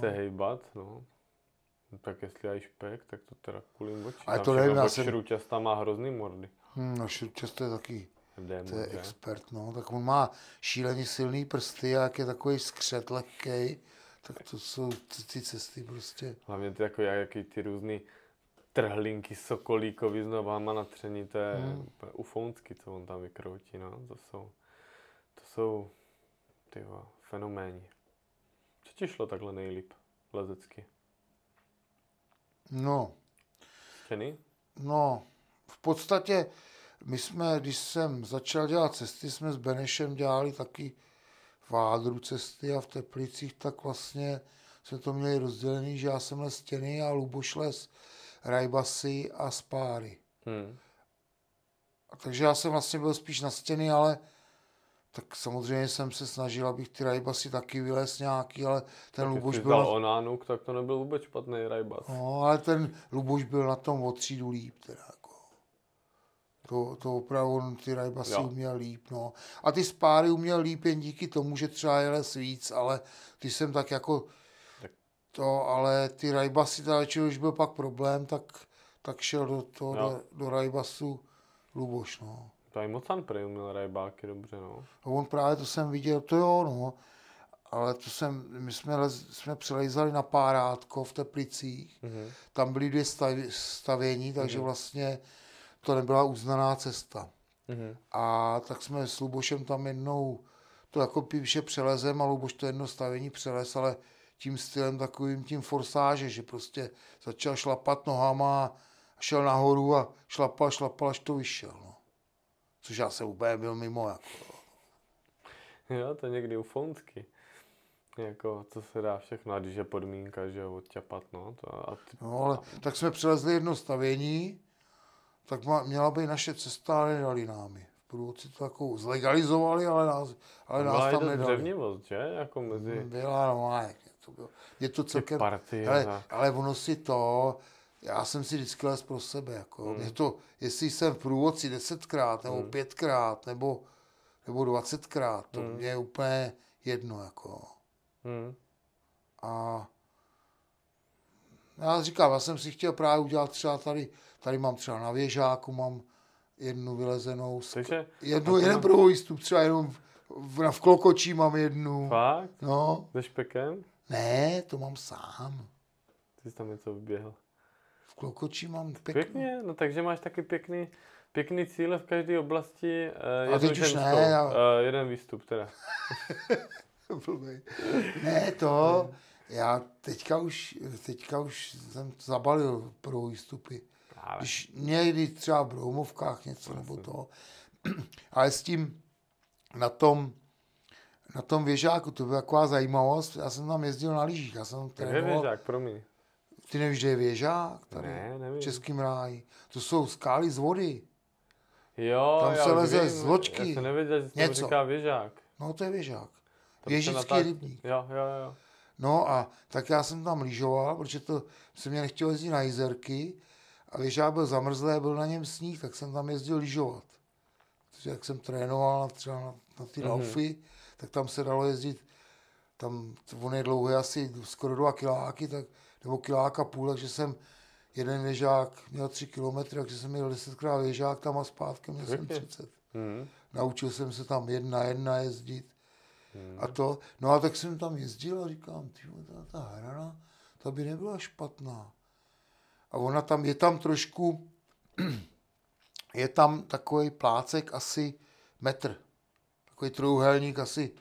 Speaker 1: se hejbat, no. No, Tak jestli aj špek, tak to teda kulím oči.
Speaker 2: Ale
Speaker 1: Tam
Speaker 2: to nevím, já jsem-
Speaker 1: šruťasta má hrozný mordy.
Speaker 2: Hm, no, často je taky,
Speaker 1: Démon,
Speaker 2: to je
Speaker 1: že?
Speaker 2: expert, no. Tak on má šíleně silný prsty a jak je takový skřet lehkej, tak to jsou ty, ty cesty prostě.
Speaker 1: Hlavně ty jako jaký ty různý trhlinky sokolíkový s nohama natření, to je
Speaker 2: Hmm.
Speaker 1: ufounský, co on tam vykroutí, no. To jsou, to jsou ty vole, fenoméni. Co ti šlo takhle nejlíp lezecky?
Speaker 2: No,
Speaker 1: Stěny?
Speaker 2: no, v podstatě my jsme, když jsem začal dělat cesty, jsme s Benešem dělali taky v Ádru cesty a v Teplicích, tak vlastně jsme to měli rozdělený, že já jsem les stěny a Luboš les rajbasy a spáry.
Speaker 1: Hmm.
Speaker 2: Takže já jsem vlastně byl spíš na stěny, ale tak samozřejmě jsem se snažil, abych ty rajbasy taky vylez nějaký, ale ten
Speaker 1: Když
Speaker 2: Luboš byl...
Speaker 1: dal onánuk, tak to nebyl vůbec špatný rajbas.
Speaker 2: no, ale ten Luboš byl na tom o třídu líp, teda jako. To, to opravdu on ty rajbasy
Speaker 1: Jo.
Speaker 2: uměl líp, no. A ty spáry uměl líp jen díky tomu, že třeba je les víc, ale ty jsem tak jako
Speaker 1: Tak.
Speaker 2: To, ale ty rajbasy, teda, už byl pak problém, tak, tak šel do, to,
Speaker 1: Jo.
Speaker 2: do, do rajbasu Luboš, no.
Speaker 1: Tady Mocan prej uměl rajbáky dobře, no.
Speaker 2: A on právě to jsem viděl, to jo, no. Ale to jsem, my jsme, lez, jsme přelejzali na Párátko v Teplicích.
Speaker 1: Mhm.
Speaker 2: Tam byly dvě stav- stavění, takže vlastně to nebyla uznaná cesta.
Speaker 1: Mhm.
Speaker 2: A tak jsme s Lubošem tam jednou, to jako píše přelezem a Luboš to jedno stavění přelez, ale tím stylem takovým tím forsáže, že prostě začal šlapat nohama a šel nahoru a šlapal, šlapal, až to vyšel. No. Což já jsem úplně byl mimo. Jako.
Speaker 1: Jo, to někdy ufounsky. Jako, co se dá všechno, a když je podmínka, že jo, odťapat, no. To, a ty,
Speaker 2: No, ale tak jsme přelezli jedno stavění, tak ma, měla být naše cesta, ale nedali nám ji. V průvodci to jako zlegalizovali, ale nás, ale
Speaker 1: byla
Speaker 2: nás tam nedali.
Speaker 1: dřevnivost, že? Jako mezi
Speaker 2: Byla, no, a jak to bylo. Je to celkem,
Speaker 1: party
Speaker 2: ale,
Speaker 1: tak.
Speaker 2: ale ono si to, já jsem si vždycky les pro sebe, jako.
Speaker 1: Hmm.
Speaker 2: Mě to, jestli jsem v průvodci desetkrát, nebo pětkrát, nebo, nebo dvacetkrát, to
Speaker 1: Hmm.
Speaker 2: mě je úplně jedno, jako.
Speaker 1: Hm.
Speaker 2: A já říkám, já jsem si chtěl právě udělat třeba tady, tady mám třeba na věžáku, mám jednu vylezenou,
Speaker 1: Takže,
Speaker 2: jednu, jeden prvojistup, třeba jenom v, v, v Klokočí mám jednu.
Speaker 1: fakt?
Speaker 2: No,
Speaker 1: Se špekem?
Speaker 2: Ne, to mám sám.
Speaker 1: Ty jsi tam něco vyběhl.
Speaker 2: V Klokočí mám pěkný.
Speaker 1: Pěkně, no takže máš taky pěkný, pěkný cíle v každé oblasti. Uh,
Speaker 2: A teď už ne, já-
Speaker 1: Uh, jeden výstup teda.
Speaker 2: Ne, to, já teďka už, teďka už jsem zabalil pro výstupy.
Speaker 1: Ale
Speaker 2: Když někdy třeba v Broumovkách něco nebo to. Ale s tím na tom, na tom věžáku, to byla taková zajímavost, já jsem tam jezdil na lyžích, já jsem trénoval.
Speaker 1: věžák, promiň.
Speaker 2: Ty nevíš, že je věžák tady
Speaker 1: Ne, nevím.
Speaker 2: v Českém ráji? To jsou skály z vody.
Speaker 1: Jo,
Speaker 2: Tam se se
Speaker 1: vím,
Speaker 2: z loďky.
Speaker 1: Já jsem nevěděl, že
Speaker 2: Něco.
Speaker 1: říká věžák.
Speaker 2: No to je věžák.
Speaker 1: Tam se
Speaker 2: Věžický
Speaker 1: natáč-
Speaker 2: rybník.
Speaker 1: Jo, jo, jo.
Speaker 2: No a tak já jsem tam lyžoval, protože to se mě nechtělo jezdit na jezerky a věžák byl zamrzlý, byl na něm sníh, tak jsem tam jezdil lyžovat. Takže jak jsem trénoval třeba na, na ty
Speaker 1: Mhm.
Speaker 2: laufy, tak tam se dalo jezdit, tam on je dlouhý asi skoro dva kiláky, tak, nebo kiláka půl, takže jsem jeden věžák měl tři kilometry, takže jsem měl desetkrát věžák tam a zpátky měl jsem
Speaker 1: Pěkně.
Speaker 2: 30. Hmm. Naučil jsem se tam jedna jedna jezdit.
Speaker 1: Hmm.
Speaker 2: A to, no a tak jsem tam jezdil a říkám, ty ta, ta hrana, ta by nebyla špatná. A ona tam, je tam trošku, je tam takový plácek asi metr. Takový trojuhelník asi.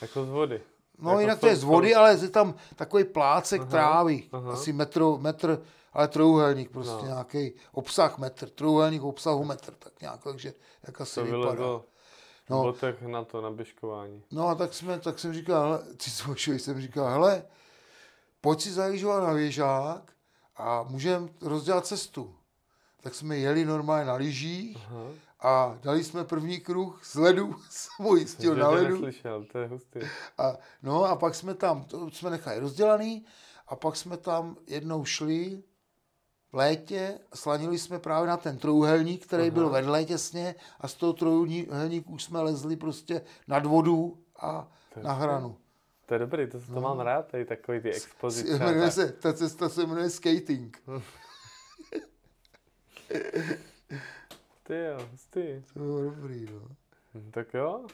Speaker 1: Jako z vody.
Speaker 2: No
Speaker 1: jako
Speaker 2: jinak to je z vody, ale je tam takový plácek aha, trávy. Aha. Asi metr, metr, ale trojuhelník prostě no. nějaký obsah metr. Trojuhelník obsahu metr, tak nějak, takže jak asi
Speaker 1: to
Speaker 2: vypadá.
Speaker 1: No, botech na to, na běžkování.
Speaker 2: No a tak, jsme, tak jsem říkal, hele, ty jsem říkal, hele, pojď si zajížovat na věžák a můžeme rozdělat cestu. Tak jsme jeli normálně na lyžích Aha. A dali jsme první kruh z ledu, jsem jistil na ledu.
Speaker 1: Neslyšel, to je hustý.
Speaker 2: A, no a pak jsme tam, to jsme nechali rozdělaný a pak jsme tam jednou šli v létě, slanili jsme právě na ten trojuhelník, který Aha. byl vedle těsně a z toho trojuhelníku už jsme lezli prostě nad vodu a na hranu.
Speaker 1: To je dobrý, to, to no. mám rád, tady takový ty expozice.
Speaker 2: Jmenuje se, ta cesta se jmenuje skating.
Speaker 1: ty jo, ty.
Speaker 2: To bylo dobrý, no.
Speaker 1: Hm, tak jo,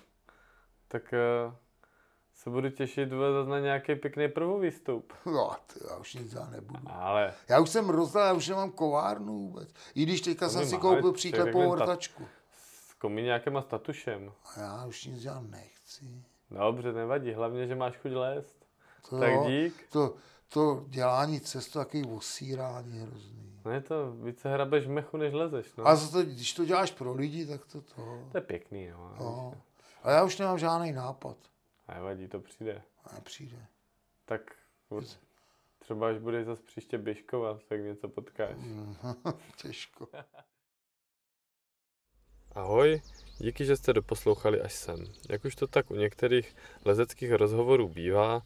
Speaker 1: tak uh, se budu těšit zase na nějaký pěkný prvovýstup.
Speaker 2: No, ty, já už nic já nebudu.
Speaker 1: Ale...
Speaker 2: Já už jsem rozdal, já už nemám kovárnu vůbec. I když teďka jsem si koupil příklepovou vrtačku.
Speaker 1: S komí nějakýma statušem.
Speaker 2: A já už nic já nechci.
Speaker 1: Dobře, nevadí, hlavně, že máš chuť lézt. To, tak dík.
Speaker 2: To, to dělání cestu, takový osírání hrozný.
Speaker 1: No je to, více hrabeš v mechu, než lezeš. No.
Speaker 2: A to, když to děláš pro lidi, tak to to.
Speaker 1: To je pěkný, jo.
Speaker 2: No. A já už nemám žádný nápad.
Speaker 1: A nevadí, to přijde.
Speaker 2: A přijde.
Speaker 1: Tak třeba až budeš zase příště běžkovat, tak něco potkáš.
Speaker 2: Těžko.
Speaker 1: Ahoj, díky, že jste doposlouchali až sem. Jak už to tak u některých lezeckých rozhovorů bývá,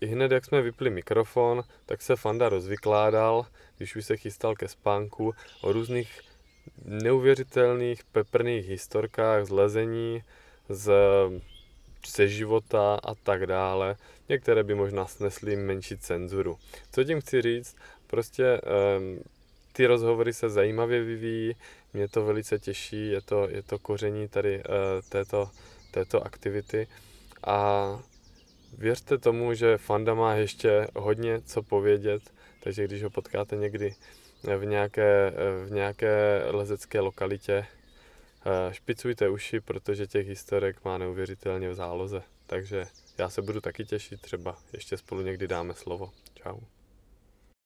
Speaker 1: i hned jak jsme vypli mikrofon, tak se Fanda rozvykládal, když už se chystal ke spánku, o různých neuvěřitelných peprných historkách z lezení, z ze života a tak dále. Některé by možná snesly menší cenzuru. Co tím chci říct? Prostě um, ty rozhovory se zajímavě vyvíjí, mě to velice těší, je to, je to koření tady uh, této, této aktivity a věřte tomu, že Fanda má ještě hodně co povědět, takže když ho potkáte někdy v nějaké, v nějaké lezecké lokalitě, Eh, špicujte uši, protože těch historek má neuvěřitelně v záloze. Takže já se budu taky těšit, třeba ještě spolu někdy dáme slovo. Čau.